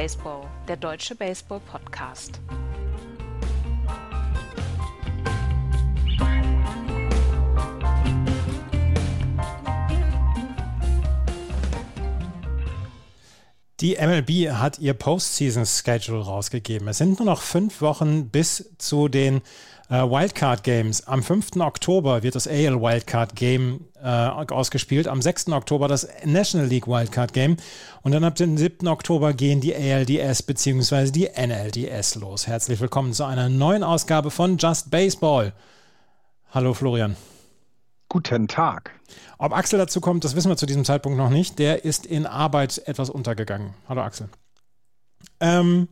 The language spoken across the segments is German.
Baseball, der deutsche Baseball-Podcast. Die MLB hat ihr Postseason-Schedule rausgegeben. Es sind nur noch fünf Wochen bis zu den äh, Wildcard Games. Am 5. Oktober wird das AL Wildcard Game äh, ausgespielt. Am 6. Oktober das National League Wildcard Game. Und dann ab dem 7. Oktober gehen die ALDS bzw. die NLDS los. Herzlich willkommen zu einer neuen Ausgabe von Just Baseball. Hallo Florian. Guten Tag. Ob Axel dazu kommt, das wissen wir zu diesem Zeitpunkt noch nicht. Der ist in Arbeit etwas untergegangen. Hallo Axel. Ähm,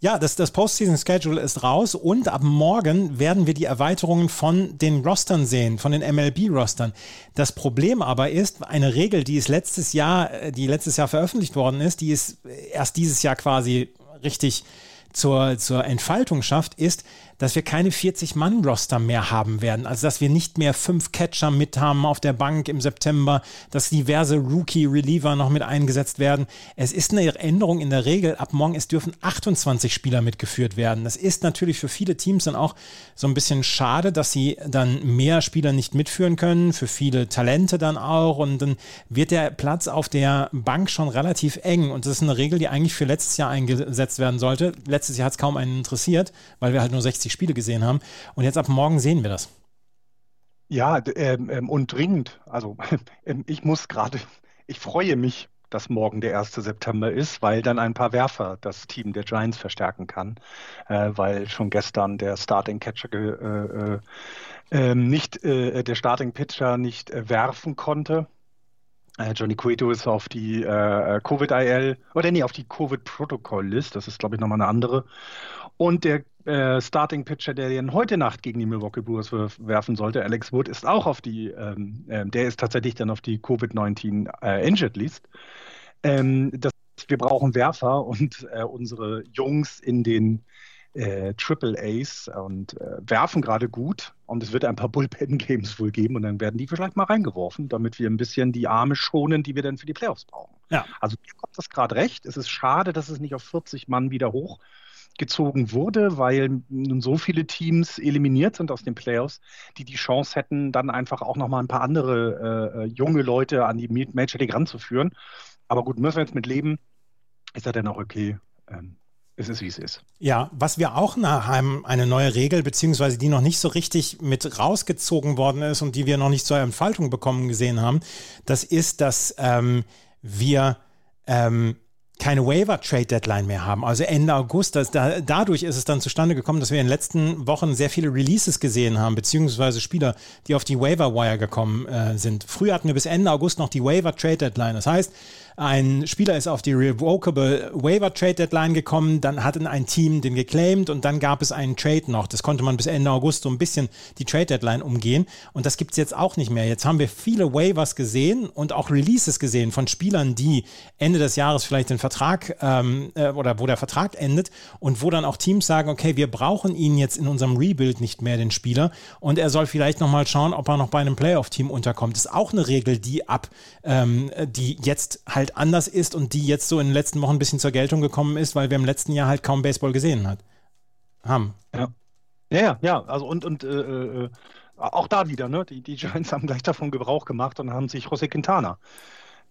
ja, das, das Postseason-Schedule ist raus und ab morgen werden wir die Erweiterungen von den Rostern sehen, von den MLB-Rostern. Das Problem aber ist, eine Regel, die ist letztes Jahr, äh, die letztes Jahr veröffentlicht worden ist, die ist erst dieses Jahr quasi richtig zur, zur Entfaltung schafft, ist, dass wir keine 40-Mann-Roster mehr haben werden. Also, dass wir nicht mehr fünf Catcher mit haben auf der Bank im September, dass diverse Rookie-Reliever noch mit eingesetzt werden. Es ist eine Änderung in der Regel. Ab morgen, es dürfen 28 Spieler mitgeführt werden. Das ist natürlich für viele Teams dann auch so ein bisschen schade, dass sie dann mehr Spieler nicht mitführen können, für viele Talente dann auch. Und dann wird der Platz auf der Bank schon relativ eng. Und das ist eine Regel, die eigentlich für letztes Jahr eingesetzt werden sollte. Letztes Jahr hat es kaum einen interessiert, weil wir halt nur 60 60 Spiele gesehen haben. Und jetzt ab morgen sehen wir das. Ja, ähm, ähm, und dringend. Also ähm, ich muss gerade, ich freue mich, dass morgen der 1. September ist, weil dann ein paar Werfer das Team der Giants verstärken kann, äh, weil schon gestern der Starting Catcher äh, äh, ähm, nicht, äh, der Starting Pitcher nicht äh, werfen konnte. Äh, Johnny Cueto ist auf die Covid-IL, oder nee, auf die Covid-Protokoll-List, das ist glaube ich nochmal eine andere. Und der äh, Starting Pitcher, der den heute Nacht gegen die Milwaukee Brewers werfen sollte, Alex Wood, ist auch auf die, ähm, äh, der ist tatsächlich dann auf die Covid-19 äh, Injured List. Ähm, das, wir brauchen Werfer und äh, unsere Jungs in den äh, Triple A's und äh, werfen gerade gut und es wird ein paar Bullpen-Games wohl geben und dann werden die vielleicht mal reingeworfen, damit wir ein bisschen die Arme schonen, die wir dann für die Playoffs brauchen. Ja. Also mir kommt das gerade recht. Es ist schade, dass es nicht auf 40 Mann wieder hoch gezogen wurde, weil nun so viele Teams eliminiert sind aus den Playoffs, die die Chance hätten, dann einfach auch nochmal ein paar andere äh, äh, junge Leute an die Major League ranzuführen. Aber gut, müssen wir jetzt mit leben. Ist ja dann auch okay. Ähm, es ist, wie es ist. Ja, was wir auch haben, eine neue Regel, beziehungsweise die noch nicht so richtig mit rausgezogen worden ist und die wir noch nicht zur Entfaltung bekommen gesehen haben, das ist, dass ähm, wir ähm, keine Waiver-Trade-Deadline mehr haben, also Ende August. Das, da, dadurch ist es dann zustande gekommen, dass wir in den letzten Wochen sehr viele Releases gesehen haben, beziehungsweise Spieler, die auf die Waiver-Wire gekommen äh, sind. Früher hatten wir bis Ende August noch die Waiver-Trade-Deadline. Das heißt, ein Spieler ist auf die Revocable Waiver Trade Deadline gekommen, dann hat ein Team den geclaimed und dann gab es einen Trade noch. Das konnte man bis Ende August so ein bisschen die Trade Deadline umgehen und das gibt es jetzt auch nicht mehr. Jetzt haben wir viele Waivers gesehen und auch Releases gesehen von Spielern, die Ende des Jahres vielleicht den Vertrag ähm, äh, oder wo der Vertrag endet und wo dann auch Teams sagen, okay, wir brauchen ihn jetzt in unserem Rebuild nicht mehr, den Spieler, und er soll vielleicht nochmal schauen, ob er noch bei einem Playoff-Team unterkommt. Das ist auch eine Regel, die ab, ähm, die jetzt halt anders ist und die jetzt so in den letzten Wochen ein bisschen zur Geltung gekommen ist, weil wir im letzten Jahr halt kaum Baseball gesehen hat. haben. Ja. Ja, ja, also und, und äh, äh, auch da wieder, ne? Die, die Giants haben gleich davon Gebrauch gemacht und haben sich José Quintana.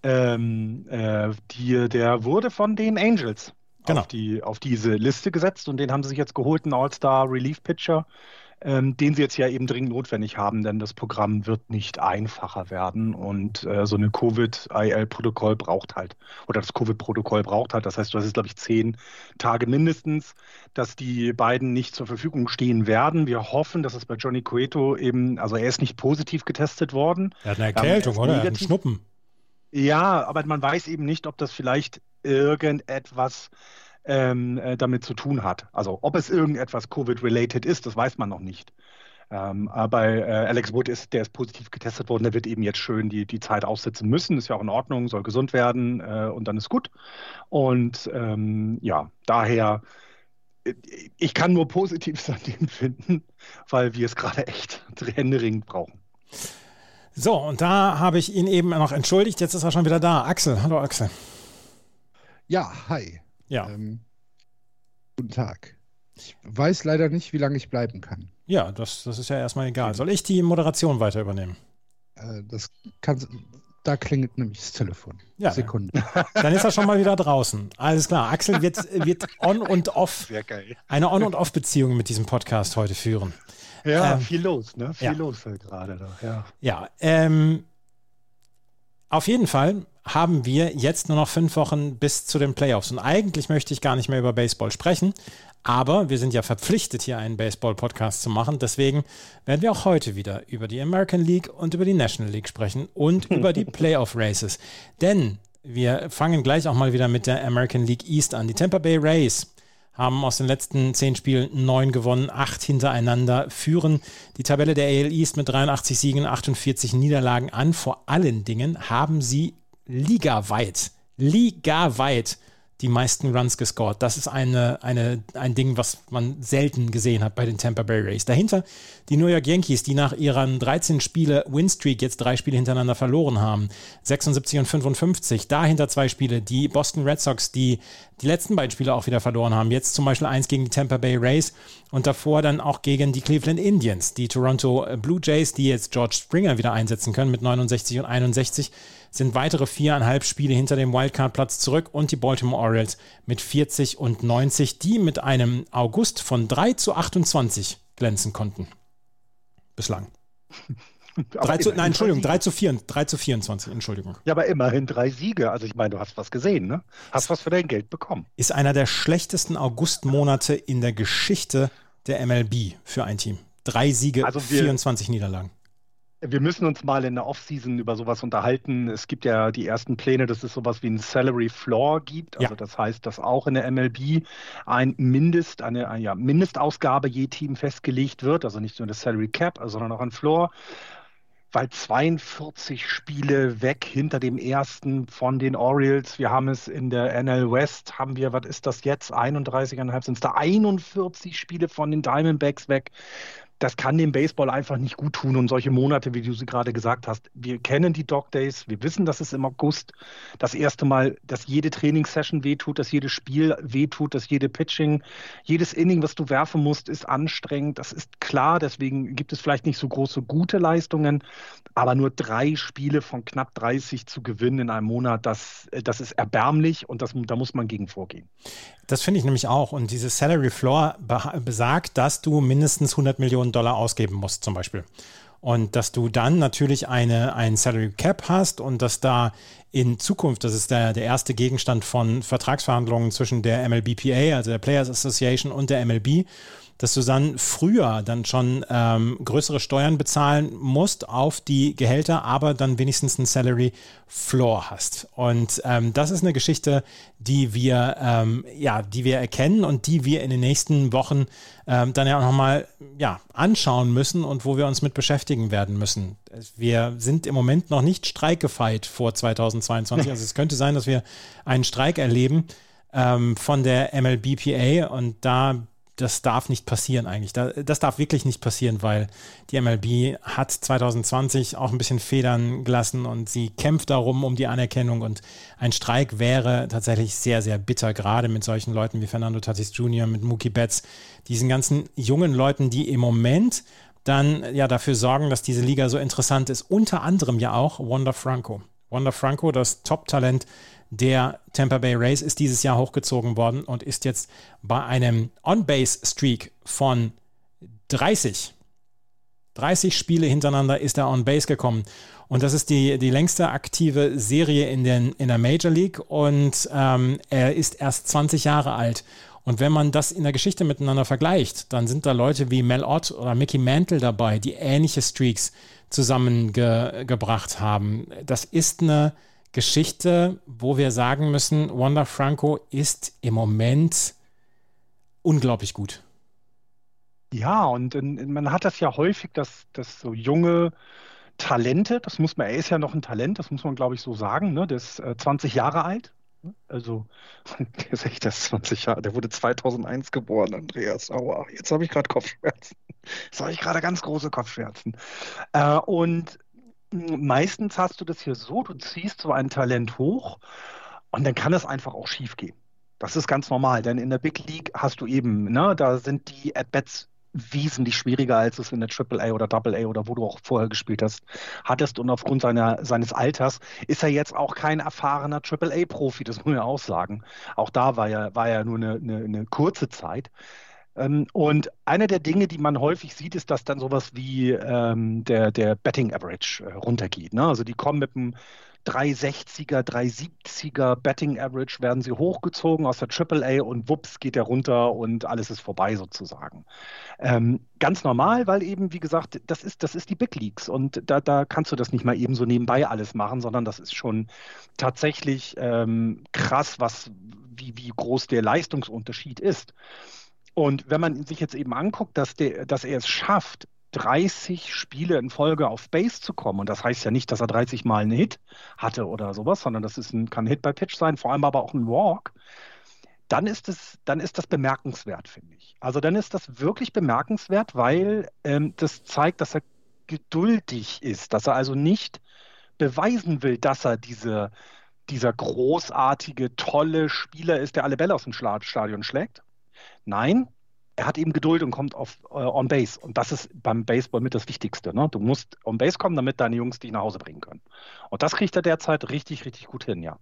Ähm, äh, die, der wurde von den Angels genau. auf, die, auf diese Liste gesetzt und den haben sie sich jetzt geholt, einen All-Star Relief Pitcher ähm, den sie jetzt ja eben dringend notwendig haben, denn das Programm wird nicht einfacher werden und äh, so eine Covid-IL-Protokoll braucht halt, oder das Covid-Protokoll braucht halt, das heißt, du hast jetzt, glaube ich, zehn Tage mindestens, dass die beiden nicht zur Verfügung stehen werden. Wir hoffen, dass es bei Johnny Cueto eben, also er ist nicht positiv getestet worden. Er hat eine Erkältung, oder? Er hat einen Schnuppen. Ja, aber man weiß eben nicht, ob das vielleicht irgendetwas ähm, äh, damit zu tun hat. Also ob es irgendetwas Covid-related ist, das weiß man noch nicht. Ähm, aber äh, Alex Wood ist, der ist positiv getestet worden, der wird eben jetzt schön die, die Zeit aussitzen müssen. Ist ja auch in Ordnung, soll gesund werden äh, und dann ist gut. Und ähm, ja, daher, ich kann nur Positives an dem finden, weil wir es gerade echt händeringend brauchen. So, und da habe ich ihn eben noch entschuldigt. Jetzt ist er schon wieder da. Axel, hallo Axel. Ja, hi. Ja. Ähm, guten Tag. Ich weiß leider nicht, wie lange ich bleiben kann. Ja, das, das ist ja erstmal egal. Soll ich die Moderation weiter übernehmen? Äh, das kann, da klingelt nämlich das Telefon. Ja, Sekunde. Dann ist er schon mal wieder draußen. Alles klar. Axel wird, wird on und off, Sehr geil. eine On- und Off-Beziehung mit diesem Podcast heute führen. Ja, Ähm, viel los, ne? Viel ja. los halt gerade da. Ja. Ja, ähm, auf jeden Fall haben wir jetzt nur noch fünf Wochen bis zu den Playoffs. Und eigentlich möchte ich gar nicht mehr über Baseball sprechen, aber wir sind ja verpflichtet, hier einen Baseball-Podcast zu machen. Deswegen werden wir auch heute wieder über die American League und über die National League sprechen und über die Playoff-Races. Denn wir fangen gleich auch mal wieder mit der American League East an. Die Tampa Bay Rays haben aus den letzten zehn Spielen neun gewonnen, acht hintereinander, führen die Tabelle der AL East mit 83 Siegen, 48 Niederlagen an. Vor allen Dingen haben sie ligaweit, ligaweit die meisten Runs gescored. Das ist eine, eine, ein Ding, was man selten gesehen hat bei den Tampa Bay Rays. Dahinter die New York Yankees, die nach ihren 13 Spiele Winstreak jetzt drei Spiele hintereinander verloren haben. 76 und 55. Dahinter zwei Spiele. Die Boston Red Sox, die die letzten beiden Spiele auch wieder verloren haben. Jetzt zum Beispiel eins gegen die Tampa Bay Rays und davor dann auch gegen die Cleveland Indians. Die Toronto Blue Jays, die jetzt George Springer wieder einsetzen können mit 69 und 61 sind weitere viereinhalb Spiele hinter dem Wildcard-Platz zurück und die Baltimore Orioles mit 40 und 90, die mit einem August von 3 zu 28 glänzen konnten. Bislang. 3 zu, nein, Entschuldigung, 3 zu, 4, 3 zu 24, Entschuldigung. Ja, aber immerhin drei Siege. Also ich meine, du hast was gesehen, ne? Hast was für dein Geld bekommen. Ist einer der schlechtesten Augustmonate in der Geschichte der MLB für ein Team. Drei Siege, Also wir- 24 Niederlagen. Wir müssen uns mal in der Offseason über sowas unterhalten. Es gibt ja die ersten Pläne, dass es sowas wie ein Salary Floor gibt. Also Ja. das heißt, dass auch in der MLB ein Mindest, eine, eine ja, Mindestausgabe je Team festgelegt wird. Also nicht nur das Salary Cap, sondern auch ein Floor. Weil 42 Spiele weg hinter dem ersten von den Orioles. Wir haben es in der NL West, haben wir, was ist das jetzt? 31,5 sind es da 41 Spiele von den Diamondbacks weg das kann dem Baseball einfach nicht gut tun. Und solche Monate, wie du sie gerade gesagt hast, wir kennen die Dog Days, wir wissen, dass es im August das erste Mal, dass jede Trainingssession wehtut, dass jedes Spiel wehtut, dass jede Pitching, jedes Inning, was du werfen musst, ist anstrengend. Das ist klar, deswegen gibt es vielleicht nicht so große gute Leistungen, aber nur drei Spiele von knapp 30 zu gewinnen in einem Monat, das, das ist erbärmlich und das, da muss man gegen vorgehen. Das finde ich nämlich auch. Und dieses Salary Floor be besagt, dass du mindestens 100 Millionen Dollar ausgeben musst, zum Beispiel. Und dass du dann natürlich eine, ein Salary Cap hast und dass da in Zukunft, das ist der, der erste Gegenstand von Vertragsverhandlungen zwischen der MLBPA, also der Players Association und der MLB, dass du dann früher dann schon ähm, größere Steuern bezahlen musst auf die Gehälter, aber dann wenigstens einen Salary Floor hast. Und ähm, das ist eine Geschichte, die wir ähm, ja, die wir erkennen und die wir in den nächsten Wochen ähm, dann ja auch nochmal ja, anschauen müssen und wo wir uns mit beschäftigen werden müssen. Wir sind im Moment noch nicht streikgefeit vor 2022. Also es könnte sein, dass wir einen Streik erleben ähm, von der MLBPA und da das darf nicht passieren eigentlich. Das darf wirklich nicht passieren, weil die MLB hat 2020 auch ein bisschen Federn gelassen und sie kämpft darum um die Anerkennung und ein Streik wäre tatsächlich sehr, sehr bitter, gerade mit solchen Leuten wie Fernando Tatis Jr., mit Mookie Betts, diesen ganzen jungen Leuten, die im Moment dann ja dafür sorgen, dass diese Liga so interessant ist. Unter anderem ja auch Wanda Franco. Wanda Franco, das Top-Talent der Tampa Bay Rays ist dieses Jahr hochgezogen worden und ist jetzt bei einem On-Base-Streak von 30. 30 Spiele hintereinander ist er on-base gekommen. Und das ist die, die längste aktive Serie in, den, in der Major League. Und ähm, er ist erst 20 Jahre alt. Und wenn man das in der Geschichte miteinander vergleicht, dann sind da Leute wie Mel Ott oder Mickey Mantle dabei, die ähnliche Streaks zusammengebracht haben. Das ist eine Geschichte, wo wir sagen müssen, Wanda Franco ist im Moment unglaublich gut. Ja, und in, man hat das ja häufig, dass, dass so junge Talente, das muss man, er ist ja noch ein Talent, das muss man, glaube ich, so sagen, ne? Der ist äh, 20 Jahre alt. Also, der ist echt erst 20 Jahre, der wurde 2001 geboren, Andreas. Aua, jetzt habe ich gerade Kopfschmerzen. Jetzt habe ich gerade ganz große Kopfschmerzen. Äh, und meistens hast du das hier so, du ziehst so ein Talent hoch Und dann kann es einfach auch schief gehen. Das ist ganz normal, denn in der Big League hast du eben, ne, da sind die At-Bats wesentlich schwieriger, als es in der AAA oder AA oder wo du auch vorher gespielt hast, hattest. Und aufgrund seiner, seines Alters ist er jetzt auch kein erfahrener AAA-Profi, das muss man ja auch sagen. Auch da war er, war er nur eine, eine, eine kurze Zeit. Ähm, und eine der Dinge, die man häufig sieht, ist, dass dann sowas wie ähm, der, der Betting Average äh, runtergeht. Ne? Also die kommen mit einem 360er, 370er Betting Average werden sie hochgezogen aus der AAA und wups geht er runter und alles ist vorbei sozusagen. Ähm, ganz normal, weil eben, wie gesagt, das ist, das ist die Big Leagues und da, da kannst du das nicht mal eben so nebenbei alles machen, sondern das ist schon tatsächlich ähm, krass, was, wie, wie groß der Leistungsunterschied ist. Und wenn man sich jetzt eben anguckt, dass, der, dass er es schafft, 30 Spiele in Folge auf Base zu kommen. Und das heißt ja nicht, dass er 30 Mal einen Hit hatte oder sowas, sondern das ist ein, kann ein Hit bei Pitch sein, vor allem aber auch ein Walk. Dann ist, es, dann ist das bemerkenswert, finde ich. Also dann ist das wirklich bemerkenswert, weil ähm, das zeigt, dass er geduldig ist, dass er also nicht beweisen will, dass er diese, dieser großartige, tolle Spieler ist, der alle Bälle aus dem Stadion schlägt. Nein, er hat eben Geduld und kommt auf äh, on Base. Und das ist beim Baseball mit das Wichtigste. Ne? Du musst on Base kommen, damit deine Jungs dich nach Hause bringen können. Und das kriegt er derzeit richtig, richtig gut hin, ja.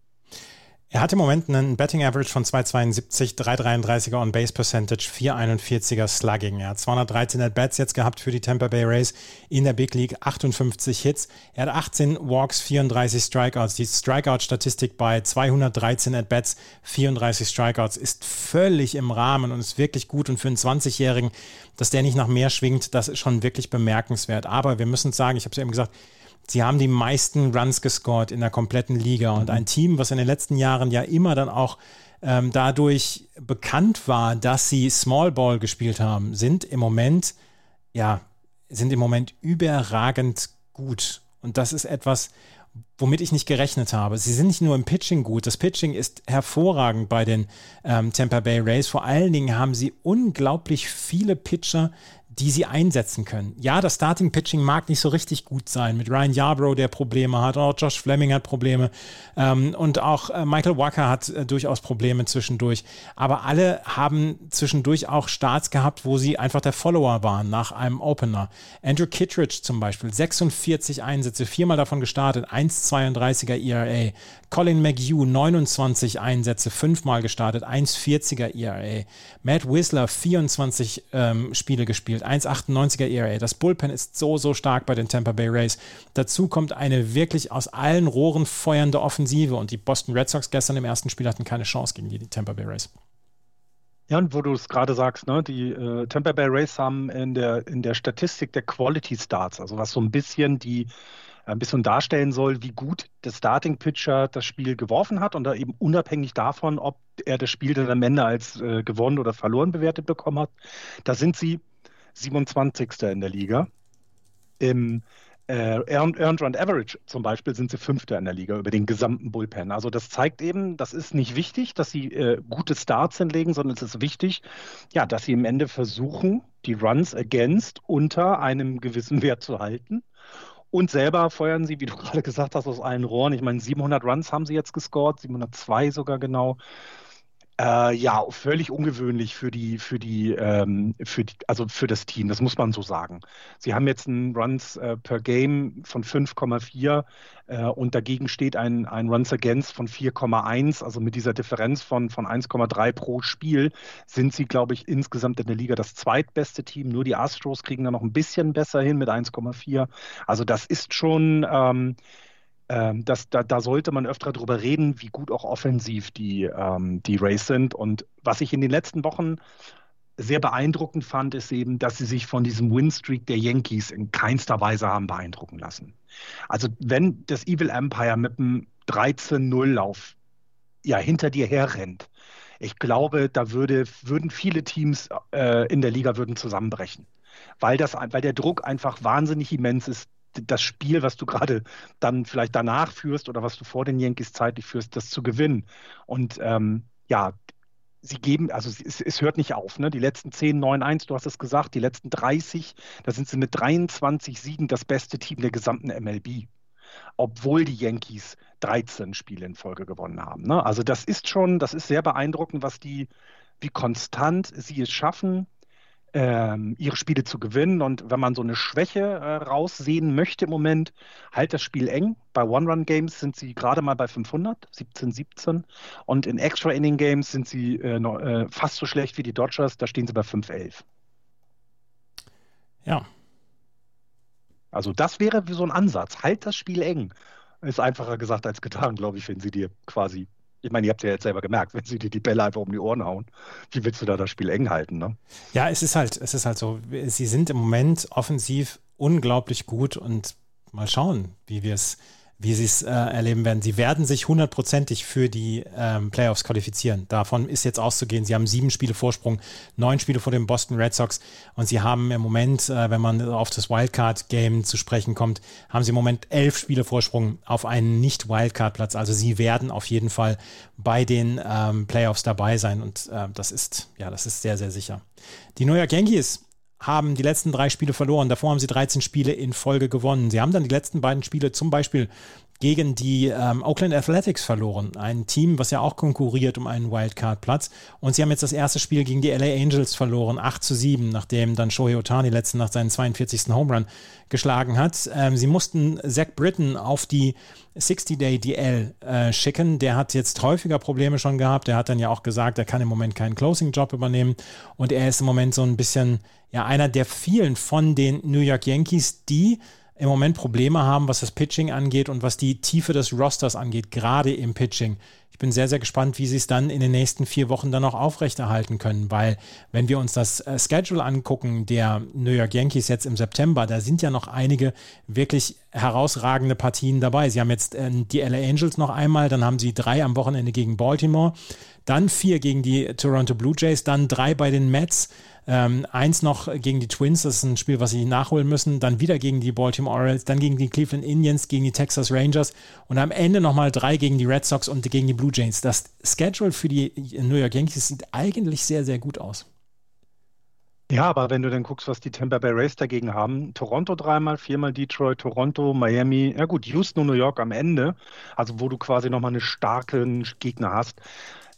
Er hat im Moment einen Betting Average von 2,72, 3,33er On Base Percentage, 4,41er Slugging. Er hat 213 At Bats jetzt gehabt für die Tampa Bay Rays in der Big League, 58 Hits. Er hat 18 Walks, 34 Strikeouts. Die Strikeout-Statistik bei 213 At Bats, 34 Strikeouts ist völlig im Rahmen und ist wirklich gut. Und für einen 20-Jährigen, dass der nicht nach mehr schwingt, das ist schon wirklich bemerkenswert. Aber wir müssen sagen, ich habe es eben gesagt, Sie haben die meisten Runs gescored in der kompletten Liga und ein Team, was in den letzten Jahren ja immer dann auch ähm, dadurch bekannt war, dass sie Small Ball gespielt haben, sind im Moment, ja, sind im Moment überragend gut. Und das ist etwas, womit ich nicht gerechnet habe. Sie sind nicht nur im Pitching gut, das Pitching ist hervorragend bei den ähm, Tampa Bay Rays. Vor allen Dingen haben sie unglaublich viele Pitcher, die sie einsetzen können. Ja, das Starting Pitching mag nicht so richtig gut sein mit Ryan Yarbrough, der Probleme hat, auch Josh Fleming hat Probleme ähm, und auch äh, Michael Walker hat äh, durchaus Probleme zwischendurch. Aber alle haben zwischendurch auch Starts gehabt, wo sie einfach der Follower waren nach einem Opener. Andrew Kittredge zum Beispiel, 46 Einsätze, viermal davon gestartet, 1,32er ERA. Colin McHugh, 29 Einsätze, fünfmal gestartet, 1,40er ERA. Matt Whistler, 24 ähm, Spiele gespielt, 1,98er ERA. Das Bullpen ist so, so stark bei den Tampa Bay Rays. Dazu kommt eine wirklich aus allen Rohren feuernde Offensive und die Boston Red Sox gestern im ersten Spiel hatten keine Chance gegen die Tampa Bay Rays. Ja, und wo du es gerade sagst, ne, die äh, Tampa Bay Rays haben in der, in der Statistik der Quality Starts, also was so ein bisschen die ein bisschen darstellen soll, wie gut der Starting Pitcher das Spiel geworfen hat und da eben unabhängig davon, ob er das Spiel dann am Ende als äh, gewonnen oder verloren bewertet bekommen hat. Da sind sie 27. in der Liga. Im äh, Earned, Earned Run Average zum Beispiel sind sie Fünfter in der Liga über den gesamten Bullpen. Also das zeigt eben, das ist nicht wichtig, dass sie äh, gute Starts hinlegen, sondern es ist wichtig, ja, dass sie im Ende versuchen, die Runs against unter einem gewissen Wert zu halten. Und selber feuern sie, wie du gerade gesagt hast, aus allen Rohren. Ich meine, 700 Runs haben sie jetzt gescored, 702 sogar genau. Äh, ja, völlig ungewöhnlich für die, für die, ähm, für die, also für das Team, das muss man so sagen. Sie haben jetzt einen Runs äh, per Game von 5,4 äh, und dagegen steht ein, ein Runs Against von 4,1. Also mit dieser Differenz von, von 1,3 pro Spiel sind sie, glaube ich, insgesamt in der Liga das zweitbeste Team. Nur die Astros kriegen da noch ein bisschen besser hin mit 1,4. Also das ist schon ähm, ähm, das, da, da, sollte man öfter darüber reden, wie gut auch offensiv die, ähm, die Rays sind. Und was ich in den letzten Wochen sehr beeindruckend fand, ist eben, dass sie sich von diesem Winstreak der Yankees in keinster Weise haben beeindrucken lassen. Also wenn das Evil Empire mit einem 13-0-Lauf ja hinter dir herrennt, ich glaube, da würde, würden viele Teams äh, in der Liga würden zusammenbrechen, weil, das, weil der Druck einfach wahnsinnig immens ist das Spiel, was du gerade dann vielleicht danach führst oder was du vor den Yankees zeitlich führst, das zu gewinnen. Und ähm, ja, sie geben, also es, es, hört nicht auf. Ne? Die letzten 10, 9, 1, du hast es gesagt, die letzten 30, da sind sie mit 23 Siegen das beste Team der gesamten MLB. obwohl die Yankees 13 Spiele in Folge gewonnen haben. Ne? Also das ist schon, das ist sehr beeindruckend, was die, wie konstant sie es schaffen, ähm, ihre Spiele zu gewinnen. Und wenn man so eine Schwäche äh, raussehen möchte im Moment, halt das Spiel eng. Bei One-Run-Games sind sie gerade mal bei 500, 17, 17. Und in Extra-Inning-Games sind sie äh, noch, äh, fast so schlecht wie die Dodgers, da stehen sie bei 511. Ja. Also das wäre so ein Ansatz. Halt das Spiel eng. Ist einfacher gesagt als getan, glaube ich, wenn sie dir quasi ich meine, ihr habt ja jetzt selber gemerkt, wenn sie dir die Bälle einfach um die Ohren hauen, wie willst du da das Spiel eng halten? Ne? Ja, es ist halt, es ist halt so, sie sind im Moment offensiv unglaublich gut und mal schauen, wie wir es wie sie es äh, erleben werden. Sie werden sich hundertprozentig für die ähm, Playoffs qualifizieren. Davon ist jetzt auszugehen. Sie haben sieben Spiele Vorsprung, neun Spiele vor den Boston Red Sox und sie haben im Moment, äh, wenn man auf das Wildcard-Game zu sprechen kommt, haben sie im Moment elf Spiele Vorsprung auf einen Nicht-Wildcard-Platz. Also sie werden auf jeden Fall bei den ähm, Playoffs dabei sein und äh, das ist, ja, das ist sehr, sehr sicher. Die New York Yankees haben die letzten drei Spiele verloren. Davor haben sie 13 Spiele in Folge gewonnen. Sie haben dann die letzten beiden Spiele zum Beispiel gegen die ähm, Oakland Athletics verloren. Ein Team, was ja auch konkurriert um einen Wildcard-Platz. Und sie haben jetzt das erste Spiel gegen die LA Angels verloren, 8 zu 7, nachdem dann Shohei Otani letzte Nacht seinen 42. Home Run geschlagen hat. Ähm, sie mussten Zach Britton auf die 60-Day-DL äh, schicken. Der hat jetzt häufiger Probleme schon gehabt. Der hat dann ja auch gesagt, er kann im Moment keinen Closing-Job übernehmen. Und er ist im Moment so ein bisschen, ja, einer der vielen von den New York Yankees, die im Moment Probleme haben, was das Pitching angeht und was die Tiefe des Rosters angeht, gerade im Pitching. Ich bin sehr, sehr gespannt, wie sie es dann in den nächsten vier Wochen dann auch aufrechterhalten können, weil wenn wir uns das äh, Schedule angucken der New York Yankees jetzt im September, da sind ja noch einige wirklich herausragende Partien dabei. Sie haben jetzt äh, die LA Angels noch einmal, dann haben sie drei am Wochenende gegen Baltimore, dann vier gegen die Toronto Blue Jays, dann drei bei den Mets, ähm, eins noch gegen die Twins, das ist ein Spiel, was sie nachholen müssen. Dann wieder gegen die Baltimore Orioles, dann gegen die Cleveland Indians, gegen die Texas Rangers und am Ende nochmal drei gegen die Red Sox und gegen die Blue Jays. Das Schedule für die New York Yankees sieht eigentlich sehr, sehr gut aus. Ja, aber wenn du dann guckst, was die Tampa Bay Rays dagegen haben, Toronto dreimal, viermal Detroit, Toronto, Miami, ja gut, Houston und New York am Ende, also wo du quasi nochmal einen starken Gegner hast.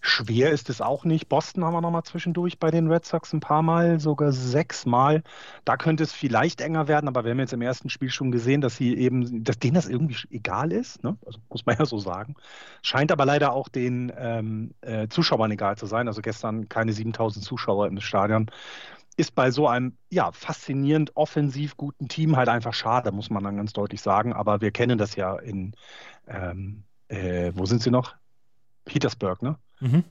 Schwer ist es auch nicht. Boston haben wir nochmal zwischendurch bei den Red Sox ein paar Mal, sogar sechs Mal. Da könnte es vielleicht enger werden, aber wir haben jetzt im ersten Spiel schon gesehen, dass sie eben, dass denen das irgendwie egal ist. Ne? Also muss man ja so sagen. Scheint aber leider auch den ähm, äh, Zuschauern egal zu sein. Also gestern keine 7000 Zuschauer im Stadion. Ist bei so einem ja, faszinierend offensiv guten Team halt einfach schade, muss man dann ganz deutlich sagen. Aber wir kennen das ja in, ähm, äh, wo sind sie noch? Petersburg, ne? Mhm.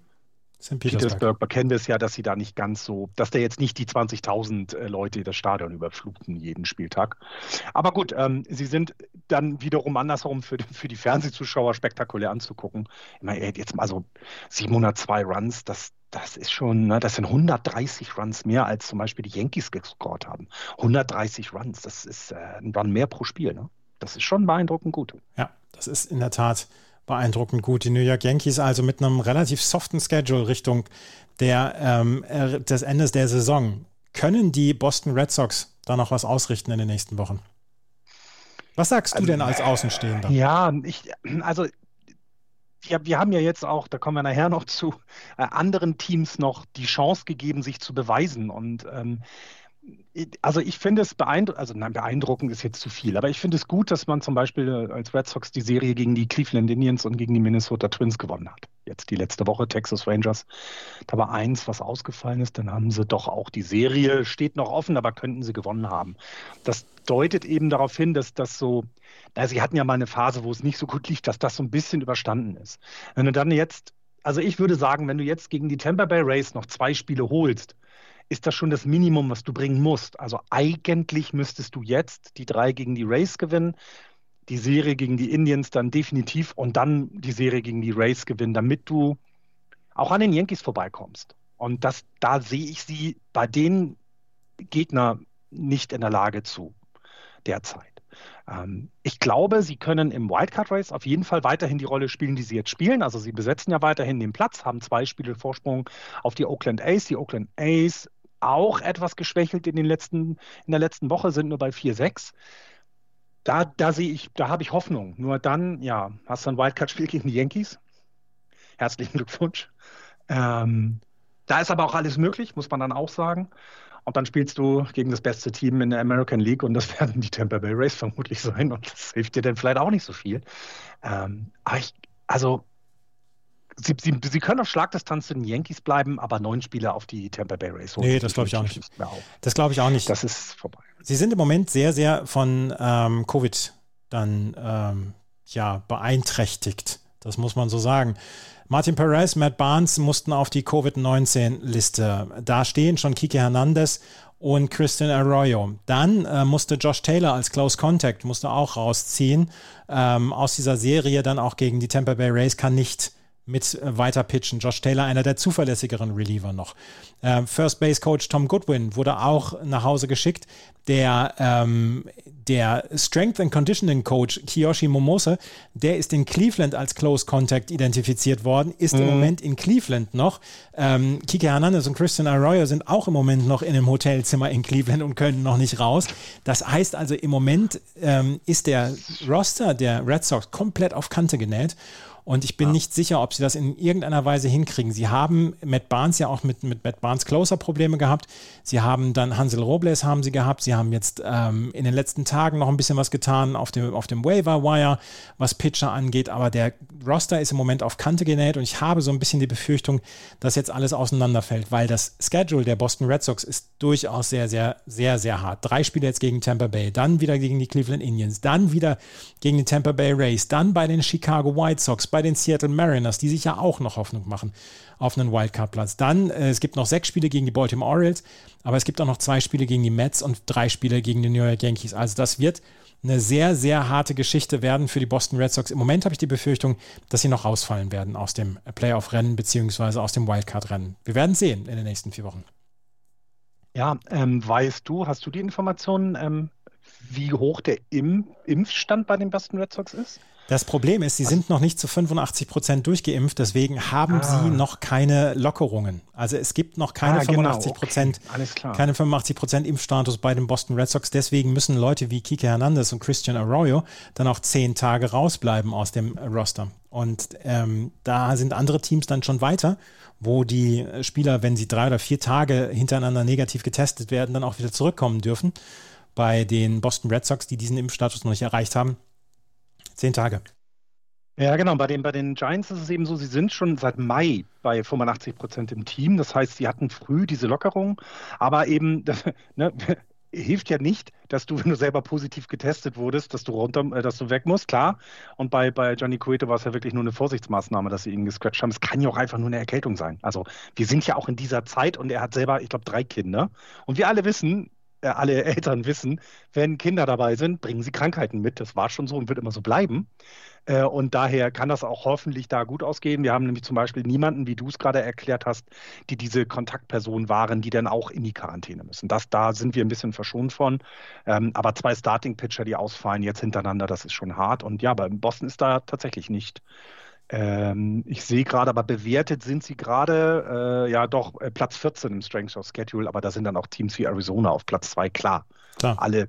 St. Petersburg. Petersburg kennen wir es ja, dass sie da nicht ganz so, dass der jetzt nicht die 20.000 äh, Leute das Stadion überfluten jeden Spieltag. Aber gut, ähm, sie sind dann wiederum andersherum für, für die Fernsehzuschauer spektakulär anzugucken. Ich meine, jetzt mal so 702 Runs, das, das ist schon, ne, das sind 130 Runs mehr, als zum Beispiel die Yankees gescored haben. 130 Runs, das ist äh, ein Run mehr pro Spiel. Ne? Das ist schon beeindruckend gut. Ja, das ist in der Tat beeindruckend gut. Die New York Yankees also mit einem relativ soften Schedule Richtung der, ähm, des Endes der Saison. Können die Boston Red Sox da noch was ausrichten in den nächsten Wochen? Was sagst du also, denn als Außenstehender? Ja, ich, also ja, wir haben ja jetzt auch, da kommen wir nachher noch zu, äh, anderen Teams noch die Chance gegeben, sich zu beweisen. Und ähm, also ich finde es beeindruckend, also nein, beeindruckend ist jetzt zu viel, aber ich finde es gut, dass man zum Beispiel äh, als Red Sox die Serie gegen die Cleveland Indians und gegen die Minnesota Twins gewonnen hat. Jetzt die letzte Woche Texas Rangers. Da war eins, was ausgefallen ist, dann haben sie doch auch die Serie, steht noch offen, aber könnten sie gewonnen haben. Das deutet eben darauf hin, dass das so, na, sie hatten ja mal eine Phase, wo es nicht so gut lief, dass das so ein bisschen überstanden ist. Wenn du dann jetzt, also ich würde sagen, wenn du jetzt gegen die Tampa Bay Rays noch zwei Spiele holst, ist das schon das Minimum, was du bringen musst. Also eigentlich müsstest du jetzt die drei gegen die Rays gewinnen, die Serie gegen die Indians dann definitiv und dann die Serie gegen die Rays gewinnen, damit du auch an den Yankees vorbeikommst. Und das, da sehe ich sie bei den Gegnern nicht in der Lage zu derzeit. Ähm, ich glaube, sie können im Wildcard Race auf jeden Fall weiterhin die Rolle spielen, die sie jetzt spielen. Also sie besetzen ja weiterhin den Platz, haben zwei Spiele Vorsprung auf die Oakland A's. Die Oakland A's auch etwas geschwächelt in, den letzten, in der letzten Woche, sind nur bei 4-6. da, da sehe ich, da habe ich Hoffnung. Nur dann, ja, hast du ein Wildcard-Spiel gegen die Yankees. Herzlichen Glückwunsch. Ähm, da ist aber auch alles möglich, muss man dann auch sagen. Und dann spielst du gegen das beste Team in der American League und das werden die Tampa Bay Rays vermutlich sein und das hilft dir dann vielleicht auch nicht so viel. Ähm, aber ich, also, sie, sie, sie können auf Schlagdistanz zu den Yankees bleiben, aber neun Spieler auf die Tampa Bay Rays. Nee, das glaube ich auch nicht. Das glaube ich auch nicht. Das ist vorbei. Sie sind im Moment sehr, sehr von ähm, Covid dann ähm, ja, beeinträchtigt. Das muss man so sagen. Martin Perez, Matt Barnes mussten auf die Covid-19-Liste. Da stehen schon Kike Hernandez und Christian Arroyo. Dann äh, musste Josh Taylor als Close Contact, musste auch rausziehen. Ähm, aus dieser Serie dann auch gegen die Tampa Bay Rays kann nicht mit äh, weiter pitchen. Josh Taylor, einer der zuverlässigeren Reliever noch. Äh, First Base Coach Tom Goodwin wurde auch nach Hause geschickt. Der, ähm, der Strength and Conditioning Coach Kiyoshi Momose, der ist in Cleveland als Close Contact identifiziert worden, ist mhm. im Moment in Cleveland noch. Ähm, Kike Hernandez und Christian Arroyo sind auch im Moment noch in einem Hotelzimmer in Cleveland und können noch nicht raus. Das heißt also, im Moment ähm, ist der Roster der Red Sox komplett auf Kante genäht. Und ich bin ja. nicht sicher, ob sie das in irgendeiner Weise hinkriegen. Sie haben Matt Barnes ja auch mit, mit Matt Barnes Closer Probleme gehabt. Sie haben dann Hansel Robles haben sie gehabt. Sie haben jetzt ähm, in den letzten Tagen noch ein bisschen was getan auf dem, auf dem Waiver Wire, was Pitcher angeht. Aber der Roster ist im Moment auf Kante genäht und ich habe so ein bisschen die Befürchtung, dass jetzt alles auseinanderfällt, weil das Schedule der Boston Red Sox ist durchaus sehr, sehr, sehr, sehr hart. Drei Spiele jetzt gegen Tampa Bay, dann wieder gegen die Cleveland Indians, dann wieder gegen die Tampa Bay Rays, dann bei den Chicago White Sox, bei den Seattle Mariners, die sich ja auch noch Hoffnung machen auf einen Wildcard-Platz. Dann, äh, es gibt noch sechs Spiele gegen die Baltimore Orioles, aber es gibt auch noch zwei Spiele gegen die Mets und drei Spiele gegen die New York Yankees. Also das wird eine sehr, sehr harte Geschichte werden für die Boston Red Sox. Im Moment habe ich die Befürchtung, dass sie noch rausfallen werden aus dem Playoff-Rennen beziehungsweise aus dem Wildcard-Rennen. Wir werden sehen in den nächsten vier Wochen. Ja, ähm, weißt du, hast du die Informationen, ähm, wie hoch der Im Impfstand bei den Boston Red Sox ist? Das Problem ist, sie sind noch nicht zu 85 Prozent durchgeimpft, deswegen haben ah. sie noch keine Lockerungen. Also es gibt noch keine ah, 85 genau. Prozent, okay. keine 85 Prozent Impfstatus bei den Boston Red Sox. Deswegen müssen Leute wie Kike Hernandez und Christian Arroyo dann auch zehn Tage rausbleiben aus dem Roster. Und ähm, da sind andere Teams dann schon weiter, wo die Spieler, wenn sie drei oder vier Tage hintereinander negativ getestet werden, dann auch wieder zurückkommen dürfen. Bei den Boston Red Sox, die diesen Impfstatus noch nicht erreicht haben, Zehn Tage. Ja, genau. Bei den, bei den Giants ist es eben so, sie sind schon seit Mai bei 85 Prozent im Team. Das heißt, sie hatten früh diese Lockerung, aber eben, das, ne, hilft ja nicht, dass du, wenn du selber positiv getestet wurdest, dass du runter, äh, dass du weg musst, klar. Und bei, bei Johnny Cueto war es ja wirklich nur eine Vorsichtsmaßnahme, dass sie ihn gescratcht haben. Es kann ja auch einfach nur eine Erkältung sein. Also wir sind ja auch in dieser Zeit und er hat selber, ich glaube, drei Kinder. Und wir alle wissen, alle Eltern wissen, wenn Kinder dabei sind, bringen sie Krankheiten mit. Das war schon so und wird immer so bleiben. Äh, und daher kann das auch hoffentlich da gut ausgehen. Wir haben nämlich zum Beispiel niemanden, wie du es gerade erklärt hast, die diese Kontaktpersonen waren, die dann auch in die Quarantäne müssen. Das, da sind wir ein bisschen verschont von. Ähm, aber zwei Starting-Pitcher, die ausfallen jetzt hintereinander, das ist schon hart. Und ja, bei Boston ist da tatsächlich nicht ähm, ich sehe gerade, aber bewertet sind sie gerade, äh, ja doch, äh, Platz 14 im Strength of Schedule, aber da sind dann auch Teams wie Arizona auf Platz 2, klar. klar. Alle,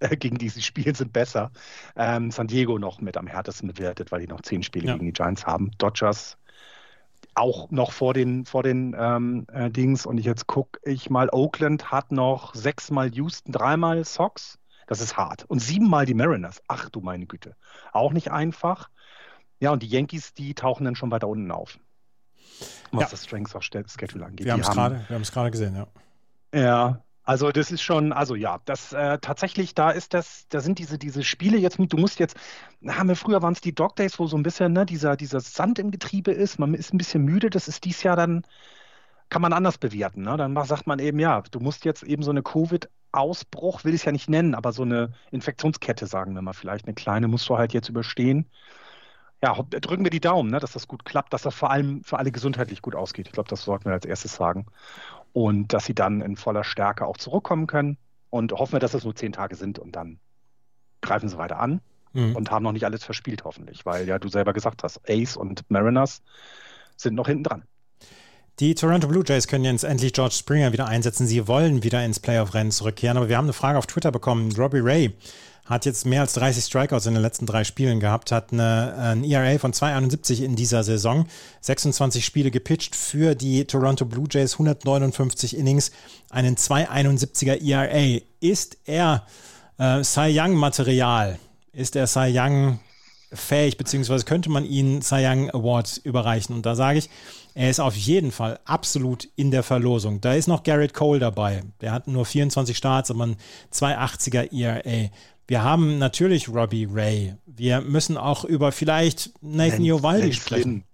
äh, gegen die sie spielen, sind besser. Ähm, San Diego noch mit am härtesten bewertet, weil die noch zehn Spiele ja. gegen die Giants haben. Dodgers auch noch vor den, vor den ähm, äh, Dings. Und jetzt gucke ich mal, Oakland hat noch sechsmal Houston, dreimal Sox. Das ist hart. Und siebenmal die Mariners. Ach du meine Güte. Auch nicht einfach. Ja, und die Yankees, die tauchen dann schon weiter unten auf. Was ja. das Strengths of Schedule angeht. Wir haben es gerade, gesehen, ja. Ja, also das ist schon, also ja, das äh, tatsächlich, da ist das, da sind diese, diese Spiele jetzt mit, du musst jetzt, haben wir früher waren es die Dog Days, wo so ein bisschen, ne, dieser, dieser Sand im Getriebe ist, man ist ein bisschen müde, das ist dies Jahr dann, kann man anders bewerten. Ne? Dann sagt man eben, ja, du musst jetzt eben so eine Covid-Ausbruch, will ich es ja nicht nennen, aber so eine Infektionskette, sagen wir mal, vielleicht eine kleine, musst du halt jetzt überstehen ja, drücken wir die Daumen, ne, dass das gut klappt, dass das vor allem für alle gesundheitlich gut ausgeht. Ich glaube, das sollten wir als erstes sagen. Und dass sie dann in voller Stärke auch zurückkommen können. Und hoffen wir, dass es nur zehn Tage sind und dann greifen sie weiter an mhm. und haben noch nicht alles verspielt, hoffentlich. Weil ja du selber gesagt hast, Ace und Mariners sind noch hinten dran. Die Toronto Blue Jays können jetzt endlich George Springer wieder einsetzen. Sie wollen wieder ins Playoff-Rennen zurückkehren. Aber wir haben eine Frage auf Twitter bekommen. Robbie Ray hat jetzt mehr als 30 Strikeouts in den letzten drei Spielen gehabt, hat eine, ein ERA von 2,71 in dieser Saison, 26 Spiele gepitcht für die Toronto Blue Jays, 159 Innings, einen 2,71er ERA. Ist er äh, Cy Young Material? Ist er Cy Young fähig, beziehungsweise könnte man ihn Cy Young Award überreichen? Und da sage ich, er ist auf jeden Fall absolut in der Verlosung. Da ist noch Garrett Cole dabei. Der hat nur 24 Starts, aber ein 280er ERA. Wir haben natürlich Robbie Ray. Wir müssen auch über vielleicht Nathan Jovaldi sprechen.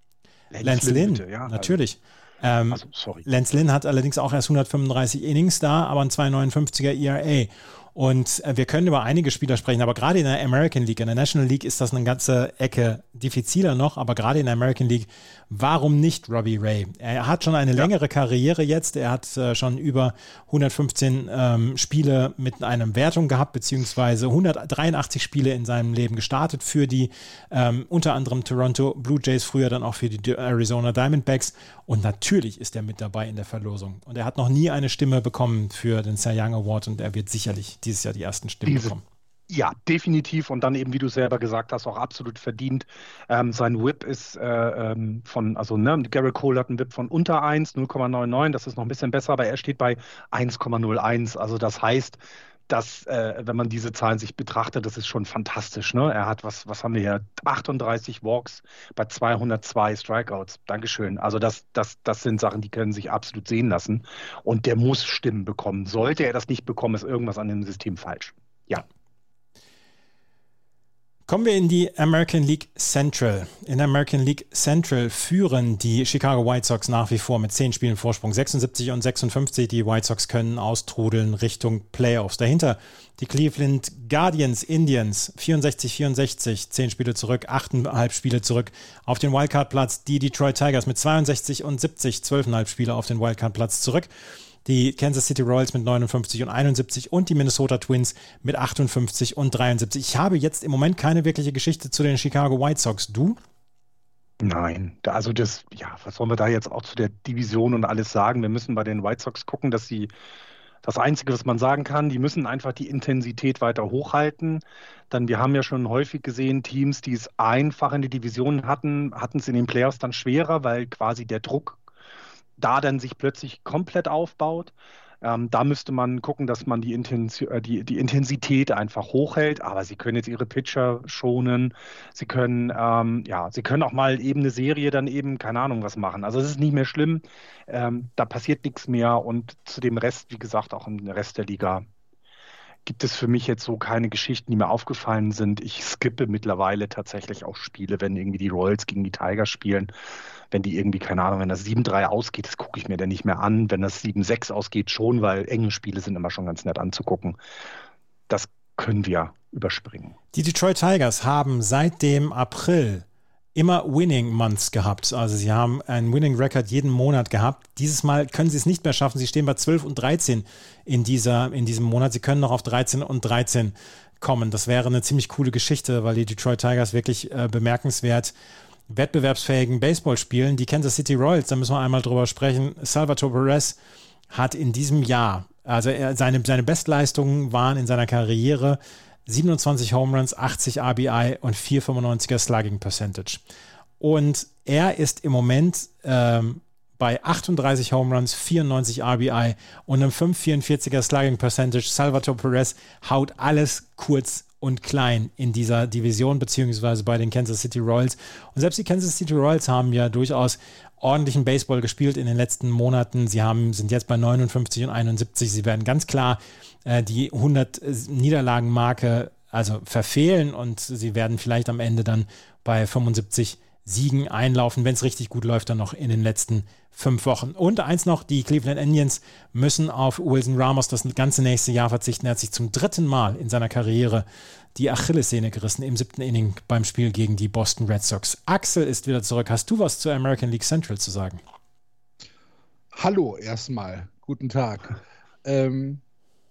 Lance, Lance Lynn, Lynn ja, also natürlich. Ähm, also, Lance Lynn hat allerdings auch erst 135 Innings da, aber ein 259er ERA. Und äh, wir können über einige Spieler sprechen, aber gerade in der American League, in der National League ist das eine ganze Ecke diffiziler noch, aber gerade in der American League, warum nicht Robbie Ray? Er hat schon eine ja. längere Karriere jetzt, er hat äh, schon über 115 ähm, Spiele mit einer Wertung gehabt, beziehungsweise 183 Spiele in seinem Leben gestartet für die ähm, unter anderem Toronto Blue Jays, früher dann auch für die Arizona Diamondbacks und natürlich ist er mit dabei in der Verlosung. Und er hat noch nie eine Stimme bekommen für den Cy Young Award und er wird sicherlich dieses Jahr die ersten Stimmen Diese, bekommen. Ja, definitiv. Und dann eben, wie du selber gesagt hast, auch absolut verdient. Ähm, sein Whip ist äh, ähm, von, also ne, Garrett Cole hat einen Whip von unter 1, 0,99. Das ist noch ein bisschen besser, aber er steht bei 1,01. Also das heißt, dass, äh, wenn man diese Zahlen sich betrachtet, das ist schon fantastisch. Ne? Er hat, was, was haben wir hier? 38 Walks bei 202 Strikeouts. Dankeschön. Also das, das, das sind Sachen, die können sich absolut sehen lassen. Und der muss Stimmen bekommen. Sollte er das nicht bekommen, ist irgendwas an dem System falsch. Ja. Kommen wir in die American League Central. In der American League Central führen die Chicago White Sox nach wie vor mit 10 Spielen Vorsprung. 76 und 56. Die White Sox können austrudeln Richtung Playoffs. Dahinter die Cleveland Guardians Indians 64-64, 10 Spiele zurück, 8,5 Spiele zurück auf den Wildcard-Platz. Die Detroit Tigers mit 62 und 70, 12,5 Spiele auf den Wildcard-Platz zurück die Kansas City Royals mit 59 und 71 und die Minnesota Twins mit 58 und 73. Ich habe jetzt im Moment keine wirkliche Geschichte zu den Chicago White Sox. Du? Nein, also das, ja, was sollen wir da jetzt auch zu der Division und alles sagen? Wir müssen bei den White Sox gucken, dass sie das Einzige, was man sagen kann, die müssen einfach die Intensität weiter hochhalten. Dann, wir haben ja schon häufig gesehen, Teams, die es einfach in die Division hatten, hatten es in den Playoffs dann schwerer, weil quasi der Druck da dann sich plötzlich komplett aufbaut. Ähm, da müsste man gucken, dass man die, Intens äh, die, die, Intensität einfach hochhält. Aber sie können jetzt ihre Pitcher schonen. Sie können, ähm, ja, sie können auch mal eben eine Serie dann eben, keine Ahnung, was machen. Also es ist nicht mehr schlimm. Ähm, da passiert nichts mehr. Und zu dem Rest, wie gesagt, auch im Rest der Liga gibt es für mich jetzt so keine Geschichten, die mir aufgefallen sind. Ich skippe mittlerweile tatsächlich auch Spiele, wenn irgendwie die Royals gegen die Tigers spielen wenn die irgendwie, keine Ahnung, wenn das 7-3 ausgeht, das gucke ich mir dann nicht mehr an. Wenn das 7-6 ausgeht, schon, weil enge Spiele sind immer schon ganz nett anzugucken. Das können wir überspringen. Die Detroit Tigers haben seit dem April immer Winning Months gehabt. Also sie haben einen Winning Record jeden Monat gehabt. Dieses Mal können sie es nicht mehr schaffen. Sie stehen bei 12 und 13 in, dieser, in diesem Monat. Sie können noch auf 13 und 13 kommen. Das wäre eine ziemlich coole Geschichte, weil die Detroit Tigers wirklich äh, bemerkenswert wettbewerbsfähigen Baseball spielen. Die Kansas City Royals, da müssen wir einmal drüber sprechen. Salvatore Perez hat in diesem Jahr, also er, seine, seine Bestleistungen waren in seiner Karriere 27 Home Runs, 80 RBI und 4,95er Slugging Percentage. Und er ist im Moment ähm, bei 38 Home Runs, 94 RBI und einem 5,44er Slugging Percentage. Salvatore Perez haut alles kurz und klein in dieser Division, beziehungsweise bei den Kansas City Royals. Und selbst die Kansas City Royals haben ja durchaus ordentlichen Baseball gespielt in den letzten Monaten. Sie haben, sind jetzt bei 59 und 71. Sie werden ganz klar äh, die 100 Niederlagenmarke also verfehlen und sie werden vielleicht am Ende dann bei 75 Siegen einlaufen, wenn es richtig gut läuft, dann noch in den letzten fünf Wochen. Und eins noch, die Cleveland Indians müssen auf Wilson Ramos das ganze nächste Jahr verzichten. Er hat sich zum dritten Mal in seiner Karriere die Achillessehne gerissen im siebten Inning beim Spiel gegen die Boston Red Sox. Axel ist wieder zurück. Hast du was zur American League Central zu sagen? Hallo erstmal. Guten Tag. Ähm,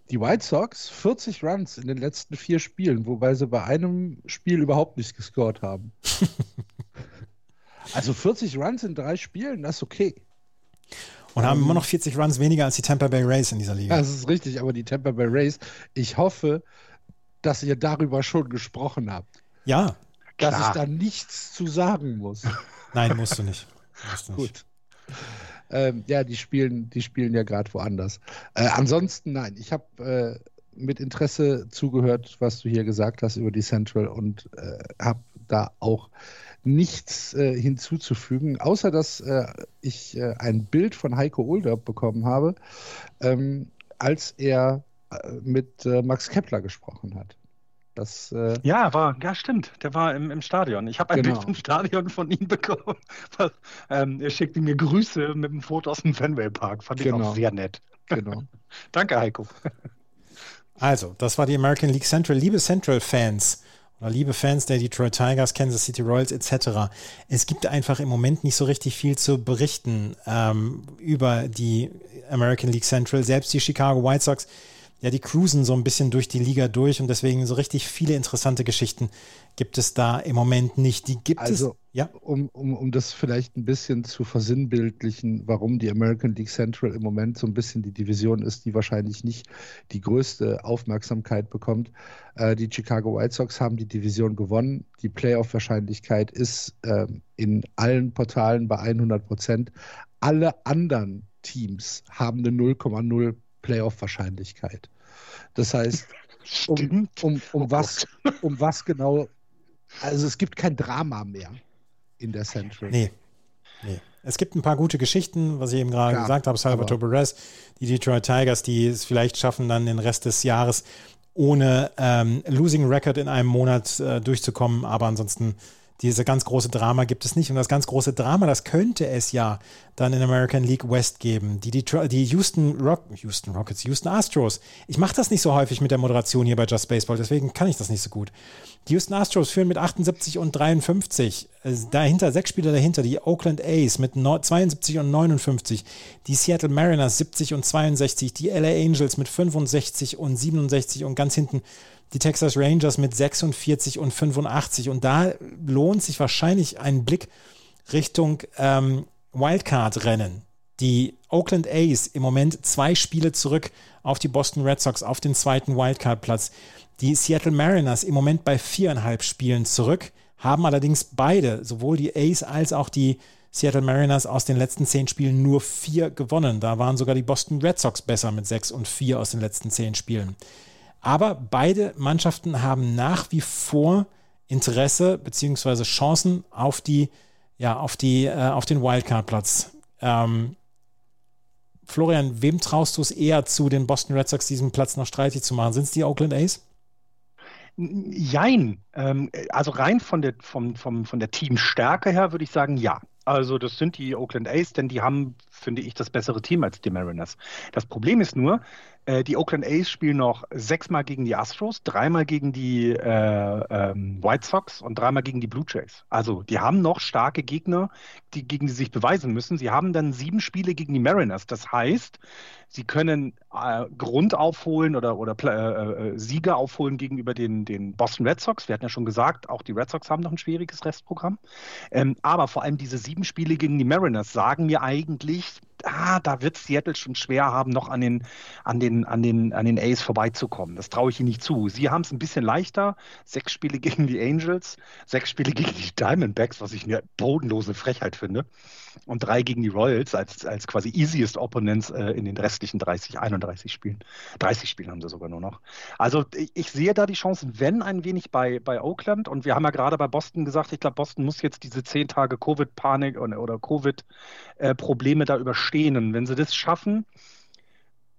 die White Sox 40 Runs in den letzten vier Spielen, wobei sie bei einem Spiel überhaupt nicht gescored haben. also 40 Runs in drei Spielen, das ist okay. Und haben immer noch 40 Runs weniger als die Tampa Bay Rays in dieser Liga. Das ist richtig, aber die Tampa Bay Rays, ich hoffe, dass ihr darüber schon gesprochen habt. Ja. Dass klar. ich da nichts zu sagen muss. Nein, musst du nicht. Musst du nicht. Gut. Ähm, ja, die spielen, die spielen ja gerade woanders. Äh, ansonsten, nein, ich habe äh, mit Interesse zugehört, was du hier gesagt hast über die Central und äh, habe da auch nichts äh, hinzuzufügen, außer dass äh, ich äh, ein Bild von Heiko Olderb bekommen habe, ähm, als er mit Max Kepler gesprochen hat. Das, äh, ja, war, ja, stimmt. Der war im, im Stadion. Ich habe ein genau. Bild vom Stadion von ihm bekommen. ähm, er schickte mir Grüße mit einem Foto aus dem Fenway Park. Fand genau. ich auch sehr nett. Genau. Danke, Heiko. Also, das war die American League Central. Liebe Central-Fans, liebe Fans der Detroit Tigers, Kansas City Royals etc. Es gibt einfach im Moment nicht so richtig viel zu berichten ähm, über die American League Central. Selbst die Chicago White Sox ja, die cruisen so ein bisschen durch die Liga durch und deswegen so richtig viele interessante Geschichten gibt es da im Moment nicht. Die gibt also, es. Ja. Um, um, um das vielleicht ein bisschen zu versinnbildlichen, warum die American League Central im Moment so ein bisschen die Division ist, die wahrscheinlich nicht die größte Aufmerksamkeit bekommt. Äh, die Chicago White Sox haben die Division gewonnen. Die Playoff-Wahrscheinlichkeit ist äh, in allen Portalen bei 100 Prozent. Alle anderen Teams haben eine 0,0 Playoff-Wahrscheinlichkeit. Das heißt, um, um, um, oh was, um was genau, also es gibt kein Drama mehr in der Central. Nee. Nee. Es gibt ein paar gute Geschichten, was ich eben gerade gesagt habe. Salvatore Perez, die Detroit Tigers, die es vielleicht schaffen, dann den Rest des Jahres ohne ähm, Losing Record in einem Monat äh, durchzukommen. Aber ansonsten diese ganz große Drama gibt es nicht. Und das ganz große Drama, das könnte es ja dann in American League West geben. Die, Detroit, die Houston, Rock, Houston Rockets, Houston Astros. Ich mache das nicht so häufig mit der Moderation hier bei Just Baseball, deswegen kann ich das nicht so gut. Die Houston Astros führen mit 78 und 53. Dahinter, sechs Spieler dahinter, die Oakland A's mit 72 und 59. Die Seattle Mariners 70 und 62. Die LA Angels mit 65 und 67 und ganz hinten die Texas Rangers mit 46 und 85. Und da lohnt sich wahrscheinlich ein Blick Richtung ähm, Wildcard-Rennen. Die Oakland A's im Moment zwei Spiele zurück auf die Boston Red Sox auf den zweiten Wildcard-Platz. Die Seattle Mariners im Moment bei viereinhalb Spielen zurück, haben allerdings beide, sowohl die A's als auch die Seattle Mariners aus den letzten zehn Spielen nur vier gewonnen. Da waren sogar die Boston Red Sox besser mit sechs und vier aus den letzten zehn Spielen. Aber beide Mannschaften haben nach wie vor Interesse bzw. Chancen auf die, ja, auf die, äh, auf den Wildcard-Platz. Ähm, Florian, wem traust du es eher zu, den Boston Red Sox diesen Platz noch streitig zu machen? Sind es die Oakland A's? Jein. Ähm, also rein von der, vom, vom, von der Teamstärke her würde ich sagen, ja. Also das sind die Oakland A's, denn die haben, finde ich, das bessere Team als die Mariners. Das Problem ist nur, äh, die Oakland A's spielen noch sechsmal gegen die Astros, dreimal gegen die äh, ähm, White Sox und dreimal gegen die Blue Jays. Also die haben noch starke Gegner, die, gegen die sie sich beweisen müssen. Sie haben dann sieben Spiele gegen die Mariners. Das heißt, sie können äh, Grund aufholen oder, oder äh, äh, Sieger aufholen gegenüber den, den Boston Red Sox. Wir hatten ja schon gesagt, auch die Red Sox haben noch ein schwieriges Restprogramm. Ähm, aber vor allem diese sieben Spiele gegen die Mariners sagen mir eigentlich, ah, da wird Seattle schon schwer haben, noch an den, an den, an den, an den A's vorbeizukommen. Das traue ich ihnen nicht zu. Sie haben es ein bisschen leichter. Sechs Spiele gegen die Angels, sechs Spiele gegen die Diamondbacks, was ich eine bodenlose Frechheit finde. Und drei gegen die Royals als, als quasi easiest Opponents äh, in den restlichen 30, 31 Spielen. 30 Spiele haben sie sogar nur noch. Also ich, ich sehe da die Chancen, wenn ein wenig bei, bei Oakland. Und wir haben ja gerade bei Boston gesagt, ich glaube, Boston muss jetzt diese zehn Tage Covid-Panik oder, oder Covid-Probleme äh, da überstehen stehen. wenn sie das schaffen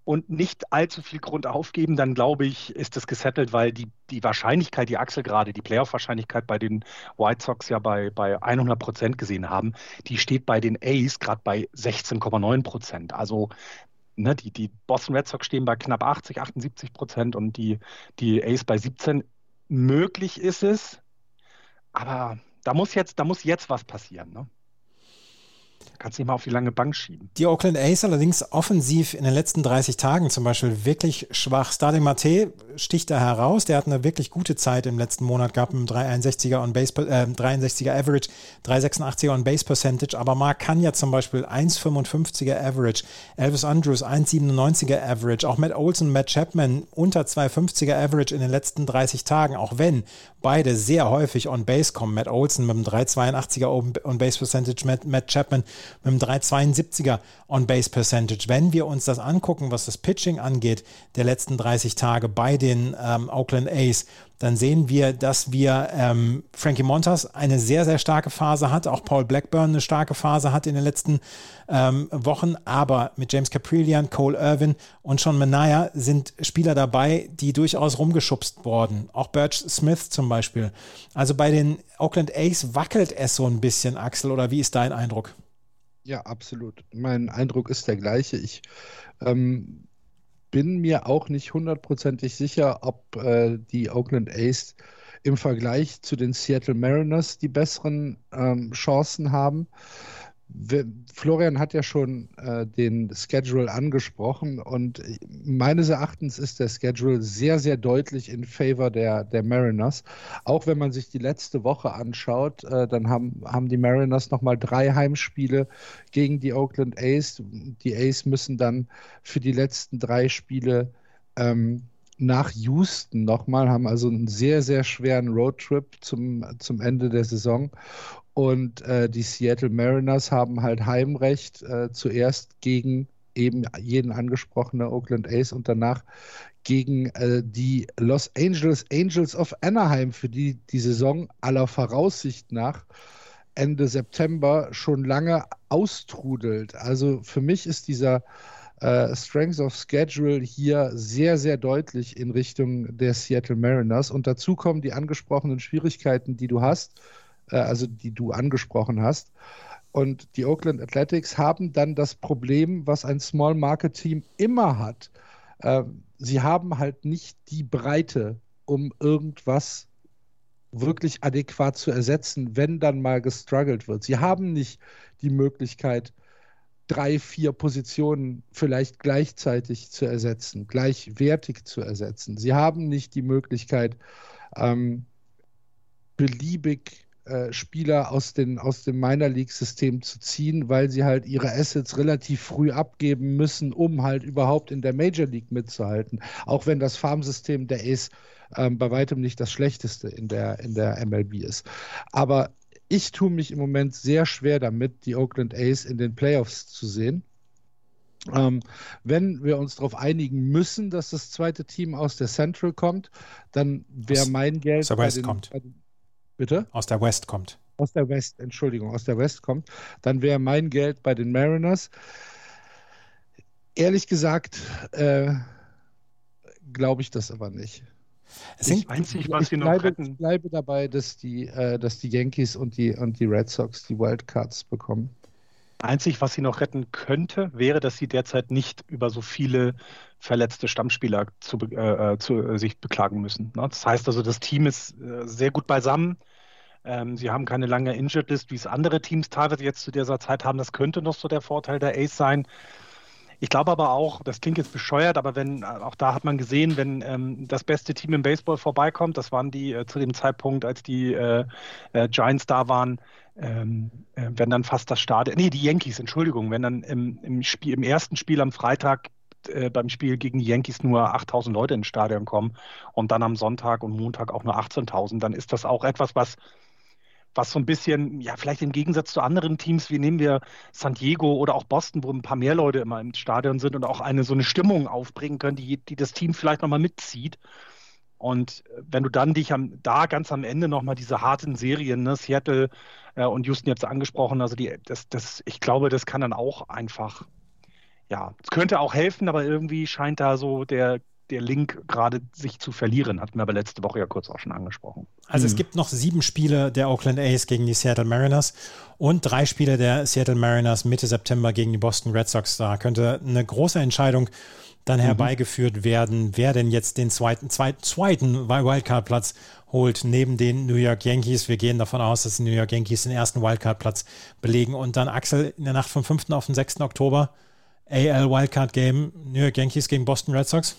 und nicht allzu viel Grund aufgeben, dann glaube ich, ist das gesettelt, weil die, die Wahrscheinlichkeit, die Axel gerade, die Playoff-Wahrscheinlichkeit bei den White Sox ja bei, bei 100 Prozent gesehen haben, die steht bei den A's gerade bei 16,9 Prozent. Also ne, die, die Boston Red Sox stehen bei knapp 80, 78 Prozent und die, die A's bei 17. Möglich ist es, aber da muss jetzt, da muss jetzt was passieren. Ne? Kannst nicht mal auf die lange Bank schieben. Die Oakland A's allerdings offensiv in den letzten 30 Tagen zum Beispiel wirklich schwach. Starling Mate sticht da heraus. Der hat eine wirklich gute Zeit im letzten Monat gehabt mit einem 361er on Base, äh, 63er Average, 386er on Base Percentage. Aber Mark kann ja zum Beispiel 1,55er Average, Elvis Andrews 1,97er Average, auch Matt Olson, Matt Chapman unter 2,50er Average in den letzten 30 Tagen, auch wenn beide sehr häufig on Base kommen. Matt Olson mit einem 382er on Base Percentage, Matt, Matt Chapman mit einem 372er on Base Percentage. Wenn wir uns das angucken, was das Pitching angeht, der letzten 30 Tage bei den ähm, Oakland A's, dann sehen wir, dass wir ähm, Frankie Montas eine sehr, sehr starke Phase hat, auch Paul Blackburn eine starke Phase hat in den letzten ähm, Wochen, aber mit James Caprillian, Cole Irvin und Sean Manaya sind Spieler dabei, die durchaus rumgeschubst wurden. Auch Birch Smith zum Beispiel. Also bei den Oakland A's wackelt es so ein bisschen, Axel, oder wie ist dein Eindruck? Ja, absolut. Mein Eindruck ist der gleiche. Ich ähm, bin mir auch nicht hundertprozentig sicher, ob äh, die Oakland A's im Vergleich zu den Seattle Mariners die besseren ähm, Chancen haben. Florian hat ja schon äh, den Schedule angesprochen und meines Erachtens ist der Schedule sehr, sehr deutlich in favor der, der Mariners. Auch wenn man sich die letzte Woche anschaut, äh, dann haben, haben die Mariners nochmal drei Heimspiele gegen die Oakland A's. Die A's müssen dann für die letzten drei Spiele ähm, nach Houston nochmal, haben also einen sehr, sehr schweren Roadtrip zum, zum Ende der Saison. Und äh, die Seattle Mariners haben halt Heimrecht äh, zuerst gegen eben jeden angesprochene Oakland A's und danach gegen äh, die Los Angeles Angels of Anaheim, für die die Saison aller Voraussicht nach Ende September schon lange austrudelt. Also für mich ist dieser äh, Strength of Schedule hier sehr, sehr deutlich in Richtung der Seattle Mariners. Und dazu kommen die angesprochenen Schwierigkeiten, die du hast äh, also die du angesprochen hast. Und die Oakland Athletics haben dann das Problem, was ein Small Market Team immer hat. Äh, sie haben halt nicht die Breite, um irgendwas wirklich adäquat zu ersetzen, wenn dann mal gestruggelt wird. Sie haben nicht die Möglichkeit, drei, vier Positionen vielleicht gleichzeitig zu ersetzen, gleichwertig zu ersetzen. Sie haben nicht die Möglichkeit, ähm, beliebig äh, Spieler aus, den, aus dem Minor League-System zu ziehen, weil sie halt ihre Assets relativ früh abgeben müssen, um halt überhaupt in der Major League mitzuhalten. Auch wenn das Farmsystem der Ace ähm, bei weitem nicht das schlechteste in der, in der MLB ist. Aber ich tue mich im Moment sehr schwer damit, die Oakland Ace in den Playoffs zu sehen. Ähm, wenn wir uns darauf einigen müssen, dass das zweite Team aus der Central kommt, dann wäre mein Geld. Aus der West den, kommt. Bitte? Aus der West kommt. Aus der West, Entschuldigung, aus der West kommt. Dann wäre mein Geld bei den Mariners. Ehrlich gesagt, äh, glaube ich das aber nicht. Es ich, einzig, was ich, bleibe, ich bleibe dabei, dass die, äh, dass die Yankees und die, und die Red Sox die Wildcards bekommen. Einzig, was sie noch retten könnte, wäre, dass sie derzeit nicht über so viele verletzte Stammspieler zu, äh, äh, zu äh, sich beklagen müssen. Ne? Das heißt also, das Team ist äh, sehr gut beisammen. Ähm, sie haben keine lange Injured List, wie es andere Teams teilweise jetzt zu dieser Zeit haben. Das könnte noch so der Vorteil der Ace sein. Ich glaube aber auch, das klingt jetzt bescheuert, aber wenn, auch da hat man gesehen, wenn ähm, das beste Team im Baseball vorbeikommt, das waren die äh, zu dem Zeitpunkt, als die äh, äh, Giants da waren, ähm, äh, wenn dann fast das Stadion, nee, die Yankees, Entschuldigung, wenn dann im, im, Spiel, im ersten Spiel am Freitag äh, beim Spiel gegen die Yankees nur 8000 Leute ins Stadion kommen und dann am Sonntag und Montag auch nur 18.000, dann ist das auch etwas, was was so ein bisschen, ja, vielleicht im Gegensatz zu anderen Teams, wie nehmen wir San Diego oder auch Boston, wo ein paar mehr Leute immer im Stadion sind und auch eine so eine Stimmung aufbringen können, die, die das Team vielleicht nochmal mitzieht. Und wenn du dann dich am, da ganz am Ende nochmal diese harten Serien, ne, Seattle äh, und Houston jetzt angesprochen, also die, das, das, ich glaube, das kann dann auch einfach ja, es könnte auch helfen, aber irgendwie scheint da so der, der Link gerade sich zu verlieren, hatten wir aber letzte Woche ja kurz auch schon angesprochen. Also mhm. es gibt noch sieben Spiele der Oakland A's gegen die Seattle Mariners und drei Spiele der Seattle Mariners Mitte September gegen die Boston Red Sox. Da könnte eine große Entscheidung dann mhm. herbeigeführt werden, wer denn jetzt den zweiten, zweiten, zweiten Wildcard-Platz holt neben den New York Yankees. Wir gehen davon aus, dass die New York Yankees den ersten Wildcard-Platz belegen und dann Axel in der Nacht vom 5. auf den 6. Oktober AL Wildcard Game New York Yankees gegen Boston Red Sox.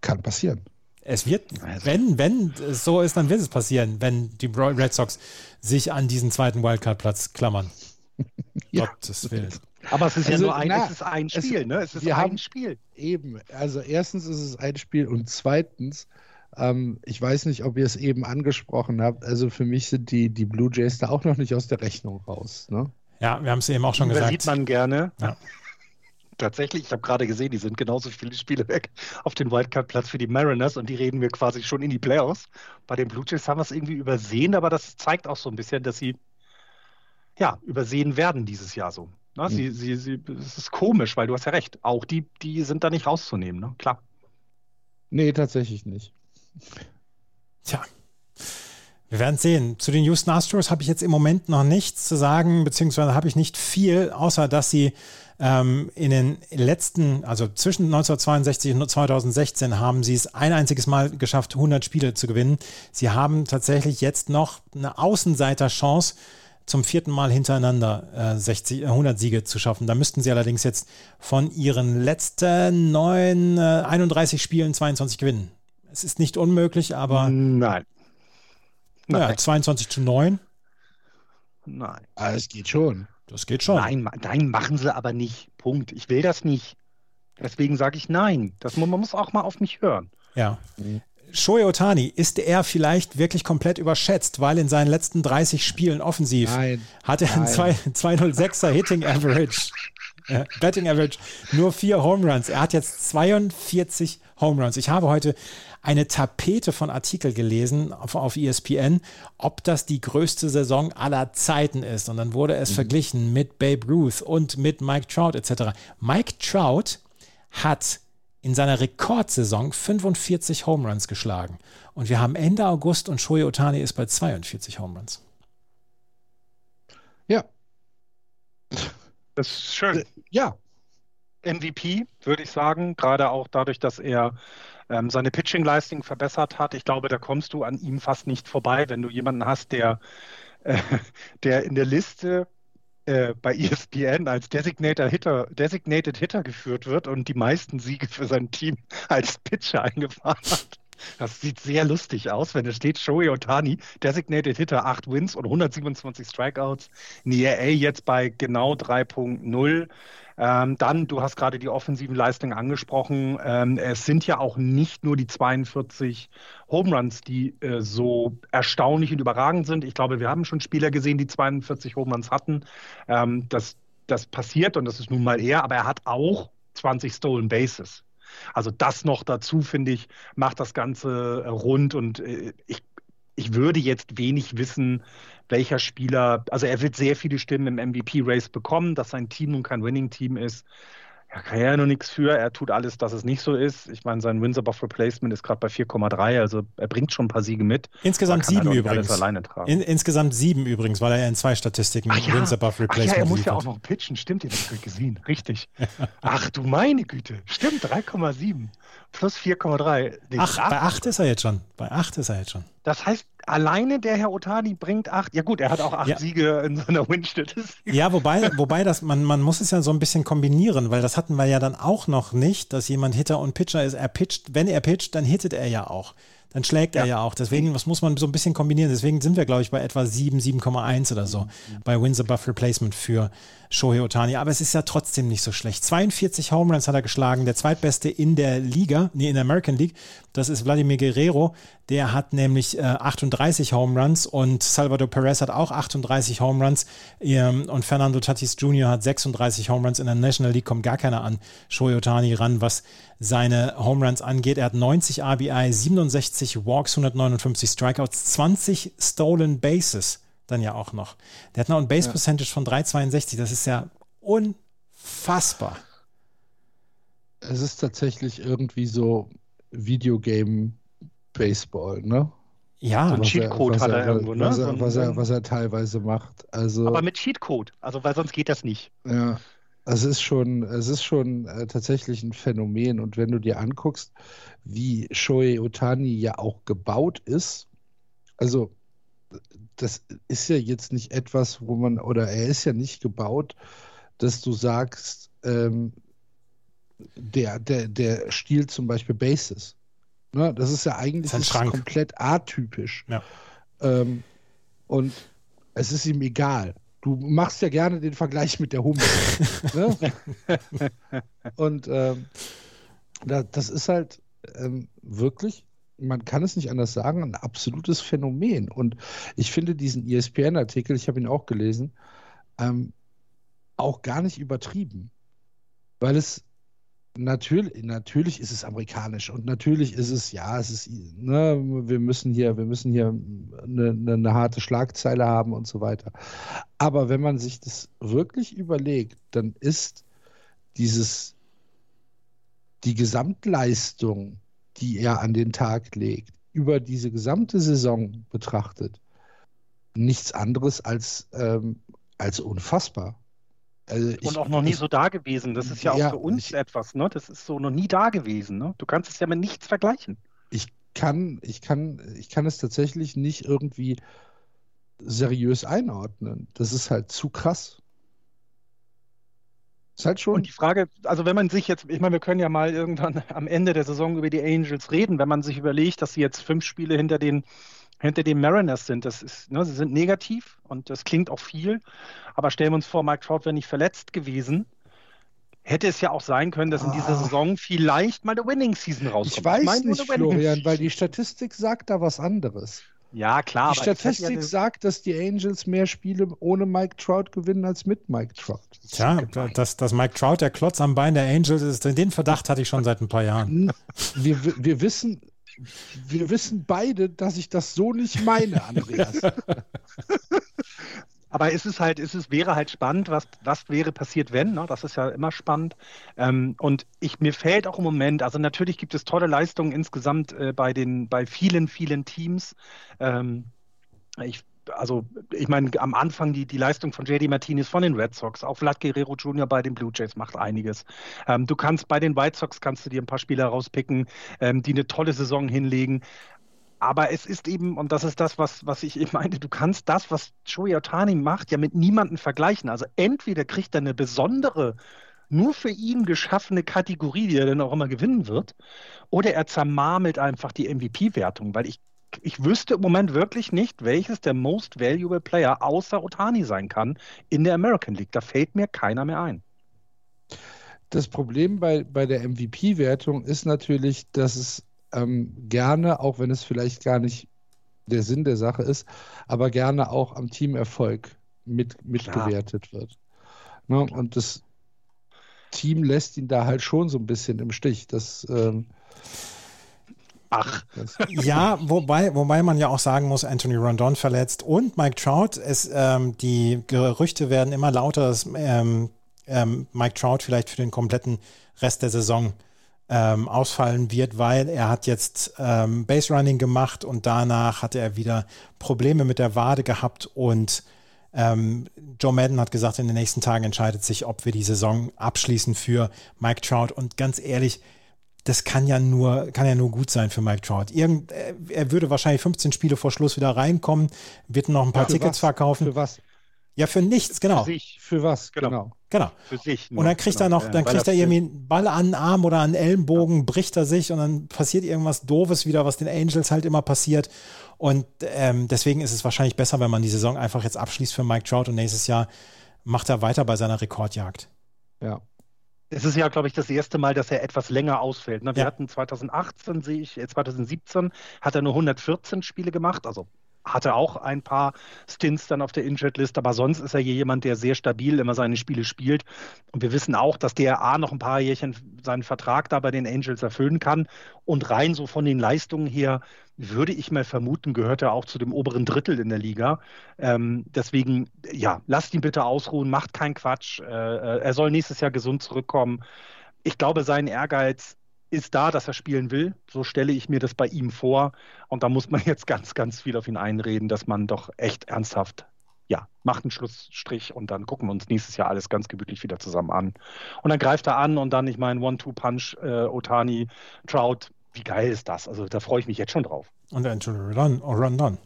Kann passieren. Es wird, also wenn, wenn es so ist, dann wird es passieren, wenn die Red Sox sich an diesen zweiten Wildcard-Platz klammern. ja. Gottes Willen. Aber es ist also, ja nur ein, na, es ist ein Spiel, es, ne? Es ist ein haben, Spiel. Eben. Also erstens ist es ein Spiel und zweitens, ähm, ich weiß nicht, ob ihr es eben angesprochen habt, also für mich sind die, die Blue Jays da auch noch nicht aus der Rechnung raus. Ne? Ja, wir haben es eben auch schon gesagt. Das sieht man gerne. Ja. Tatsächlich, ich habe gerade gesehen, die sind genauso viele Spiele weg auf den Wildcard-Platz für die Mariners und die reden wir quasi schon in die Playoffs. Bei den Blue Jays haben wir es irgendwie übersehen, aber das zeigt auch so ein bisschen, dass sie ja übersehen werden dieses Jahr so. Na, ne? sie, mhm. sie, sie, es ist komisch, weil du hast ja recht. Auch die, die sind da nicht rauszunehmen, ne? Klar. Nee, tatsächlich nicht. Tja. Wir werden sehen. Zu den Houston Astros habe ich jetzt im Moment noch nichts zu sagen, beziehungsweise habe ich nicht viel, außer dass sie ähm, in den letzten, also zwischen 1962 und 2016 haben sie es ein einziges Mal geschafft, 100 Spiele zu gewinnen. Sie haben tatsächlich jetzt noch eine Außenseiterchance, zum vierten Mal hintereinander äh, 60, 100 äh, Siege zu schaffen. Da müssten sie allerdings jetzt von ihren letzten neun, äh, 31 Spielen 22 gewinnen. Es ist nicht unmöglich, aber. Nein. Nein. Ja, 22 zu 9. Nein. Aber es geht schon. Das geht schon. Nein, nein, machen sie aber nicht. Punkt. Ich will das nicht. Deswegen sage ich nein. Das, man muss auch mal auf mich hören. Ja. Mhm. Shohei Otani, ist er vielleicht wirklich komplett überschätzt, weil in seinen letzten 30 Spielen offensiv nein, hat er einen 206er Hitting Average, äh, Betting Average, nur vier Home Runs. Er hat jetzt 42 Home Runs. Ich habe heute eine Tapete von Artikel gelesen auf, auf ESPN, ob das die größte Saison aller Zeiten ist. Und dann wurde es mhm. verglichen mit Babe Ruth und mit Mike Trout etc. Mike Trout hat in seiner Rekordsaison 45 Home Runs geschlagen. Und wir haben Ende August und Shohei Otani ist bei 42 Home Runs. Ja. Das ist schön. Ja. MVP, würde ich sagen, gerade auch dadurch, dass er ähm, seine Pitching-Leistung verbessert hat. Ich glaube, da kommst du an ihm fast nicht vorbei, wenn du jemanden hast, der, äh, der in der Liste äh, bei ESPN als Designated Hitter, Designated Hitter geführt wird und die meisten Siege für sein Team als Pitcher eingefahren hat. Das sieht sehr lustig aus, wenn da steht Shohei Otani, Designated Hitter, 8 Wins und 127 Strikeouts. In die EA jetzt bei genau 3.0. Ähm, dann, du hast gerade die offensiven Leistungen angesprochen. Ähm, es sind ja auch nicht nur die 42 Home Runs, die äh, so erstaunlich und überragend sind. Ich glaube, wir haben schon Spieler gesehen, die 42 Home Runs hatten. Ähm, das, das passiert und das ist nun mal er, aber er hat auch 20 Stolen Bases. Also das noch dazu, finde ich, macht das Ganze äh, rund und äh, ich, ich würde jetzt wenig wissen, welcher Spieler, also er wird sehr viele Stimmen im MVP-Race bekommen, dass sein Team nun kein Winning-Team ist. Ja, kann er ja nur nichts für. Er tut alles, dass es nicht so ist. Ich meine, sein Wins above Replacement ist gerade bei 4,3, also er bringt schon ein paar Siege mit. Insgesamt sieben halt übrigens. Alleine tragen. In, insgesamt sieben übrigens, weil er ja in zwei Statistiken Ach ja. Wins above Replacement Ach ja, er muss ja auch noch pitchen, stimmt, habe ich gesehen. Richtig. Ach du meine Güte, stimmt, 3,7 plus 4,3. Ach, bei 8 ist er jetzt schon. Bei 8 ist er jetzt schon. Das heißt, alleine der Herr Otani bringt acht. Ja gut, er hat auch acht ja. Siege in seiner Win-Statistik. Ja, wobei, wobei das, man, man muss es ja so ein bisschen kombinieren, weil das hatten wir ja dann auch noch nicht, dass jemand Hitter und Pitcher ist. Er pitcht, wenn er pitcht, dann hittet er ja auch dann schlägt ja. er ja auch. Deswegen, was muss man so ein bisschen kombinieren? Deswegen sind wir, glaube ich, bei etwa 7, 7,1 oder so mhm. bei Wins above Replacement für Shohei Otani. Aber es ist ja trotzdem nicht so schlecht. 42 Home Runs hat er geschlagen, der zweitbeste in der Liga, nee, in der American League. Das ist Vladimir Guerrero. Der hat nämlich äh, 38 Home Runs und Salvador Perez hat auch 38 Home Runs. Ähm, und Fernando Tatis Jr. hat 36 Home Runs. In der National League kommt gar keiner an Shohei Otani ran, was seine Home Runs angeht. Er hat 90 RBI, 67 Walks, 159 Strikeouts, 20 Stolen Bases dann ja auch noch. Der hat noch ein Base Percentage von 3,62. Das ist ja unfassbar. Es ist tatsächlich irgendwie so Videogame Baseball, ne? Ja, so ein Cheatcode hat er irgendwo, ne? Was er, was, er, was er teilweise macht. Also, Aber mit Cheatcode, also weil sonst geht das nicht. Ja. Es ist schon, es ist schon äh, tatsächlich ein Phänomen. Und wenn du dir anguckst, wie Shohei Otani ja auch gebaut ist, also das ist ja jetzt nicht etwas, wo man, oder er ist ja nicht gebaut, dass du sagst, ähm, der, der, der stiehlt zum Beispiel Bases. Ne? Das ist ja eigentlich ist komplett atypisch. Ja. Ähm, und es ist ihm egal. Du machst ja gerne den Vergleich mit der Hummel. ne? Und ähm, das ist halt ähm, wirklich, man kann es nicht anders sagen, ein absolutes Phänomen. Und ich finde diesen ESPN-Artikel, ich habe ihn auch gelesen, ähm, auch gar nicht übertrieben. Weil es natürlich, natürlich ist es amerikanisch und natürlich ist es, ja, es ist, ne, wir müssen hier, wir müssen hier eine, eine, eine, harte Schlagzeile haben und so weiter. Aber wenn man sich das wirklich überlegt, dann ist dieses, die Gesamtleistung, die er an den Tag legt, über diese gesamte Saison betrachtet, nichts anderes als, ähm, als unfassbar. Also ich, und auch noch nie so da gewesen. Das ist ja auch ja, für uns ich, etwas, ne? Das ist so noch nie da gewesen, ne? Du kannst es ja mit nichts vergleichen. Ich kann, ich kann, ich kann es tatsächlich nicht irgendwie seriös einordnen. Das ist halt zu krass. Ist halt schon. Und die Frage, also wenn man sich jetzt, ich meine, wir können ja mal irgendwann am Ende der Saison über die Angels reden, wenn man sich überlegt, dass sie jetzt fünf Spiele hinter den hinter den Mariners sind. Das ist, ne, sie sind negativ und das klingt auch viel. Aber stellen wir uns vor, Mike Trout wäre nicht verletzt gewesen. Hätte es ja auch sein können, dass in dieser ah. Saison vielleicht mal eine Winning Season rauskommt. Ich weiß ich nicht, Florian, weil die Statistik sagt da was anderes. Ja, klar. Die Statistik ja sagt, dass die Angels mehr Spiele ohne Mike Trout gewinnen als mit Mike Trout. Tja, dass, dass Mike Trout der Klotz am Bein der Angels ist, den Verdacht hatte ich schon seit ein paar Jahren. Wir, wir wissen, wir wissen beide, dass ich das so nicht meine, Andreas. Aber es ist halt, es ist, wäre halt spannend, was, was wäre passiert, wenn, ne? das ist ja immer spannend. Ähm, und ich, mir fällt auch im Moment, also natürlich gibt es tolle Leistungen insgesamt äh, bei den, bei vielen, vielen Teams. Ähm, ich also ich meine, am Anfang die, die Leistung von JD Martinez von den Red Sox, auch Vlad Guerrero Jr. bei den Blue Jays macht einiges. Ähm, du kannst bei den White Sox kannst du dir ein paar Spieler rauspicken, ähm, die eine tolle Saison hinlegen. Aber es ist eben, und das ist das, was, was ich eben meinte, du kannst das, was Shohei Otani macht, ja mit niemandem vergleichen. Also entweder kriegt er eine besondere, nur für ihn geschaffene Kategorie, die er dann auch immer gewinnen wird, oder er zermarmelt einfach die MVP-Wertung, weil ich ich wüsste im Moment wirklich nicht, welches der Most Valuable Player außer Otani sein kann in der American League. Da fällt mir keiner mehr ein. Das Problem bei, bei der MVP-Wertung ist natürlich, dass es ähm, gerne, auch wenn es vielleicht gar nicht der Sinn der Sache ist, aber gerne auch am Teamerfolg mit, mitgewertet wird. Ne? Und das Team lässt ihn da halt schon so ein bisschen im Stich. Das ähm, Ach. Ja, wobei, wobei man ja auch sagen muss, Anthony Rondon verletzt und Mike Trout. Es, ähm, die Gerüchte werden immer lauter, dass ähm, ähm, Mike Trout vielleicht für den kompletten Rest der Saison ähm, ausfallen wird, weil er hat jetzt ähm, Base Running gemacht und danach hatte er wieder Probleme mit der Wade gehabt und ähm, Joe Madden hat gesagt, in den nächsten Tagen entscheidet sich, ob wir die Saison abschließen für Mike Trout. Und ganz ehrlich, das kann ja nur, kann ja nur gut sein für Mike Trout. Irgend, er würde wahrscheinlich 15 Spiele vor Schluss wieder reinkommen, wird noch ein paar ja, Tickets was? verkaufen. Für was? Ja, für nichts, genau. Für sich. Für was? Genau. Genau. genau. Für sich. Nur. Und dann kriegt genau. er noch, dann kriegt er irgendwie einen Ball an den Arm oder an den Ellenbogen, ja. bricht er sich und dann passiert irgendwas Doofes wieder, was den Angels halt immer passiert. Und ähm, deswegen ist es wahrscheinlich besser, wenn man die Saison einfach jetzt abschließt für Mike Trout und nächstes Jahr macht er weiter bei seiner Rekordjagd. Ja, es ist ja, glaube ich, das erste Mal, dass er etwas länger ausfällt. Ne? Wir ja. hatten 2018, sehe ich, 2017 äh, hat er nur 114 Spiele gemacht, also hatte auch ein paar Stints dann auf der Injured List, aber sonst ist er hier jemand, der sehr stabil immer seine Spiele spielt. Und wir wissen auch, dass der A noch ein paar Jährchen seinen Vertrag da bei den Angels erfüllen kann. Und rein so von den Leistungen her würde ich mal vermuten, gehört er auch zu dem oberen Drittel in der Liga. Ähm, deswegen, ja, lasst ihn bitte ausruhen, macht keinen Quatsch. Äh, äh er soll nächstes Jahr gesund zurückkommen. Ich glaube, sein Ehrgeiz ist da, dass er spielen will. So stelle ich mir das bei ihm vor. Und da muss man jetzt ganz, ganz viel auf ihn einreden, dass man doch echt ernsthaft ja, macht einen Schlussstrich und dann gucken wir uns nächstes Jahr alles ganz gemütlich wieder zusammen an. Und dann greift er an und dann, ich meine, One-Two-Punch, äh, Otani, Trout, wie geil ist das? Also da freue ich mich jetzt schon drauf. Und dann Run, Run Run.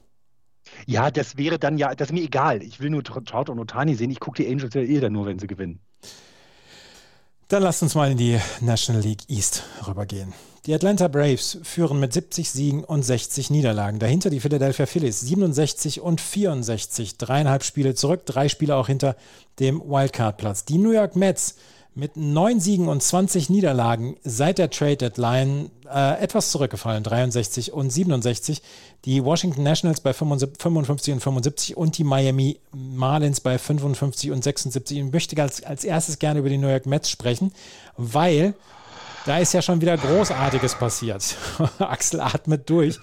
Ja, das wäre dann ja, das ist mir egal. Ich will nur Trout und Otani sehen. Ich gucke die Angels ja eh dann nur, wenn sie gewinnen. Dann lasst uns mal in die National League East rübergehen. Die Atlanta Braves führen mit 70 Siegen und 60 Niederlagen. Dahinter die Philadelphia Phillies 67 und 64. Dreieinhalb Spiele zurück, drei Spiele auch hinter dem Wildcard-Platz. Die New York Mets mit neun Siegen und 20 Niederlagen seit der Trade Deadline äh, etwas zurückgefallen, 63 und 67. Die Washington Nationals bei 55 und 75 und die Miami Marlins bei 55 und 76. Ich möchte als, als erstes gerne über die New York Mets sprechen, weil da ist ja schon wieder Großartiges passiert. Axel atmet durch.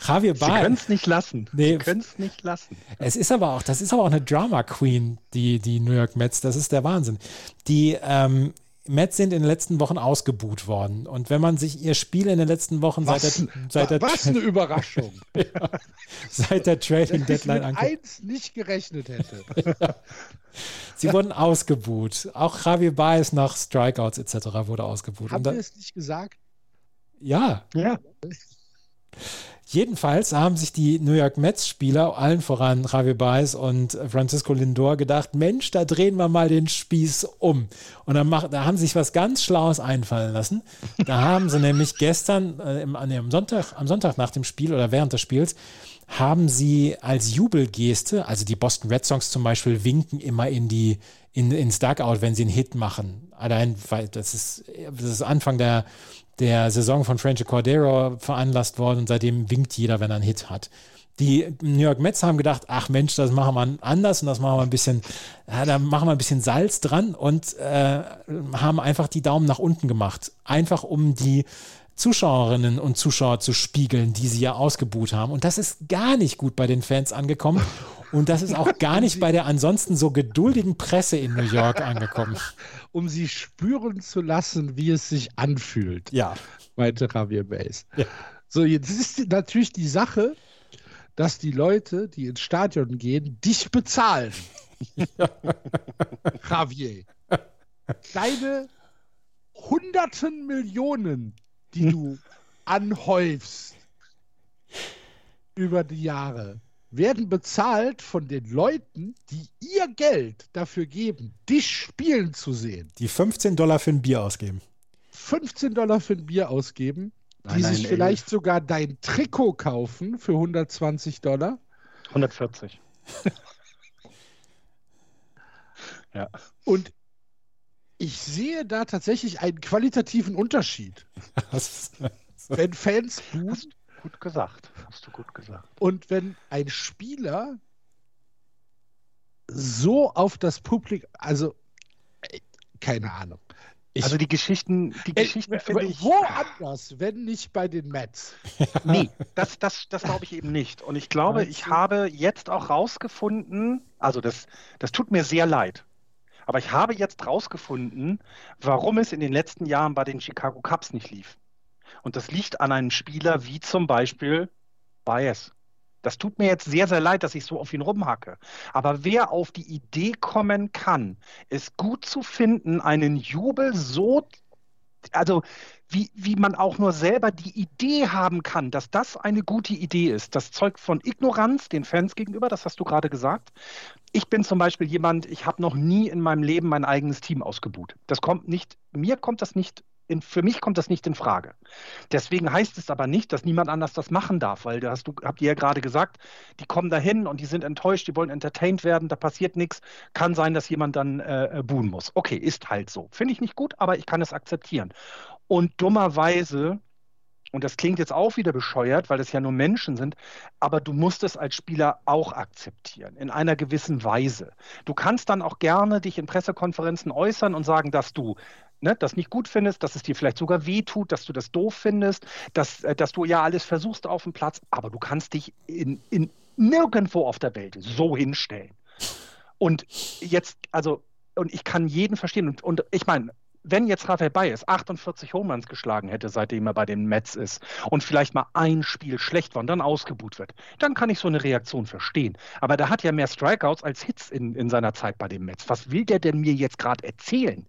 Javier Baez. Sie können es nicht lassen. Nee, Sie können es nicht lassen. Es ist aber auch, das ist aber auch eine Drama Queen, die, die New York Mets. Das ist der Wahnsinn. Die ähm, Mets sind in den letzten Wochen ausgebuht worden. Und wenn man sich ihr Spiel in den letzten Wochen was, seit der, seit der Was eine Überraschung. ja, seit der Trading Deadline anguckt. eins nicht gerechnet hätte. Sie wurden ausgebuht. Auch Javier Baez nach Strikeouts etc. wurde ausgebuht. Haben wir es nicht gesagt? Ja. Ja. Jedenfalls haben sich die New York Mets-Spieler, allen voran Javier Baez und Francisco Lindor, gedacht: Mensch, da drehen wir mal den Spieß um. Und dann macht, da haben sie sich was ganz Schlaues einfallen lassen. Da haben sie nämlich gestern, äh, im, nee, am, Sonntag, am Sonntag nach dem Spiel oder während des Spiels, haben sie als Jubelgeste, also die Boston Red Sox zum Beispiel, winken immer in die, in, ins Dugout, wenn sie einen Hit machen. Allein, weil das ist, das ist Anfang der der Saison von Franchi Cordero veranlasst worden und seitdem winkt jeder, wenn er einen Hit hat. Die New York Mets haben gedacht, ach Mensch, das machen wir anders und das machen wir ein bisschen, ja, da machen wir ein bisschen Salz dran und äh, haben einfach die Daumen nach unten gemacht. Einfach um die Zuschauerinnen und Zuschauer zu spiegeln, die sie ja ausgebuht haben. Und das ist gar nicht gut bei den Fans angekommen. Und das ist auch gar nicht bei der ansonsten so geduldigen Presse in New York angekommen. Um sie spüren zu lassen, wie es sich anfühlt. Ja. Meinte Javier Bass. Ja. So, jetzt ist natürlich die Sache, dass die Leute, die ins Stadion gehen, dich bezahlen. Javier. Deine hunderten Millionen, die du anhäufst über die Jahre, werden bezahlt von den Leuten, die ihr Geld dafür geben, dich spielen zu sehen. Die 15 Dollar für ein Bier ausgeben. 15 Dollar für ein Bier ausgeben, nein, die nein, sich vielleicht ey. sogar dein Trikot kaufen für 120 Dollar. 140. ja. Und ich sehe da tatsächlich einen qualitativen Unterschied. Wenn Fans boost, Gut gesagt. Hast du gut gesagt. Und wenn ein Spieler so auf das Publikum, also keine Ahnung. Ich, also die Geschichten, die äh, Geschichten finde ich. Wo anders, wenn nicht bei den Mets? nee, das, das, das glaube ich eben nicht. Und ich glaube, ich habe jetzt auch rausgefunden, also das, das tut mir sehr leid. Aber ich habe jetzt rausgefunden, warum es in den letzten Jahren bei den Chicago Cubs nicht lief. Und das liegt an einem Spieler wie zum Beispiel Bias. Das tut mir jetzt sehr, sehr leid, dass ich so auf ihn rumhacke. Aber wer auf die Idee kommen kann, es gut zu finden, einen Jubel so, also wie, wie man auch nur selber die Idee haben kann, dass das eine gute Idee ist. Das zeugt von Ignoranz den Fans gegenüber, das hast du gerade gesagt. Ich bin zum Beispiel jemand, ich habe noch nie in meinem Leben mein eigenes Team ausgebuht. Das kommt nicht, mir kommt das nicht in, für mich kommt das nicht in Frage. Deswegen heißt es aber nicht, dass niemand anders das machen darf, weil da hast du, habt ihr ja gerade gesagt, die kommen dahin und die sind enttäuscht, die wollen entertained werden, da passiert nichts. Kann sein, dass jemand dann äh, buhen muss. Okay, ist halt so. Finde ich nicht gut, aber ich kann es akzeptieren. Und dummerweise, und das klingt jetzt auch wieder bescheuert, weil es ja nur Menschen sind, aber du musst es als Spieler auch akzeptieren, in einer gewissen Weise. Du kannst dann auch gerne dich in Pressekonferenzen äußern und sagen, dass du ne, das nicht gut findest, dass es dir vielleicht sogar wehtut, dass du das doof findest, dass, äh, dass du ja alles versuchst auf dem Platz, aber du kannst dich in, in nirgendwo auf der Welt so hinstellen. Und jetzt, also, und ich kann jeden verstehen. Und, und ich meine, wenn jetzt Rafael Bayes 48 Homeruns geschlagen hätte, seitdem er bei den Mets ist und vielleicht mal ein Spiel schlecht war und dann ausgebuht wird, dann kann ich so eine Reaktion verstehen. Aber der hat ja mehr Strikeouts als Hits in, in seiner Zeit bei den Mets. Was will der denn mir jetzt gerade erzählen?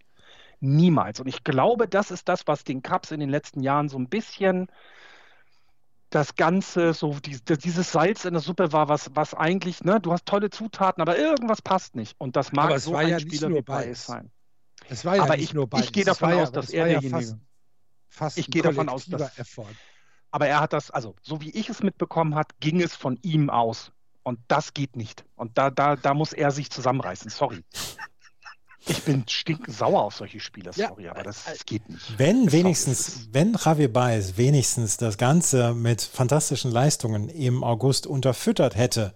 Niemals. Und ich glaube, das ist das, was den Cubs in den letzten Jahren so ein bisschen das Ganze, so die, dieses Salz in der Suppe war, was, was eigentlich, ne, du hast tolle Zutaten, aber irgendwas passt nicht. Und das mag aber so ein ja Spieler wie Baez sein. Es war ja aber nicht ich, nur Baez. ich gehe davon ja, aus, dass das er ja derjenige. fast, fast ich gehe davon aus, dass. Effort. Aber er hat das, also so wie ich es mitbekommen habe, ging es von ihm aus. Und das geht nicht. Und da, da, da muss er sich zusammenreißen. Sorry. Ich bin stinkensauer auf solche Spieler, Ja, sorry, aber das, das geht nicht. Wenn wenigstens, das ist- wenn Javier Baez wenigstens das Ganze mit fantastischen Leistungen im August unterfüttert hätte,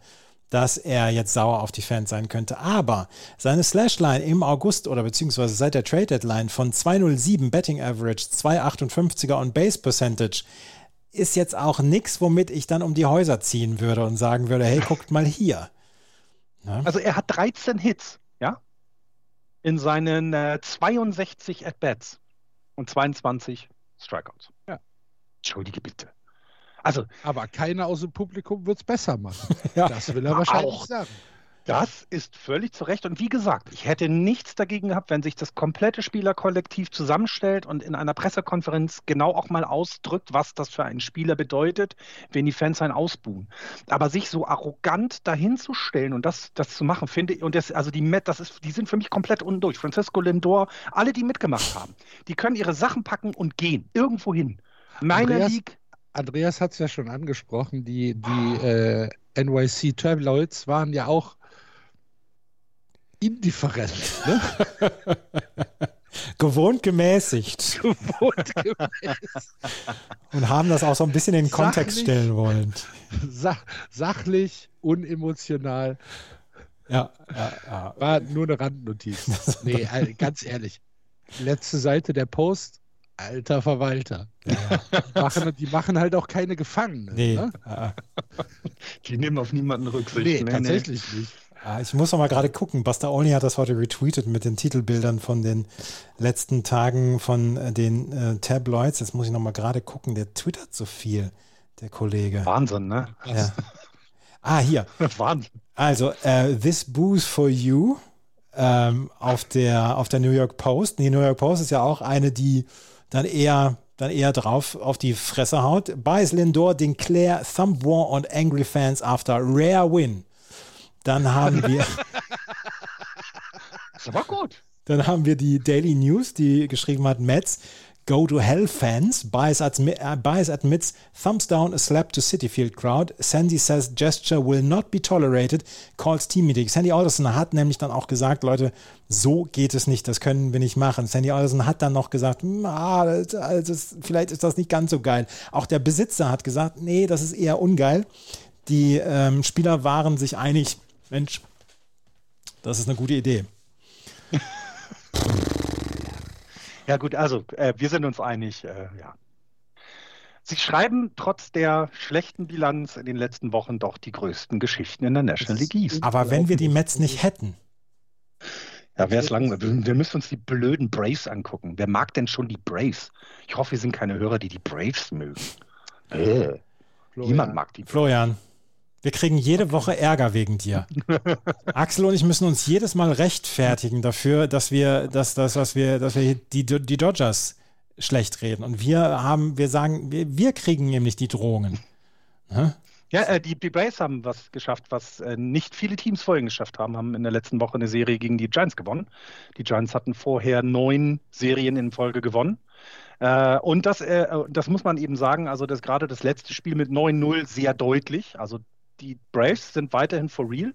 dass er jetzt sauer auf die Fans sein könnte. Aber seine Slashline im August oder beziehungsweise seit der Trade Deadline von 207 Betting Average, 258er und Base Percentage ist jetzt auch nichts, womit ich dann um die Häuser ziehen würde und sagen würde, hey, guckt mal hier. Also er hat 13 Hits, ja, in seinen äh, 62 At-Bats und 22 Strikeouts. Ja. Entschuldige bitte. Also Aber keiner aus dem Publikum wird es besser machen. Ja. Das will er wahrscheinlich Auch. sagen. Das ist völlig zu Recht. Und wie gesagt, ich hätte nichts dagegen gehabt, wenn sich das komplette Spielerkollektiv zusammenstellt und in einer Pressekonferenz genau auch mal ausdrückt, was das für einen Spieler bedeutet, wenn die Fans einen ausbuhen. Aber sich so arrogant dahinzustellen und das, das zu machen, finde ich, und das, also die Met, das ist, die sind für mich komplett unten durch. Francisco Lindor, alle, die mitgemacht haben, die können ihre Sachen packen und gehen. Irgendwo hin. Meiner Andreas- League, Andreas hat es ja schon angesprochen, die, die äh, NYC Tabloids waren ja auch indifferent. Ne? Gewohnt gemäßigt Gewohnt gemäß. und haben das auch so ein bisschen in den Kontext Sachlich. stellen wollen. Sach, sachlich, unemotional. Ja, ja, ja. War nur eine Randnotiz. Nee, äh, ganz ehrlich. Letzte Seite der Post, alter Verwalter. Die machen, die machen halt auch keine Gefangenen. Nee, Ne? die nehmen auf niemanden Rücksicht. Nee, tatsächlich nicht. Äh, ich muss noch mal gerade gucken. Buster Olney hat das heute retweetet mit den Titelbildern von den letzten Tagen von äh, den äh, Tabloids. Jetzt muss ich noch mal gerade gucken. Der twittert so viel, der Kollege. Wahnsinn, ne? Ja. Ah, hier. Wahnsinn. Also, äh, This Booze for You ähm, auf, der, auf der New York Post. Die New York Post ist ja auch eine, die dann eher, dann eher drauf auf die Fresse haut. Baez Lindor declare thumb war on angry fans after rare win. Dann haben wir, Das war gut. dann haben wir die Daily News, die geschrieben hat, Mets Go to hell fans. Baez, admi äh, Baez admits thumbs down a slap to City Field crowd. Sandy says gesture will not be tolerated. Calls team meeting. Sandy Alderson hat nämlich dann auch gesagt, Leute, so geht es nicht, das können wir nicht machen. Sandy Alderson hat dann noch gesagt, "Hm, ah, also, vielleicht ist das nicht ganz so geil. Auch der Besitzer hat gesagt, nee, das ist eher ungeil. Die ähm, Spieler waren sich einig, Mensch, das ist eine gute Idee. Ja gut, also äh, wir sind uns einig, äh, ja. Sie schreiben trotz der schlechten Bilanz in den letzten Wochen doch die größten Geschichten in der National League East. Aber wenn wir die Mets nicht hätten, Ja, wäre es langweilig. Wir, müssen uns die blöden Braves angucken. Wer mag denn schon die Braves? Ich hoffe, wir sind keine Hörer, die die Braves mögen. Äh, niemand mag die. Florian, wir kriegen jede Woche Ärger wegen dir. Axel und ich müssen uns jedes Mal rechtfertigen dafür, dass wir, dass, dass, dass wir, dass wir die, die Dodgers schlecht reden. Und wir haben, wir sagen, wir, wir kriegen nämlich die Drohungen. Hä? Ja, äh, die, die Braves haben was geschafft, was äh, nicht viele Teams vorhin geschafft haben, haben in der letzten Woche eine Serie gegen die Giants gewonnen. Die Giants hatten vorher neun Serien in Folge gewonnen. Äh, und das, äh, das muss man eben sagen, also das gerade das letzte Spiel mit 9-0 sehr deutlich. Also die Braves sind weiterhin for real,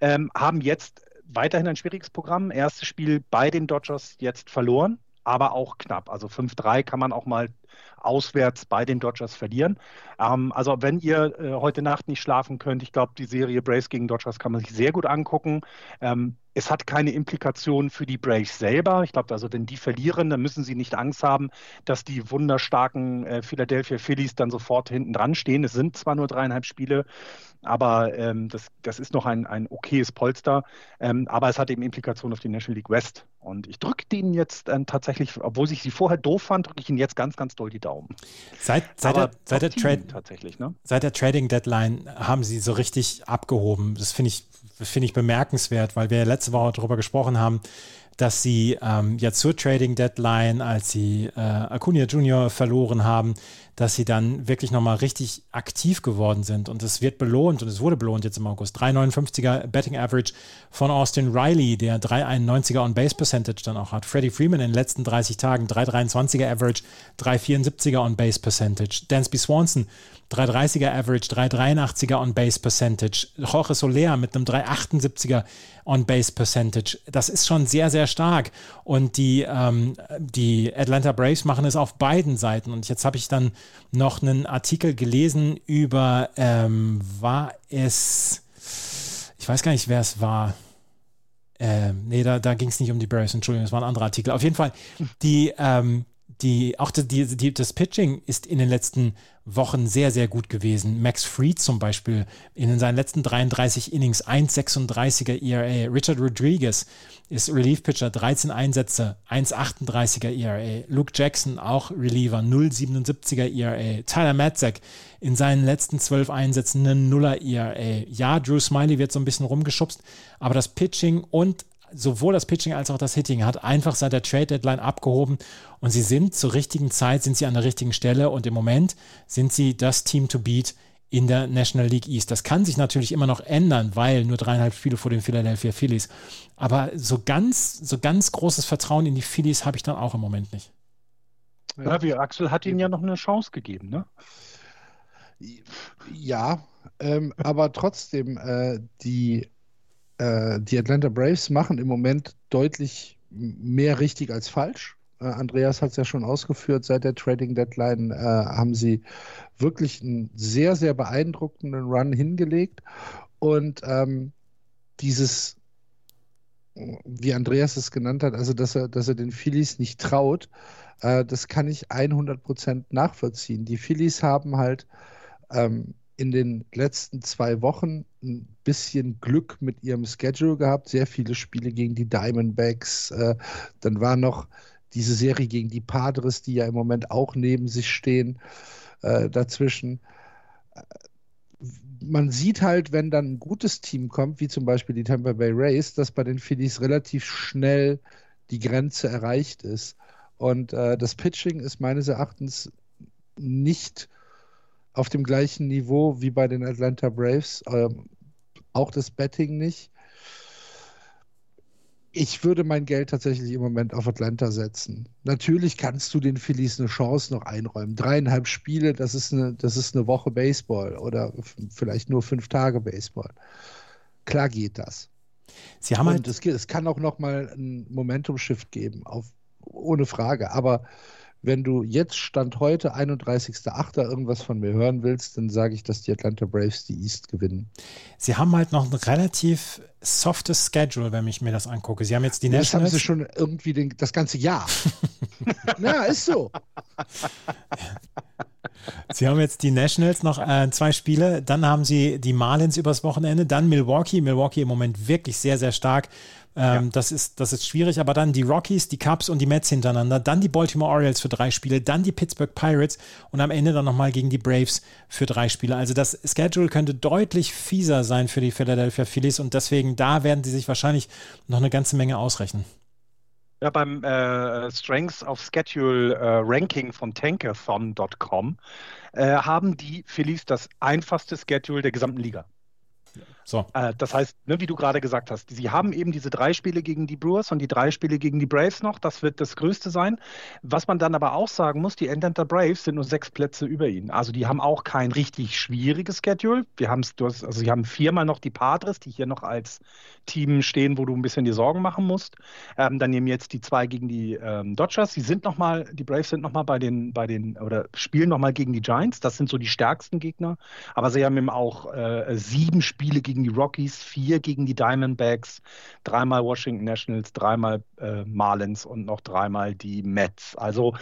ähm, haben jetzt weiterhin ein schwieriges Programm. Erstes Spiel bei den Dodgers jetzt verloren, aber auch knapp. Also 5-3 kann man auch mal auswärts bei den Dodgers verlieren. Ähm, also wenn ihr äh, heute Nacht nicht schlafen könnt, ich glaube, die Serie Braves gegen Dodgers kann man sich sehr gut angucken. Ähm, es hat keine Implikationen für die Braves selber. Ich glaube, also wenn die verlieren, dann müssen sie nicht Angst haben, dass die wunderstarken äh, Philadelphia Phillies dann sofort hinten dran stehen. Es sind zwar nur dreieinhalb Spiele, aber ähm, das, das ist noch ein, ein okayes Polster. Ähm, aber es hat eben Implikationen auf die National League West. Und ich drücke denen jetzt äh, tatsächlich, obwohl ich sie vorher doof fand, drücke ich ihnen jetzt ganz, ganz doll die Daumen. Seit, seit, der, seit, der, ne? seit der Trading Deadline haben sie so richtig abgehoben. Das finde ich, find ich bemerkenswert, weil wir letzte Woche darüber gesprochen haben, dass sie ähm, ja zur Trading Deadline, als sie äh, Acuna Junior verloren haben, dass sie dann wirklich nochmal richtig aktiv geworden sind. Und es wird belohnt und es wurde belohnt jetzt im August. 3,59er Betting Average von Austin Riley, der 3,91er On-Base Percentage dann auch hat. Freddie Freeman in den letzten 30 Tagen 3,23er Average, 3,74er On-Base Percentage. Dansby Swanson 330er Average, 383er On-Base Percentage. Jorge Soler mit einem 378er On-Base Percentage. Das ist schon sehr, sehr stark. Und die, ähm, die Atlanta Braves machen es auf beiden Seiten. Und jetzt habe ich dann noch einen Artikel gelesen über, ähm, war es, ich weiß gar nicht, wer es war. Ähm, nee, da, da ging es nicht um die Braves, Entschuldigung, das war ein anderer Artikel. Auf jeden Fall, die, ähm, die, auch die, die, das Pitching ist in den letzten Wochen sehr, sehr gut gewesen. Max Fried zum Beispiel in seinen letzten 33 Innings 1,36er ERA. Richard Rodriguez ist Relief-Pitcher, 13 Einsätze, 1,38er ERA. Luke Jackson auch Reliever, 0,77er ERA. Tyler Matzek in seinen letzten 12 Einsätzen eine Nuller ERA. Ja, Drew Smiley wird so ein bisschen rumgeschubst, aber das Pitching und sowohl das Pitching als auch das Hitting hat einfach seit der Trade Deadline abgehoben und sie sind zur richtigen Zeit, sind sie an der richtigen Stelle und im Moment sind sie das Team to beat in der National League East. Das kann sich natürlich immer noch ändern, weil nur dreieinhalb Spiele vor den Philadelphia Phillies. Aber so ganz, so ganz großes Vertrauen in die Phillies habe ich dann auch im Moment nicht. Ja, wie Axel hat ihnen ja noch eine Chance gegeben, ne? Ja, ähm, aber trotzdem, äh, die äh, die Atlanta Braves machen im Moment deutlich mehr richtig als falsch. Äh, Andreas hat es ja schon ausgeführt, seit der Trading Deadline äh, haben sie wirklich einen sehr, sehr beeindruckenden Run hingelegt. Und ähm, dieses, wie Andreas es genannt hat, also dass er, dass er den Phillies nicht traut, äh, das kann ich 100% nachvollziehen. Die Phillies haben halt ähm, in den letzten zwei Wochen ein bisschen Glück mit ihrem Schedule gehabt. Sehr viele Spiele gegen die Diamondbacks. Äh, dann war noch diese Serie gegen die Padres, die ja im Moment auch neben sich stehen, äh, dazwischen. Man sieht halt, wenn dann ein gutes Team kommt, wie zum Beispiel die Tampa Bay Rays, dass bei den Phillies relativ schnell die Grenze erreicht ist. Und äh, das Pitching ist meines Erachtens nicht auf dem gleichen Niveau wie bei den Atlanta Braves. Ähm, auch das Betting nicht. Ich würde mein Geld tatsächlich im Moment auf Atlanta setzen. Natürlich kannst du den Phillies eine Chance noch einräumen. Dreieinhalb Spiele, das ist eine, das ist eine Woche Baseball oder vielleicht nur fünf Tage Baseball. Klar geht das. Sie haben halt es, es kann auch noch mal ein Momentum-Shift geben, auf, ohne Frage. Aber wenn du jetzt Stand heute, 31.08. irgendwas von mir hören willst, dann sage ich, dass die Atlanta Braves die East gewinnen. Sie haben halt noch ein relativ softes Schedule, wenn ich mir das angucke. Sie haben jetzt die Nationals. Das haben sie schon irgendwie den, das ganze Jahr. ja, ist so. Sie haben jetzt die Nationals noch äh, zwei Spiele, dann haben sie die Marlins übers Wochenende, dann Milwaukee. Milwaukee im Moment wirklich sehr, sehr stark. Ähm, ja. das, ist, das ist schwierig, aber dann die Rockies, die Cubs und die Mets hintereinander, dann die Baltimore Orioles für drei Spiele, dann die Pittsburgh Pirates und am Ende dann nochmal gegen die Braves für drei Spiele. Also das Schedule könnte deutlich fieser sein für die Philadelphia Phillies und deswegen da werden sie sich wahrscheinlich noch eine ganze Menge ausrechnen. Ja, beim äh, Strengths of Schedule äh, Ranking von Tankathon.com äh, haben die Phillies das einfachste Schedule der gesamten Liga. So. Äh, das heißt, ne, wie du gerade gesagt hast, sie haben eben diese drei Spiele gegen die Brewers und die drei Spiele gegen die Braves noch. Das wird das Größte sein. Was man dann aber auch sagen muss, die Atlanta Braves sind nur sechs Plätze über ihnen. Also die haben auch kein richtig schwieriges Schedule. Wir haben also sie haben viermal noch die Padres, die hier noch als Team stehen, wo du ein bisschen die Sorgen machen musst. Ähm, dann nehmen jetzt die zwei gegen die ähm, Dodgers. Sie sind noch die Braves sind noch mal bei den, bei den oder spielen noch mal gegen die Giants. Das sind so die stärksten Gegner. Aber sie haben eben auch äh, sieben Spiele gegen gegen die Rockies, vier gegen die Diamondbacks, dreimal Washington Nationals, dreimal äh, Marlins und noch dreimal die Mets. Also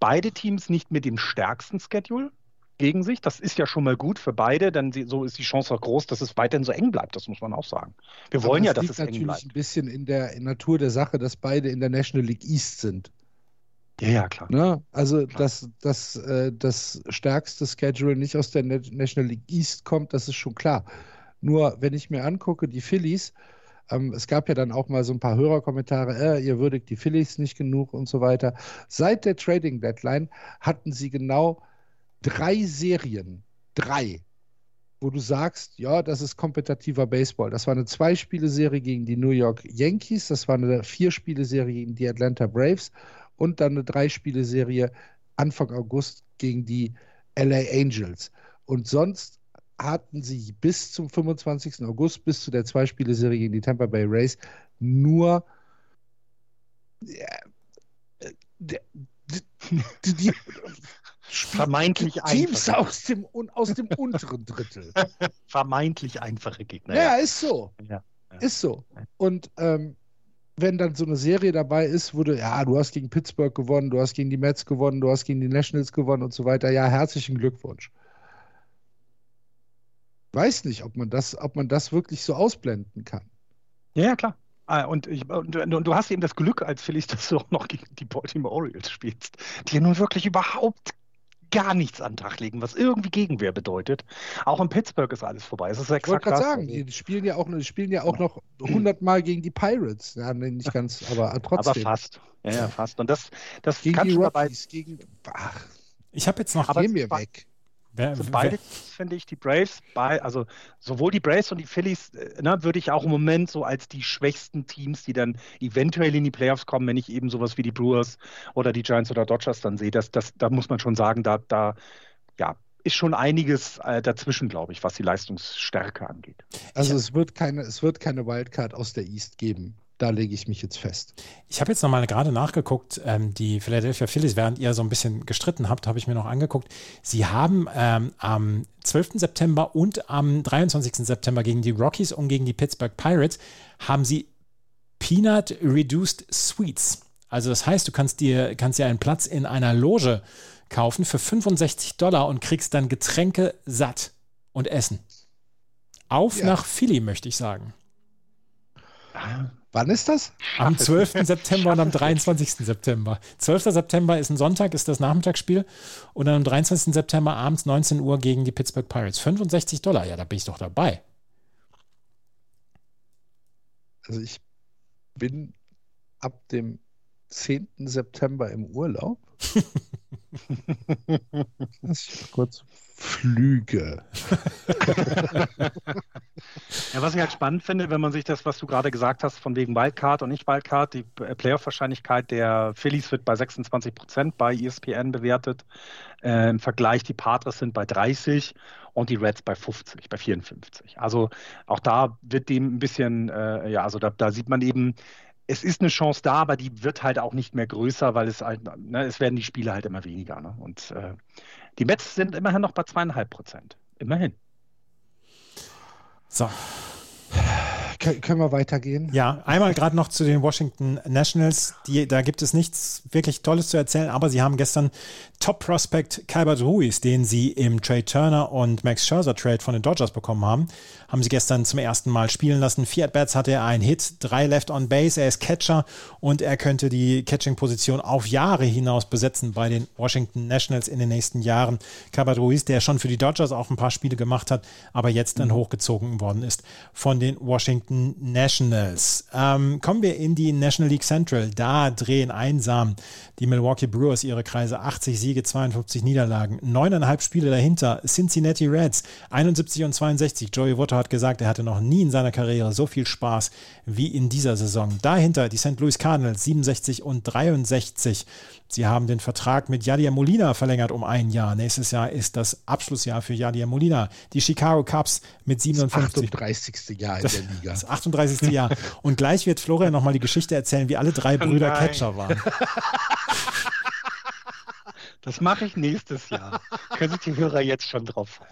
beide Teams nicht mit dem stärksten Schedule, gegen sich. Das ist ja schon mal gut für beide, denn so ist die Chance auch groß, dass es weiterhin so eng bleibt. Das muss man auch sagen. Wir wollen Aber ja, dass es eng bleibt. Das liegt natürlich ein bisschen in der Natur der Sache, dass beide in der National League East sind. Ja, ja, klar. Ne? Also, klar. Dass, dass äh, das stärkste Schedule nicht aus der National League East kommt, das ist schon klar. Nur, wenn ich mir angucke, die Phillies, ähm, es gab ja dann auch mal so ein paar Hörerkommentare, äh, ihr würdigt die Phillies nicht genug und so weiter. Seit der Trading Deadline hatten sie genau drei Serien, drei, wo du sagst, ja, das ist kompetitiver Baseball. Das war eine Zwei-Spiele-Serie gegen die New York Yankees, das war eine Vier-Spiele-Serie gegen die Atlanta Braves und dann eine Drei-Spiele-Serie Anfang August gegen die LA Angels. Und sonst hatten sie bis zum 25. August, bis zu der Zwei-Spiele-Serie gegen die Tampa Bay Rays, nur äh, die, die, die vermeintlich Teams aus dem, aus dem unteren Drittel. vermeintlich einfache Gegner. Ja, ja. ist so. Ja, ja. Ist so. Und ähm, wenn dann so eine Serie dabei ist, wurde, ja, du hast gegen Pittsburgh gewonnen, du hast gegen die Mets gewonnen, du hast gegen die Nationals gewonnen und so weiter, ja, herzlichen Glückwunsch. Weiß nicht, ob man das, ob man das wirklich so ausblenden kann. Ja, ja, klar. Ah, und, ich, und, und, du hast eben das Glück als Phillies, dass du auch noch gegen die Baltimore Orioles spielst, die ja nun wirklich überhaupt gar nichts an den Tag legen, was irgendwie Gegenwehr bedeutet. Auch in Pittsburgh ist alles vorbei. Es ist ich wollte gerade sagen, die spielen ja auch, die spielen ja auch noch 100 Mal gegen die Pirates. Ja, nicht ganz, aber trotzdem. Aber fast. Ja, ja, fast. Und das, das gegen die Rockies, gegen. Ach, ich habe jetzt noch. Geh mir weg. Wer, also beide finde ich, die Braves, bei, also sowohl die Braves und die Phillies, äh, ne, würde ich auch im Moment so als die schwächsten Teams, die dann eventuell in die Playoffs kommen, wenn ich eben sowas wie die Brewers oder die Giants oder Dodgers dann sehe, das, das, da muss man schon sagen, da, da ja, ist schon einiges äh, dazwischen, glaube ich, was die Leistungsstärke angeht. Also es wird keine, es wird keine Wildcard aus der East geben da lege ich mich jetzt fest. Ich habe jetzt nochmal gerade nachgeguckt, ähm, die Philadelphia Phillies, während ihr so ein bisschen gestritten habt, habe ich mir noch angeguckt. Sie haben ähm, am 12. September und am 23. September gegen die Rockies und gegen die Pittsburgh Pirates haben sie Peanut Reduced Suites. Also das heißt, du kannst dir, kannst dir einen Platz in einer Loge kaufen für 65 Dollar und kriegst dann Getränke satt und Essen. Auf ja. nach Philly, möchte ich sagen. Ah. Wann ist das? Am 12. September und am 23. September. 12. September ist ein Sonntag, ist das Nachmittagsspiel. Und dann am 23. September abends 19 Uhr gegen die Pittsburgh Pirates. 65 Dollar, ja, da bin ich doch dabei. Also ich bin ab dem 10. September im Urlaub. Kurz Flüge. ja, was ich halt spannend finde, wenn man sich das, was du gerade gesagt hast, von wegen Wildcard und nicht Wildcard, die Playoff-Wahrscheinlichkeit der Phillies wird bei 26 Prozent bei ESPN bewertet. Äh, Im Vergleich, die Padres sind bei 30 und die Reds bei 50, bei 54. Also auch da wird dem ein bisschen, äh, ja, also da, da sieht man eben, es ist eine Chance da, aber die wird halt auch nicht mehr größer, weil es halt, ne, es werden die Spiele halt immer weniger. Ne? Und äh, die Mets sind immerhin noch bei zweieinhalb Prozent. Immerhin. So, können wir weitergehen? Ja, einmal gerade noch zu den Washington Nationals. Die, da gibt es nichts wirklich Tolles zu erzählen, aber sie haben gestern Top-Prospect Calbert Ruiz, den sie im Trade Turner und Max Scherzer Trade von den Dodgers bekommen haben, haben sie gestern zum ersten Mal spielen lassen. Vier At-Bats hatte er einen Hit, drei Left on Base, er ist Catcher und er könnte die Catching-Position auf Jahre hinaus besetzen bei den Washington Nationals in den nächsten Jahren. Calbert Ruiz, der schon für die Dodgers auch ein paar Spiele gemacht hat, aber jetzt dann hochgezogen worden ist von den Washington Washington Nationals. Ähm, kommen wir in die National League Central. Da drehen einsam die Milwaukee Brewers ihre Kreise. 80 Siege, 52 Niederlagen. Neuneinhalb Spiele dahinter. Cincinnati Reds 71 und 62. Joey Votto hat gesagt, er hatte noch nie in seiner Karriere so viel Spaß wie in dieser Saison. Dahinter die St. Louis Cardinals 67 und 63. Sie haben den Vertrag mit Yadier Molina verlängert um ein Jahr. Nächstes Jahr ist das Abschlussjahr für Yadier Molina. Die Chicago Cubs mit 57. Das 38. Jahr in der Liga. Das 38. Jahr. Und gleich wird Florian nochmal die Geschichte erzählen, wie alle drei Brüder Nein. Catcher waren. Das mache ich nächstes Jahr. Können sich die Hörer jetzt schon drauf freuen.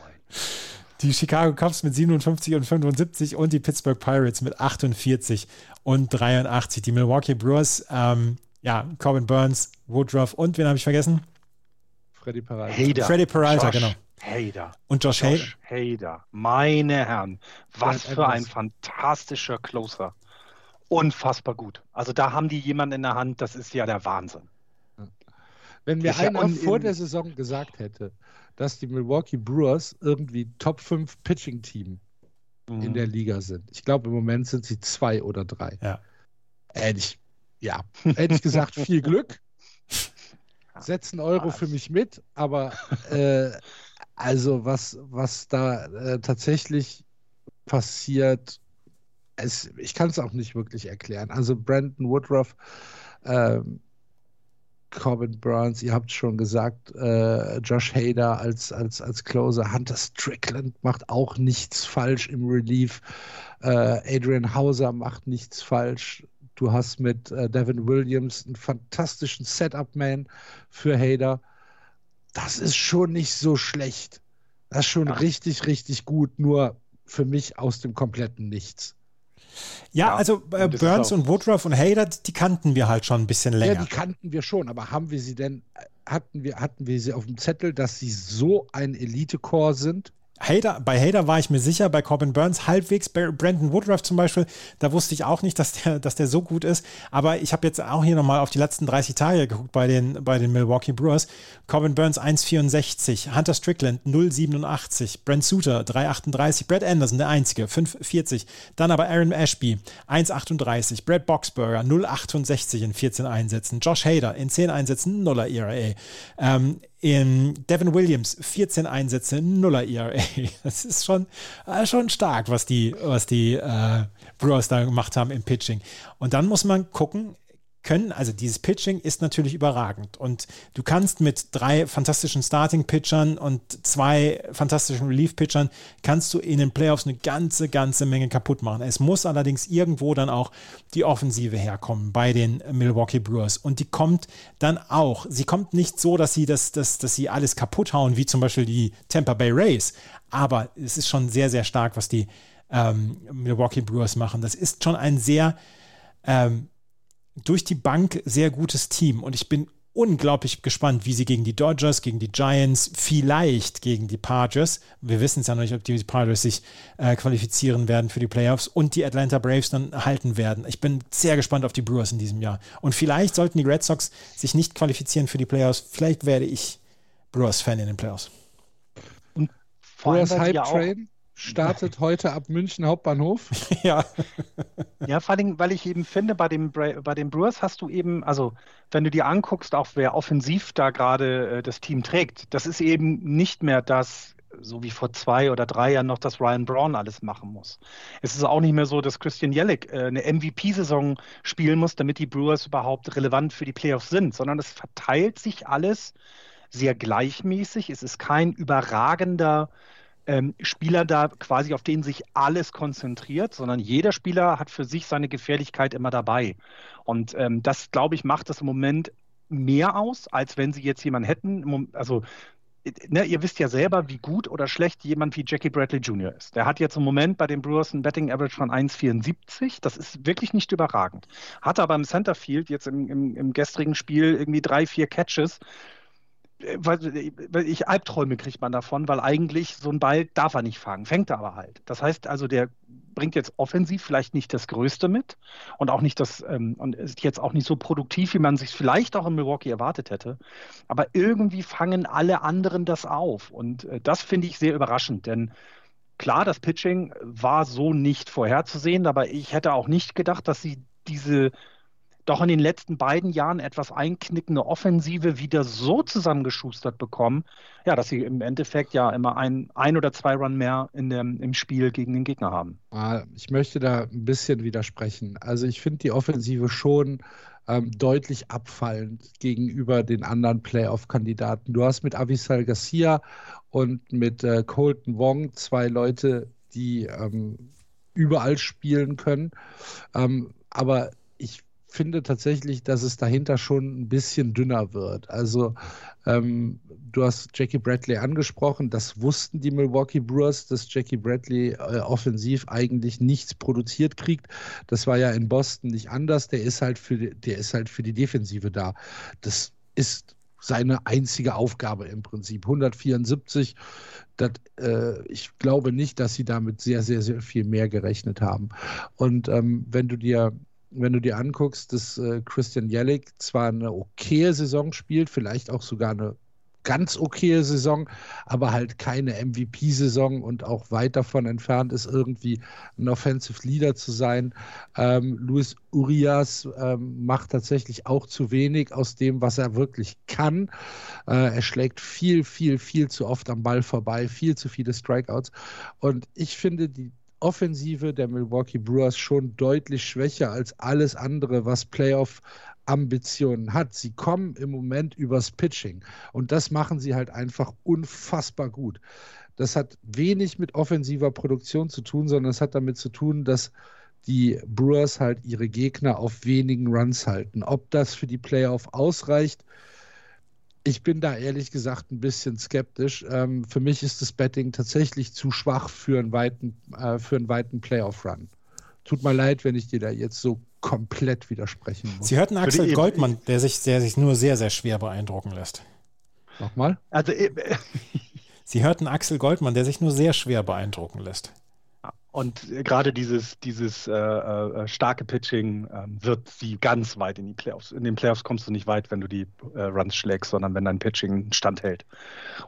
Die Chicago Cubs mit 57 und 75 und die Pittsburgh Pirates mit 48 und 83. Die Milwaukee Brewers ähm, ja, Corbin Burns, Woodruff und wen habe ich vergessen? Freddy Peralta. Hader. Freddy Peralta, Josh. genau. Hader. Und Josh, Josh Hader. Meine Herren, was für ein fantastischer Closer. Unfassbar gut. Also da haben die jemanden in der Hand, das ist ja der Wahnsinn. Wenn mir einer vor der Saison gesagt hätte, dass die Milwaukee Brewers irgendwie Top 5 Pitching-Team mhm. in der Liga sind. Ich glaube, im Moment sind sie zwei oder drei. Ja. Hätte ich, ja, hätte ich gesagt, viel Glück. Setzen Euro für mich mit, aber äh, also was, was da äh, tatsächlich passiert, es, ich kann es auch nicht wirklich erklären. Also Brandon Woodruff, ähm, Corbin Burns, ihr habt schon gesagt, äh, Josh Hader als, als, als Closer, Hunter Strickland macht auch nichts falsch im Relief, äh, Adrian Hauser macht nichts falsch. Du hast mit äh, Devin Williams einen fantastischen Setup-Man für Hader. Das ist schon nicht so schlecht. Das ist schon Ach. richtig, richtig gut, nur für mich aus dem kompletten Nichts. Ja, ja also äh, Burns und Woodruff und Hader, die kannten wir halt schon ein bisschen länger. Ja, die kannten wir schon, aber haben wir sie denn, äh, hatten wir, hatten wir sie auf dem Zettel, dass sie so ein Elite-Core sind? Hader, bei Hader war ich mir sicher, bei Corbin Burns halbwegs, bei Brandon Woodruff zum Beispiel, da wusste ich auch nicht, dass der, dass der so gut ist. Aber ich habe jetzt auch hier nochmal auf die letzten 30 Tage geguckt bei den, bei den Milwaukee Brewers. Corbin Burns 1,64, Hunter Strickland 0,87, Brent Suter 3,38, Brad Anderson der Einzige 5,40, dann aber Aaron Ashby 1,38, Brad Boxberger 0,68 in 14 Einsätzen, Josh Hader in 10 Einsätzen 0er ERA. Ähm, in Devin Williams 14 Einsätze, Nuller ERA. Das ist schon, äh, schon stark, was die, was die äh, Brewers da gemacht haben im Pitching. Und dann muss man gucken, können, also dieses Pitching ist natürlich überragend und du kannst mit drei fantastischen Starting-Pitchern und zwei fantastischen Relief-Pitchern kannst du in den Playoffs eine ganze, ganze Menge kaputt machen. Es muss allerdings irgendwo dann auch die Offensive herkommen bei den Milwaukee Brewers und die kommt dann auch. Sie kommt nicht so, dass sie das, das, dass sie alles kaputt hauen, wie zum Beispiel die Tampa Bay Rays, aber es ist schon sehr, sehr stark, was die ähm, Milwaukee Brewers machen. Das ist schon ein sehr ähm, durch die Bank sehr gutes Team und ich bin unglaublich gespannt, wie sie gegen die Dodgers, gegen die Giants, vielleicht gegen die Padres, wir wissen es ja noch nicht, ob die Padres sich äh, qualifizieren werden für die Playoffs und die Atlanta Braves dann halten werden. Ich bin sehr gespannt auf die Brewers in diesem Jahr. Und vielleicht sollten die Red Sox sich nicht qualifizieren für die Playoffs, vielleicht werde ich Brewers-Fan in den Playoffs. Und Brewers Hype Train? Startet heute ab München Hauptbahnhof. ja. Ja, vor allem, weil ich eben finde, bei, dem, bei den Brewers hast du eben, also wenn du dir anguckst, auch wer offensiv da gerade äh, das Team trägt, das ist eben nicht mehr das, so wie vor zwei oder drei Jahren noch, dass Ryan Braun alles machen muss. Es ist auch nicht mehr so, dass Christian Jellick äh, eine MVP-Saison spielen muss, damit die Brewers überhaupt relevant für die Playoffs sind, sondern es verteilt sich alles sehr gleichmäßig. Es ist kein überragender ähm, Spieler da quasi, auf den sich alles konzentriert, sondern jeder Spieler hat für sich seine Gefährlichkeit immer dabei. Und ähm, das, glaube ich, macht das im Moment mehr aus, als wenn sie jetzt jemanden hätten. Also, ne, ihr wisst ja selber, wie gut oder schlecht jemand wie Jackie Bradley Jr. ist. Der hat jetzt im Moment bei den Brewers ein Betting Average von 1,74. Das ist wirklich nicht überragend. Hatte aber im Centerfield jetzt im, im, im gestrigen Spiel irgendwie drei, vier Catches weil ich Albträume kriegt man davon, weil eigentlich so ein Ball darf er nicht fangen, fängt er aber halt. Das heißt also, der bringt jetzt offensiv vielleicht nicht das Größte mit und auch nicht das ähm, und ist jetzt auch nicht so produktiv, wie man sich vielleicht auch in Milwaukee erwartet hätte. Aber irgendwie fangen alle anderen das auf und äh, das finde ich sehr überraschend, denn klar, das Pitching war so nicht vorherzusehen, aber ich hätte auch nicht gedacht, dass sie diese doch in den letzten beiden Jahren etwas einknickende Offensive wieder so zusammengeschustert bekommen, ja, dass sie im Endeffekt ja immer ein, ein oder zwei Run mehr in dem, im Spiel gegen den Gegner haben. Ah, ich möchte da ein bisschen widersprechen. Also ich finde die Offensive schon ähm, deutlich abfallend gegenüber den anderen Playoff-Kandidaten. Du hast mit Avisal Garcia und mit äh, Colton Wong zwei Leute, die ähm, überall spielen können. Ähm, aber ich finde tatsächlich, dass es dahinter schon ein bisschen dünner wird. Also ähm, du hast Jackie Bradley angesprochen, das wussten die Milwaukee Brewers, dass Jackie Bradley äh, offensiv eigentlich nichts produziert kriegt. Das war ja in Boston nicht anders. Der ist halt für die, der ist halt für die Defensive da. Das ist seine einzige Aufgabe im Prinzip. 174, das, äh, ich glaube nicht, dass sie damit sehr, sehr, sehr viel mehr gerechnet haben. Und ähm, wenn du dir wenn du dir anguckst, dass äh, Christian Jellick zwar eine okaye Saison spielt, vielleicht auch sogar eine ganz okaye Saison, aber halt keine MVP-Saison und auch weit davon entfernt ist, irgendwie ein Offensive Leader zu sein. Ähm, Luis Urias ähm, macht tatsächlich auch zu wenig aus dem, was er wirklich kann. Äh, er schlägt viel, viel, viel zu oft am Ball vorbei, viel zu viele Strikeouts. Und ich finde die Offensive der Milwaukee Brewers schon deutlich schwächer als alles andere, was Playoff Ambitionen hat. Sie kommen im Moment übers Pitching und das machen sie halt einfach unfassbar gut. Das hat wenig mit offensiver Produktion zu tun, sondern es hat damit zu tun, dass die Brewers halt ihre Gegner auf wenigen Runs halten. Ob das für die Playoff ausreicht, ich bin da ehrlich gesagt ein bisschen skeptisch. Ähm, für mich ist das Betting tatsächlich zu schwach für einen weiten, äh, für einen weiten Playoff-Run. Tut mir leid, wenn ich dir da jetzt so komplett widersprechen muss. Sie hörten Axel Goldmann, der sich, der sich nur sehr, sehr schwer beeindrucken lässt. Nochmal? Also, äh, Sie hörten Axel Goldmann, der sich nur sehr schwer beeindrucken lässt. Und gerade dieses, dieses äh, äh, starke Pitching äh, wird sie ganz weit in die Playoffs. In den Playoffs kommst du nicht weit, wenn du die äh, Runs schlägst, sondern wenn dein Pitching standhält.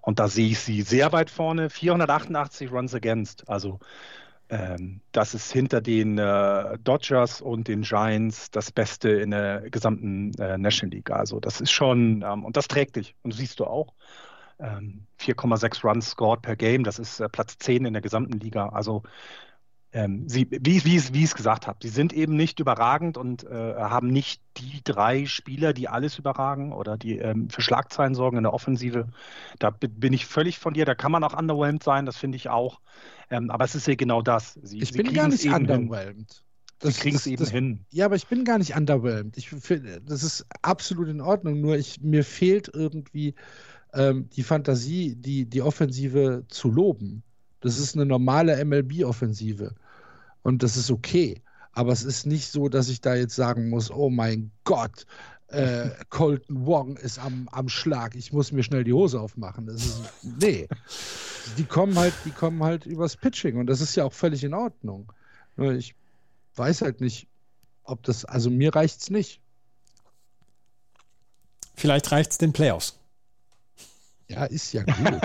Und da sehe ich sie sehr weit vorne. 488 Runs against. Also ähm, das ist hinter den äh, Dodgers und den Giants das Beste in der gesamten äh, National League. Also das ist schon, ähm, und das trägt dich. Und siehst du auch. 4,6 ähm, Runs scored per Game, das ist Platz 10 in der gesamten Liga. Also ähm, sie, wie, wie, wie ich es gesagt habe, sie sind eben nicht überragend und äh, haben nicht die drei Spieler, die alles überragen oder die ähm, für Schlagzeilen sorgen in der Offensive. Da bin ich völlig von dir. Da kann man auch underwhelmed sein, das finde ich auch. Ähm, aber es ist ja genau das. Sie, ich sie bin gar nicht underwhelmed. Das, sie kriegen es eben das, hin. Ja, aber ich bin gar nicht underwhelmed. Ich das ist absolut in Ordnung. Nur ich, mir fehlt irgendwie ähm, die Fantasie, die, die Offensive zu loben. Das ist eine normale MLB-Offensive. Und das ist okay. Aber es ist nicht so, dass ich da jetzt sagen muss, oh mein Gott, äh, Colton Wong ist am, am Schlag, ich muss mir schnell die Hose aufmachen. Das ist, nee. Die kommen halt, die kommen halt übers Pitching und das ist ja auch völlig in Ordnung. Nur ich weiß halt nicht, ob das, also mir reicht es nicht. Vielleicht reicht es den Playoffs. Ja, ist ja gut.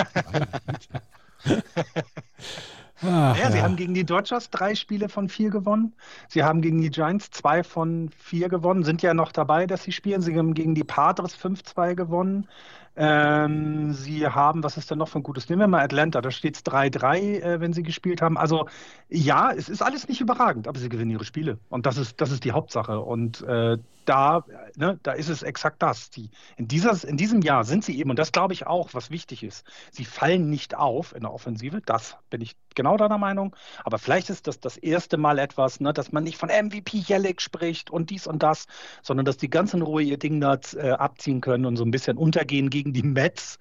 Ach, ja, ja, sie haben gegen die Dodgers drei Spiele von vier gewonnen. Sie haben gegen die Giants zwei von vier gewonnen, sind ja noch dabei, dass sie spielen. Sie haben gegen die Padres 5-2 gewonnen. Ähm, sie haben, was ist denn noch für ein gutes? Nehmen wir mal Atlanta, da steht es 3-3, äh, wenn sie gespielt haben. Also ja, es ist alles nicht überragend, aber sie gewinnen ihre Spiele. Und das ist, das ist die Hauptsache. Und äh, da, ne, da ist es exakt das. Die, in, dieser, in diesem Jahr sind sie eben, und das glaube ich auch, was wichtig ist, sie fallen nicht auf in der Offensive. Das bin ich genau deiner Meinung. Aber vielleicht ist das das erste Mal etwas, ne, dass man nicht von MVP Jellick spricht und dies und das, sondern dass die ganz in Ruhe ihr Ding da äh, abziehen können und so ein bisschen untergehen gegen die Mets,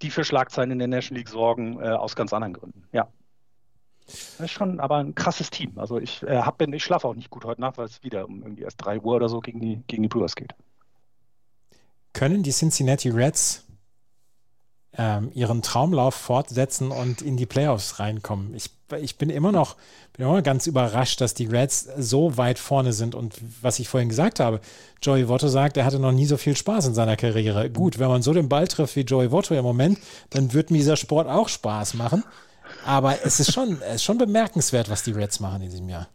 die für Schlagzeilen in der National League sorgen, äh, aus ganz anderen Gründen. Ja. Das ist schon aber ein krasses Team. Also ich, äh, hab, ich schlafe auch nicht gut heute Nacht, weil es wieder um irgendwie erst 3 Uhr oder so gegen die, gegen die Brewers geht. Können die Cincinnati Reds ähm, ihren Traumlauf fortsetzen und in die Playoffs reinkommen. Ich, ich bin immer noch bin immer ganz überrascht, dass die Reds so weit vorne sind. Und was ich vorhin gesagt habe, Joey Votto sagt, er hatte noch nie so viel Spaß in seiner Karriere. Gut, wenn man so den Ball trifft wie Joey Votto im Moment, dann wird mir dieser Sport auch Spaß machen. Aber es ist schon, es ist schon bemerkenswert, was die Reds machen in diesem Jahr.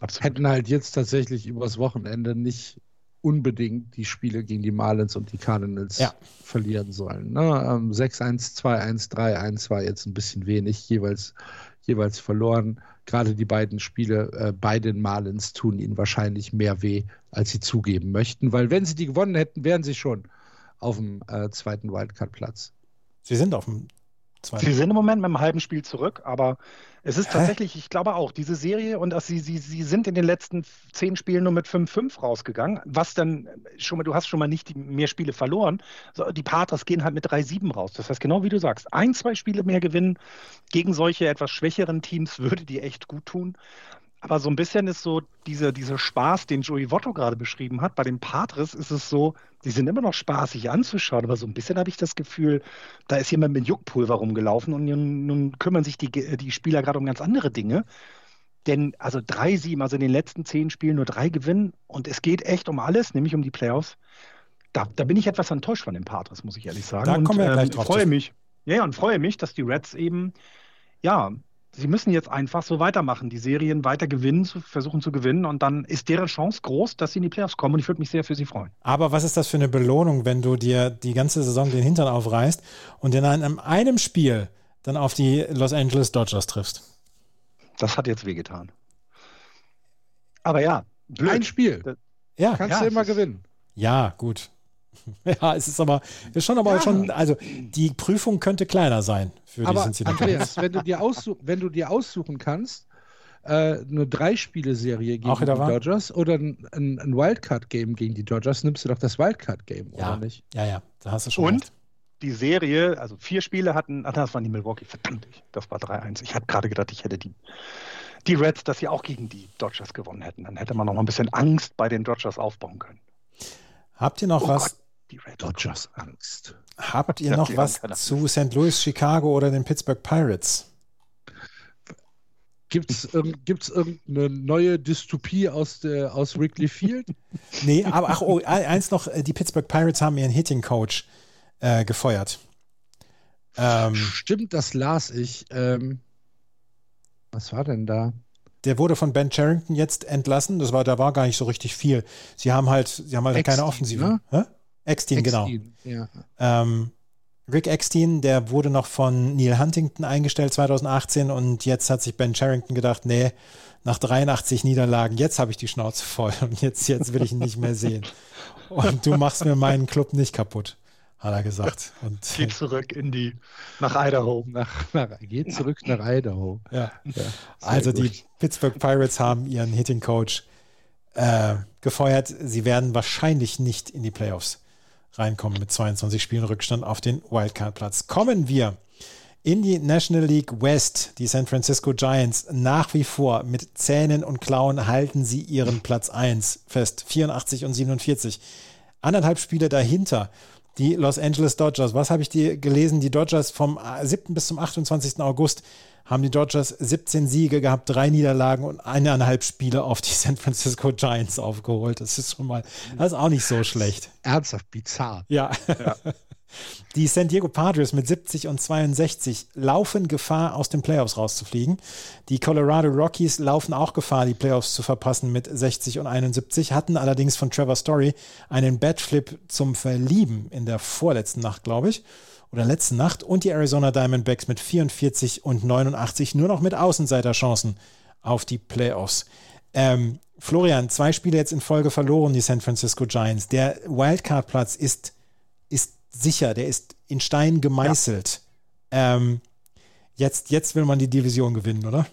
Absolut. Hätten halt jetzt tatsächlich übers Wochenende nicht unbedingt die Spiele gegen die Marlins und die Cardinals ja. verlieren sollen. Ne? 6-1, 2-1, 3-1 war jetzt ein bisschen wenig, jeweils, jeweils verloren. Gerade die beiden Spiele äh, bei den Marlins tun ihnen wahrscheinlich mehr weh, als sie zugeben möchten, weil wenn sie die gewonnen hätten, wären sie schon auf dem äh, zweiten Wildcard-Platz. Sie sind auf dem zweiten. Sie sind im Moment mit einem halben Spiel zurück, aber es ist tatsächlich, ich glaube auch, diese Serie und dass sie, sie, sie sind in den letzten zehn Spielen nur mit 5-5 rausgegangen, was dann schon mal, du hast schon mal nicht die, mehr Spiele verloren. Die Patres gehen halt mit 3-7 raus. Das heißt, genau wie du sagst, ein, zwei Spiele mehr gewinnen gegen solche etwas schwächeren Teams würde die echt gut tun. Aber so ein bisschen ist so diese, dieser Spaß, den Joey Votto gerade beschrieben hat. Bei den Patres ist es so, die sind immer noch spaßig anzuschauen, aber so ein bisschen habe ich das Gefühl, da ist jemand mit Juckpulver rumgelaufen und nun, nun kümmern sich die, die Spieler gerade um ganz andere Dinge. Denn also drei Sieben, also in den letzten zehn Spielen nur drei gewinnen und es geht echt um alles, nämlich um die Playoffs. Da, da bin ich etwas enttäuscht von den Patres, muss ich ehrlich sagen. Da kommen wir und, gleich ähm, drauf. freue mich. Ja, ja, und freue mich, dass die Reds eben, ja, sie müssen jetzt einfach so weitermachen, die Serien weiter gewinnen, zu, versuchen zu gewinnen und dann ist deren Chance groß, dass sie in die Playoffs kommen und ich würde mich sehr für sie freuen. Aber was ist das für eine Belohnung, wenn du dir die ganze Saison den Hintern aufreißt und in einem, einem Spiel dann auf die Los Angeles Dodgers triffst? Das hat jetzt wehgetan. Aber ja, blöd. Ein Spiel. Das- Ja, Kannst ja, du immer gewinnen. ja, gut. Ja, es ist aber ist schon aber Ja. schon, also die Prüfung könnte kleiner sein für die Aber Cincinnati Reds. Andreas, wenn du dir, aussuch wenn du dir aussuchen kannst, äh, eine Drei-Spiele-Serie gegen Auch die wahr? Dodgers oder ein, ein, Wildcard-Game gegen die Dodgers, nimmst du doch das Wildcard-Game, Ja, oder nicht? ja, ja, da hast du schon Und recht. die Serie, also vier Spiele hatten, ach, das waren die Milwaukee, verdammt, ich- das war 3-1. Ich hatte gerade gedacht, ich hätte die, die Reds, dass sie auch gegen die Dodgers gewonnen hätten. Dann hätte man noch mal ein bisschen Angst bei den Dodgers aufbauen können. Habt ihr noch Oh was? Gott, die Red Dodgers Angst. Habt ihr noch was zu St. Louis, Chicago oder den Pittsburgh Pirates? Gibt es irgendeine neue Dystopie aus, der, aus Wrigley Field? Nee, aber ach, oh, eins noch, äh, die Pittsburgh Pirates haben ihren Hitting Coach äh, gefeuert. Ähm, Stimmt, das las ich. Ähm, was war denn da? der wurde von Ben Charrington jetzt entlassen. Das war, da war gar nicht so richtig viel. Sie haben halt, sie haben halt keine Offensive. ne? Eckstein, genau. Ja. Ähm, Rick Eckstein, der wurde noch von Neil Huntington eingestellt 2018 und jetzt hat sich Ben Charrington gedacht, nee, nach 83 Niederlagen, jetzt habe ich die Schnauze voll und jetzt, jetzt will ich ihn nicht mehr sehen. Und du machst mir meinen Club nicht kaputt, hat er gesagt. Und Geht zurück in die, nach Idaho. Nach, nach, geht zurück nach Idaho. ja. Ja, Also die gut. Pittsburgh Pirates haben ihren Hitting Coach äh, gefeuert. Sie werden wahrscheinlich nicht in die Playoffs reinkommen mit 22 Spielen Rückstand auf den Wildcard-Platz. Kommen wir in die National League West. Die San Francisco Giants nach wie vor mit Zähnen und Klauen halten sie ihren Platz 1 fest. 84 und 47. Anderthalb Spiele dahinter. Die Los Angeles Dodgers. Was habe ich dir gelesen? Die Dodgers vom 7. bis zum 28. August haben die Dodgers 17 Siege gehabt, drei Niederlagen und eineinhalb Spiele auf die San Francisco Giants aufgeholt. Das ist schon mal, das ist auch nicht so schlecht. Ernsthaft bizarr. Ja. Die San Diego Padres mit 70 und 62 laufen Gefahr, aus den Playoffs rauszufliegen. Die Colorado Rockies laufen auch Gefahr, die Playoffs zu verpassen mit 60 und 71, hatten allerdings von Trevor Story einen Batflip zum Verlieben in der vorletzten Nacht, glaube ich, oder letzten Nacht. Und die Arizona Diamondbacks mit 44 und 89 nur noch mit Außenseiterchancen auf die Playoffs. Ähm, Florian, zwei Spiele jetzt in Folge verloren, die San Francisco Giants. Der Wildcard-Platz ist, ist sicher, der ist in Stein gemeißelt. Ähm, jetzt, jetzt will man die Division gewinnen, oder?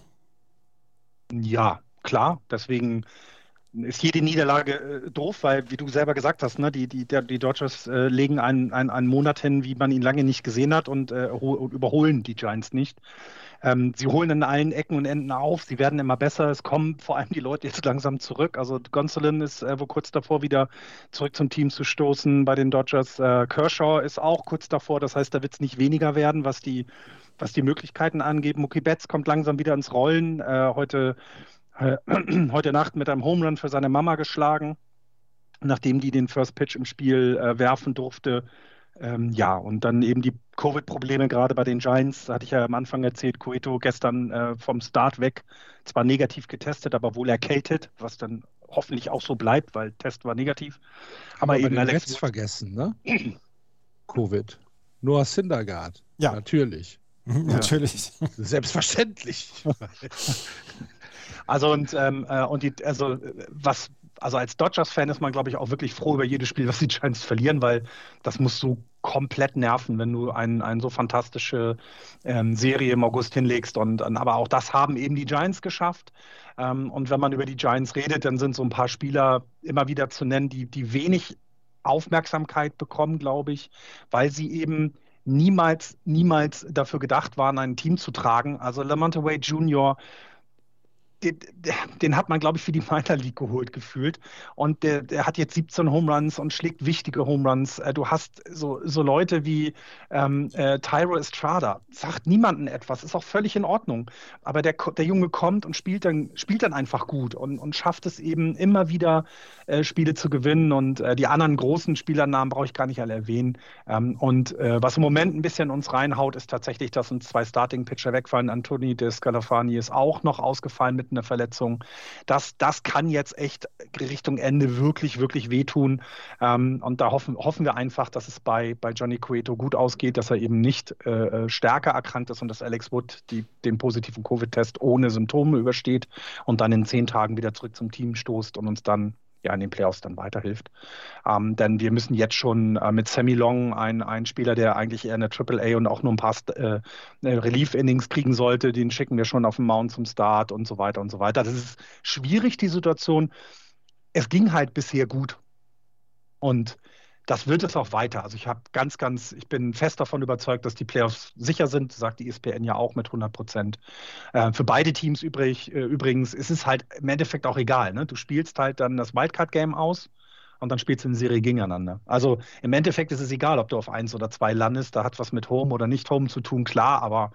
Ja, klar. Deswegen ist jede Niederlage äh, doof, weil, wie du selber gesagt hast, ne, die, die, der, die Dodgers äh, legen einen, einen, einen Monat hin, wie man ihn lange nicht gesehen hat und, äh, überholen die Giants nicht. Ähm, sie holen an allen Ecken und Enden auf, sie werden immer besser, es kommen vor allem die Leute jetzt langsam zurück. Also Gonsolin ist äh, wohl kurz davor, wieder zurück zum Team zu stoßen bei den Dodgers. Äh, Kershaw ist auch kurz davor, das heißt, da wird es nicht weniger werden, was die, was die Möglichkeiten angeht. Mookie Betts kommt langsam wieder ins Rollen. Äh, heute äh, heute Nacht mit einem Home Run für seine Mama geschlagen, nachdem die den First Pitch im Spiel äh, werfen durfte. Ähm, ja, und dann eben die Covid-Probleme gerade bei den Giants, hatte ich ja am Anfang erzählt, Cueto gestern äh, vom Start weg, zwar negativ getestet, aber wohl erkältet, was dann hoffentlich auch so bleibt, weil Test war negativ. Aber Haben wir eben Alex Reds vergessen, ne? Covid. Noah Syndergaard. Ja. Natürlich. Natürlich. Selbstverständlich. Also und, ähm, äh, und die, also was, also als Dodgers-Fan ist man, glaube ich, auch wirklich froh über jedes Spiel, was die Giants verlieren, weil das muss so komplett nerven, wenn du eine ein so fantastische ähm, Serie im August hinlegst. Und, aber auch das haben eben die Giants geschafft. Ähm, und wenn man über die Giants redet, dann sind so ein paar Spieler immer wieder zu nennen, die, die wenig Aufmerksamkeit bekommen, glaube ich, weil sie eben niemals, niemals dafür gedacht waren, ein Team zu tragen. Also Lamonte Wade Jr., den, den, hat man, glaube ich, für die Minor League geholt gefühlt. Und der, der, hat jetzt 17 Home Runs und schlägt wichtige Home Runs. Äh, du hast so, so Leute wie ähm, äh, Tyro Estrada. Sagt niemandem etwas, ist auch völlig in Ordnung. Aber der, der Junge kommt und spielt dann, spielt dann einfach gut und, und schafft es eben immer wieder, äh, Spiele zu gewinnen. Und äh, die anderen großen Spielernamen brauche ich gar nicht alle erwähnen. Ähm, und äh, was im Moment ein bisschen uns reinhaut, ist tatsächlich, dass uns zwei Starting-Pitcher wegfallen. Anthony de Scalafani ist auch noch ausgefallen mit einer Verletzung. Das, das kann jetzt echt Richtung Ende wirklich, wirklich wehtun. Ähm, und da hoffen, hoffen wir einfach, dass es bei, bei Johnny Cueto gut ausgeht, dass er eben nicht äh, äh, stärker erkrankt ist und dass Alex Wood die, den positiven Covid-Test ohne Symptome übersteht und dann in zehn Tagen wieder zurück zum Team stoßt und uns dann ja in den Playoffs dann weiterhilft. Ähm, denn wir müssen jetzt schon äh, mit Sammy Long, ein, ein Spieler, der eigentlich eher eine Triple A und auch nur ein paar äh, Relief-Innings kriegen sollte, den schicken wir schon auf den Mount zum Start und so weiter und so weiter. Das ist schwierig, die Situation. Es ging halt bisher gut. Und das wird es auch weiter. Also ich habe ganz, ganz, ich bin fest davon überzeugt, dass die Playoffs sicher sind, sagt die ESPN ja auch mit 100 Prozent. Äh, für beide Teams übrig, äh, übrigens ist es halt im Endeffekt auch egal. Ne? Du spielst halt dann das Wildcard-Game aus und dann spielst du eine Serie gegeneinander. Also im Endeffekt ist es egal, ob du auf eins oder zwei landest. Da hat was mit Home oder nicht Home zu tun, klar, aber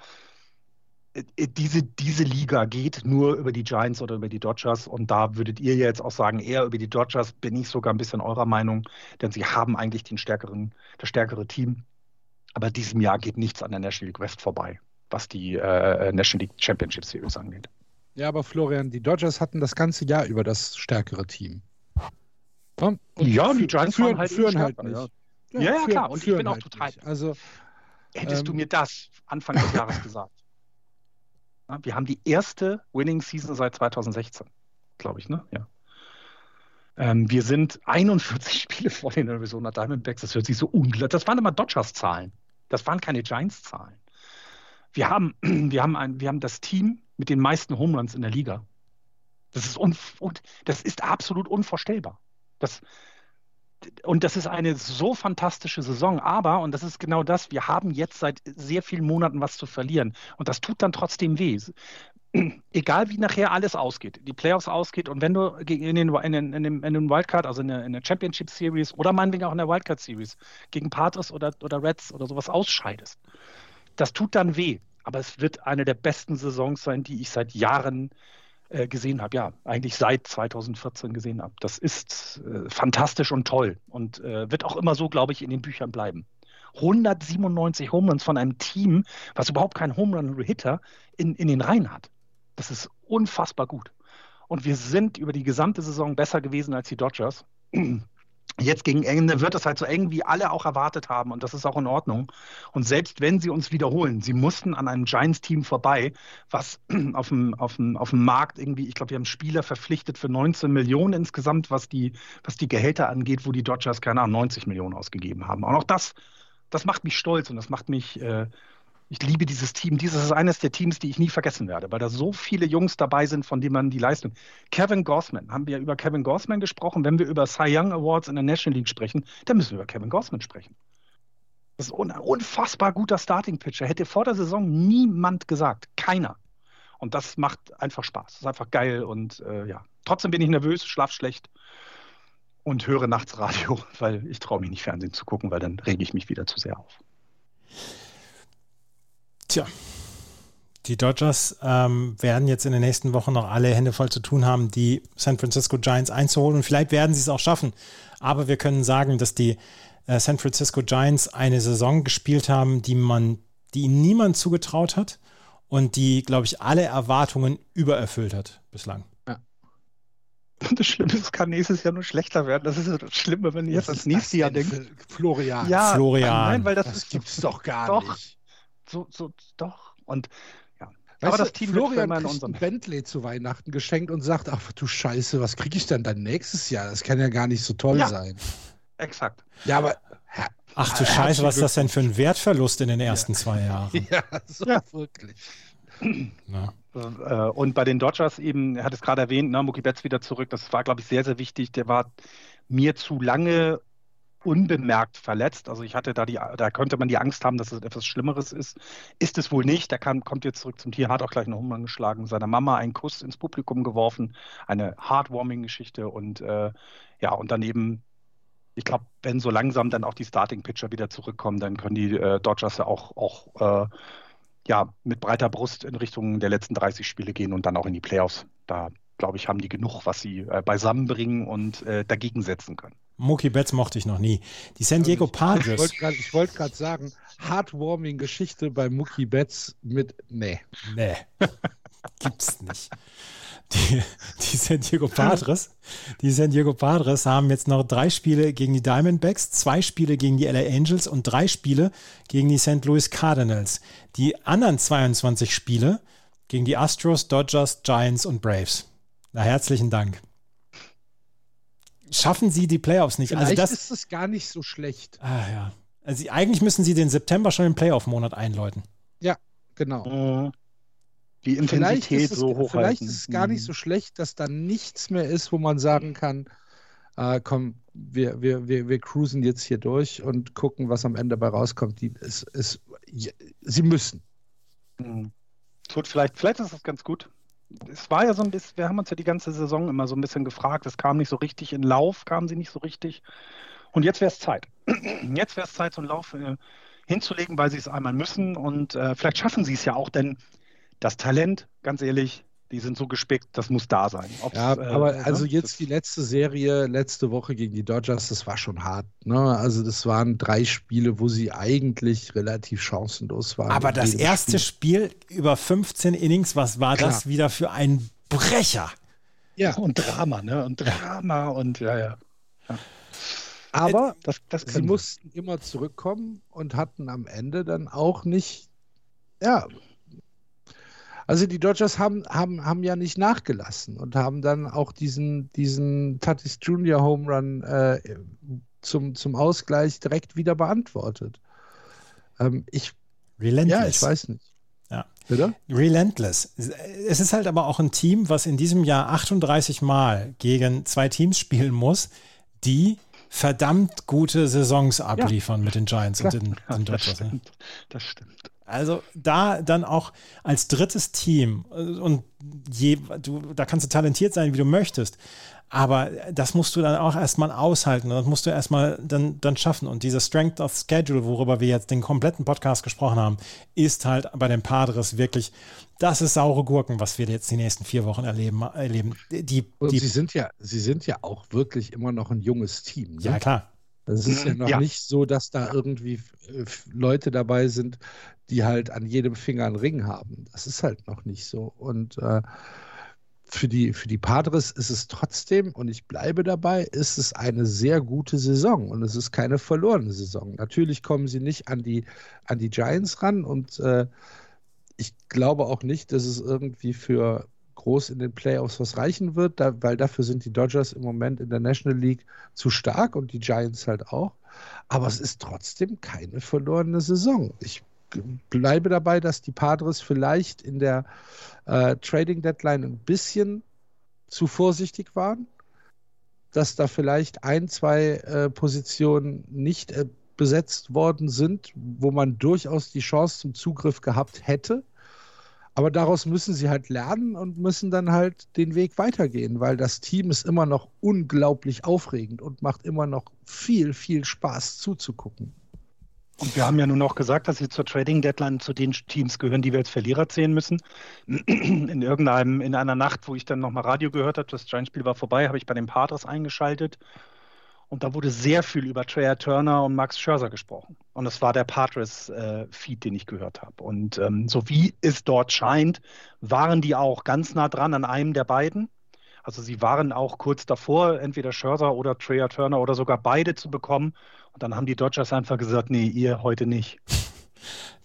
diese, diese Liga geht nur über die Giants oder über die Dodgers. Und da würdet ihr jetzt auch sagen, eher über die Dodgers bin ich sogar ein bisschen eurer Meinung, denn sie haben eigentlich den stärkeren, das stärkere Team. Aber diesem Jahr geht nichts an der National League West vorbei, was die äh, National League Championship Series angeht. Ja, aber Florian, die Dodgers hatten das ganze Jahr über das stärkere Team. Und ja, die Giants führen halt, führen halt nicht. Ja, ja, ja, ja klar. Und ich bin auch halt total. Nicht. Also, hättest ähm, du mir das Anfang des Jahres gesagt. Wir haben die erste Winning Season seit 2016, glaube ich, ne? Ja. Ähm, wir sind 41 Spiele vor den Arizona Diamondbacks. Das hört sich so unglaublich. Das waren immer Dodgers-Zahlen. Das waren keine Giants-Zahlen. Wir haben, wir, haben wir haben das Team mit den meisten Home Runs in der Liga. Das ist, das ist absolut unvorstellbar. Das, und das ist eine so fantastische Saison. Aber, und das ist genau das, wir haben jetzt seit sehr vielen Monaten was zu verlieren. Und das tut dann trotzdem weh. Egal wie nachher alles ausgeht, die Playoffs ausgeht und wenn du in den, in den, in den, Wildcard, also in der, in der, Championship Series oder meinetwegen auch in der Wildcard Series gegen Padres oder, oder Reds oder sowas ausscheidest, das tut dann weh. Aber es wird eine der besten Saisons sein, die ich seit Jahren äh, gesehen habe, ja, eigentlich seit 2014 gesehen habe. Das ist äh, fantastisch und toll und äh, wird auch immer so, glaube ich, in den Büchern bleiben. 197 Home Runs von einem Team, was überhaupt keinen Home Run Hitter in, in den Reihen hat. Das ist unfassbar gut. Und wir sind über die gesamte Saison besser gewesen als die Dodgers. Jetzt gegen Ende wird es halt so eng, wie alle auch erwartet haben. Und das ist auch in Ordnung. Und selbst wenn sie uns wiederholen, sie mussten an einem Giants-Team vorbei, was auf dem, auf, dem, auf dem Markt irgendwie, ich glaube, wir haben Spieler verpflichtet für 19 Millionen insgesamt, was die, was die Gehälter angeht, wo die Dodgers, keine Ahnung, 90 Millionen ausgegeben haben. Und auch das, das macht mich stolz und das macht mich, äh, ich liebe dieses Team. Dieses ist eines der Teams, die ich nie vergessen werde, weil da so viele Jungs dabei sind, von denen man die Leistung. Kevin Gossman, haben wir über Kevin Gossman gesprochen? Wenn wir über Cy Young Awards in der National League sprechen, dann müssen wir über Kevin Gossman sprechen. Das ist ein unfassbar guter Starting-Pitcher. Hätte vor der Saison niemand gesagt. Keiner. Und das macht einfach Spaß. Das ist einfach geil und äh, ja. Trotzdem bin ich nervös, schlaf schlecht und höre nachts Radio, weil ich traue mich nicht Fernsehen zu gucken, weil dann rege ich mich wieder zu sehr auf. Tja, die Dodgers ähm, werden jetzt in den nächsten Wochen noch alle Hände voll zu tun haben, die San Francisco Giants einzuholen. Und vielleicht werden sie es auch schaffen. Aber wir können sagen, dass die äh, San Francisco Giants eine Saison gespielt haben, die man, die ihnen niemand zugetraut hat und die, glaube ich, alle Erwartungen übererfüllt hat bislang. Ja. Das Schlimme ist, es kann nächstes Jahr nur schlechter werden. Das ist das Schlimme, wenn ihr jetzt ans nächste Jahr denkt. Florian. Ja, Florian. Nein, weil das, das gibt es doch gar doch. nicht so, so, doch. Und ja. Weißt aber das Team Florian wird in unserem Bentley zu Weihnachten geschenkt und sagt, ach du Scheiße, was kriege ich denn dann nächstes Jahr? Das kann ja gar nicht so toll ja. sein. Exakt. Ja, aber Ach du Scheiße, was ist das denn für ein Wertverlust in den ersten ja. zwei Jahren? Ja, so ja. wirklich. Ja. Äh, und bei den Dodgers eben, er hat es gerade erwähnt, ne, Mookie Betts wieder zurück. Das war, glaube ich, sehr, sehr wichtig. Der war mir zu lange unbemerkt verletzt. Also ich hatte da die, da könnte man die Angst haben, dass es etwas Schlimmeres ist. Ist es wohl nicht. Der kann, kommt jetzt zurück zum Tier, hat auch gleich einen Hummer geschlagen, seiner Mama einen Kuss ins Publikum geworfen, eine Heartwarming-Geschichte und äh, ja, und daneben, ich glaube, wenn so langsam dann auch die Starting-Pitcher wieder zurückkommen, dann können die äh, Dodgers ja auch, auch äh, ja, mit breiter Brust in Richtung der letzten 30 Spiele gehen und dann auch in die Playoffs. Da, glaube ich, haben die genug, was sie äh, beisammenbringen und äh, dagegen setzen können. Mookie Betts mochte ich noch nie. Die San Diego Padres. Ich wollte gerade wollt sagen, heartwarming Geschichte bei Mookie Betts mit, nee. Nee, gibt's nicht. Die, die, San Diego Padres, die San Diego Padres haben jetzt noch drei Spiele gegen die Diamondbacks, zwei Spiele gegen die LA Angels und drei Spiele gegen die St. Louis Cardinals. Die anderen 22 Spiele gegen die Astros, Dodgers, Giants und Braves. Na, herzlichen Dank schaffen sie die Playoffs nicht. Also Vielleicht also das ist es gar nicht so schlecht. Ah, ja. Also eigentlich müssen sie den September schon im Playoff-Monat einläuten. Ja, genau. Mhm. Die Intensität es, so hoch. Vielleicht ist es gar nicht mhm. so schlecht, dass da nichts mehr ist, wo man sagen kann, äh, komm, wir, wir, wir, wir cruisen jetzt hier durch und gucken, was am Ende dabei rauskommt. Die, es, es, sie müssen. Mhm. Tut vielleicht, vielleicht ist das ganz gut es war ja so ein bisschen, wir haben uns ja die ganze Saison immer so ein bisschen gefragt, es kam nicht so richtig in Lauf, kamen sie nicht so richtig. Und jetzt wäre es Zeit. Jetzt wäre es Zeit, so einen Lauf äh, hinzulegen, weil sie es einmal müssen. Und äh, vielleicht schaffen sie es ja auch, denn das Talent, ganz ehrlich, die sind so gespickt, das muss da sein. Ob's, ja, äh, aber äh, also jetzt die letzte Serie, letzte Woche gegen die Dodgers, das war schon hart. Ne? Also das waren drei Spiele, wo sie eigentlich relativ chancenlos waren. Aber das erste Spiel. Spiel. über 15 Innings, was war Klar. das wieder für ein Brecher? Ja, und Drama, ne? Und Drama und ja, ja. ja. Aber das, das sie mussten immer zurückkommen und hatten am Ende dann auch nicht, ja, also die Dodgers haben, haben, haben ja nicht nachgelassen und haben dann auch diesen, diesen Tatis Junior Home Run äh, zum, zum Ausgleich direkt wieder beantwortet. Ähm, ich, Relentless. Ja, ich weiß nicht. Ja. Bitte? Relentless. Es ist halt aber auch ein Team, was in diesem Jahr 38 Mal gegen zwei Teams spielen muss, die verdammt gute Saisons abliefern ja. mit den Giants Klar. und den, den Dodgers. Das stimmt. Das stimmt. Also da dann auch als drittes Team äh, und je, du, da kannst du talentiert sein, wie du möchtest, aber das musst du dann auch erstmal aushalten das musst du erstmal dann, dann schaffen. Und diese Strength of Schedule, worüber wir jetzt den kompletten Podcast gesprochen haben, ist halt bei den Padres wirklich, das ist saure Gurken, was wir jetzt die nächsten vier Wochen erleben. erleben. Die, die, sie, sind ja, sie sind ja auch wirklich immer noch ein junges Team. Ne? Ja, klar. Es ist ja noch ja. nicht so, dass da irgendwie äh, Leute dabei sind, die halt an jedem Finger einen Ring haben. Das ist halt noch nicht so. Und äh, für, die, für die Padres ist es trotzdem, und ich bleibe dabei, ist es eine sehr gute Saison und es ist keine verlorene Saison. Natürlich kommen sie nicht an die, an die Giants ran und äh, ich glaube auch nicht, dass es irgendwie für groß in den Playoffs was reichen wird, da, weil dafür sind die Dodgers im Moment in der National League zu stark und die Giants halt auch. Aber es ist trotzdem keine verlorene Saison. Ich bleibe dabei, dass die Padres vielleicht in der äh, Trading Deadline ein bisschen zu vorsichtig waren, dass da vielleicht ein, zwei äh, Positionen nicht äh, besetzt worden sind, wo man durchaus die Chance zum Zugriff gehabt hätte. Aber daraus müssen sie halt lernen und müssen dann halt den Weg weitergehen, weil das Team ist immer noch unglaublich aufregend und macht immer noch viel, viel Spaß zuzugucken. Und wir haben ja nun auch gesagt, dass sie zur Trading Deadline zu den Teams gehören, die wir als Verlierer zählen müssen. In irgendeinem, in einer Nacht, wo ich dann nochmal Radio gehört habe, das Giants-Spiel war vorbei, habe ich bei den Padres eingeschaltet. Und da wurde sehr viel über Trey Turner und Max Scherzer gesprochen. Und das war der Padres-Feed, äh, den ich gehört habe. Und ähm, so wie es dort scheint, waren die auch ganz nah dran an einem der beiden. Also sie waren auch kurz davor, entweder Scherzer oder Trey Turner oder sogar beide zu bekommen. Und dann haben die Dodgers einfach gesagt, nee, ihr heute nicht.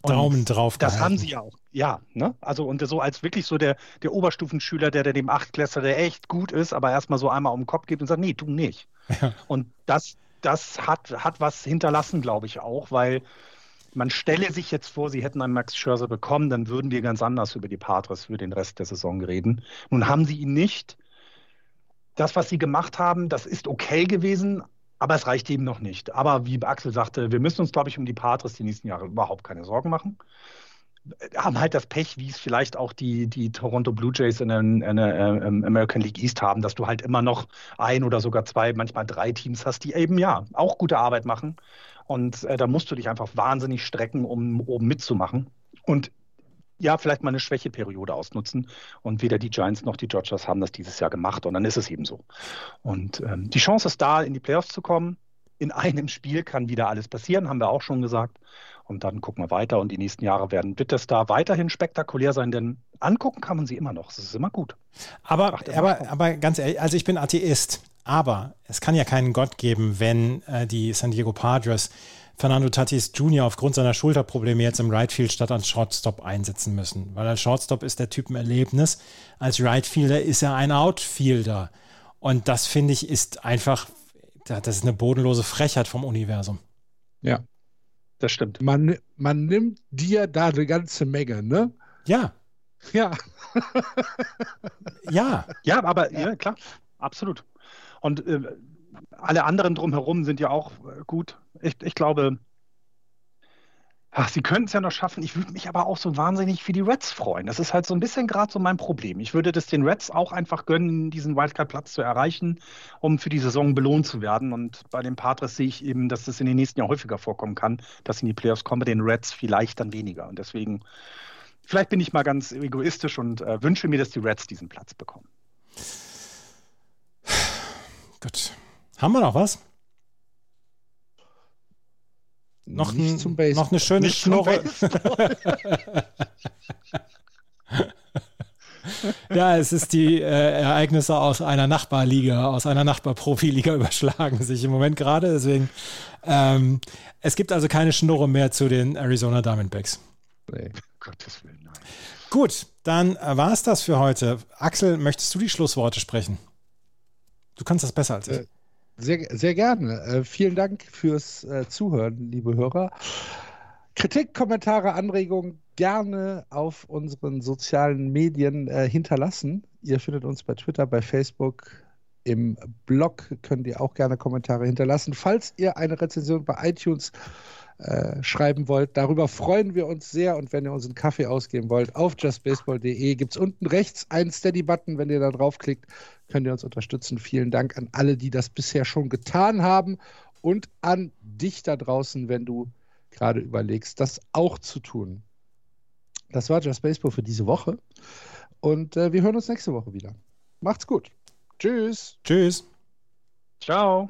Daumen drauf. Das gehalten. haben sie ja auch. Ja, ne? Also und so als wirklich so der, der Oberstufenschüler, der, der dem Achtklässler, der echt gut ist, aber erstmal so einmal um den Kopf gibt und sagt, nee, du nicht. Ja. Und das, das hat, hat was hinterlassen, glaube ich auch, weil man stelle sich jetzt vor, sie hätten einen Max Scherzer bekommen, dann würden wir ganz anders über die Padres für den Rest der Saison reden. Nun haben sie ihn nicht. Das, was sie gemacht haben, das ist okay gewesen, Aber es reicht eben noch nicht. Aber wie Axel sagte, wir müssen uns, glaube ich, um die Padres die nächsten Jahre überhaupt keine Sorgen machen. Haben halt das Pech, wie es vielleicht auch die, die Toronto Blue Jays in der, in der äh, American League East haben, dass du halt immer noch ein oder sogar zwei, manchmal drei Teams hast, die eben ja auch gute Arbeit machen. Und äh, da musst du dich einfach wahnsinnig strecken, um oben mitzumachen. Und ja, vielleicht mal eine Schwächeperiode ausnutzen. Und weder die Giants noch die Dodgers haben das dieses Jahr gemacht. Und dann ist es eben so. Und ähm, die Chance ist da, in die Playoffs zu kommen. In einem Spiel kann wieder alles passieren, haben wir auch schon gesagt. Und dann gucken wir weiter. Und die nächsten Jahre werden wird das da weiterhin spektakulär sein, denn angucken kann man sie immer noch. Es ist immer gut. Aber, aber, aber ganz ehrlich, also ich bin Atheist. Aber es kann ja keinen Gott geben, wenn äh, die San Diego Padres Fernando Tatis Jr. aufgrund seiner Schulterprobleme jetzt im Right Field statt als Shortstop einsetzen müssen. Weil als Shortstop ist der Typ ein Erlebnis. Als Right Fielder ist er ein Outfielder. Und das finde ich ist einfach, das ist eine bodenlose Frechheit vom Universum. Ja, das stimmt. Man, man nimmt dir da eine ganze Menge, ne? Ja. Ja. ja. Ja, aber ja, klar, absolut. Und äh, alle anderen drumherum sind ja auch äh, gut. Ich, ich glaube, ach, sie könnten es ja noch schaffen. Ich würde mich aber auch so wahnsinnig für die Reds freuen. Das ist halt so ein bisschen gerade so mein Problem. Ich würde das den Reds auch einfach gönnen, diesen Wildcard-Platz zu erreichen, um für die Saison belohnt zu werden. Und bei den Padres sehe ich eben, dass das in den nächsten Jahren häufiger vorkommen kann, dass sie in die Playoffs kommen, den Reds vielleicht dann weniger. Und deswegen, vielleicht bin ich mal ganz egoistisch und äh, wünsche mir, dass die Reds diesen Platz bekommen. Gut. Haben wir noch was? Noch, ein, noch eine schöne Nicht Schnurre. ja, es ist die äh, Ereignisse aus einer Nachbarliga, aus einer Nachbarprofiliga überschlagen sich im Moment gerade. Deswegen, ähm, es gibt also keine Schnurre mehr zu den Arizona Diamondbacks. Nee. Gottes Willen, nein. Gut, dann äh, war es das für heute. Axel, möchtest du die Schlussworte sprechen? Du kannst das besser als ich. Äh, sehr, sehr gerne. Äh, vielen Dank fürs äh, Zuhören, liebe Hörer. Kritik, Kommentare, Anregungen gerne auf unseren sozialen Medien äh, hinterlassen. Ihr findet uns bei Twitter, bei Facebook, im Blog könnt ihr auch gerne Kommentare hinterlassen. Falls ihr eine Rezension bei iTunes äh, schreiben wollt, darüber freuen wir uns sehr. Und wenn ihr uns einen Kaffee ausgeben wollt, auf justbaseball.de gibt es unten rechts einen Steady-Button. Wenn ihr da draufklickt, könnt ihr uns unterstützen. Vielen Dank an alle, die das bisher schon getan haben und an dich da draußen, wenn du gerade überlegst, das auch zu tun. Das war Just Baseball für diese Woche und äh, wir hören uns nächste Woche wieder. Macht's gut. Tschüss. Tschüss. Ciao.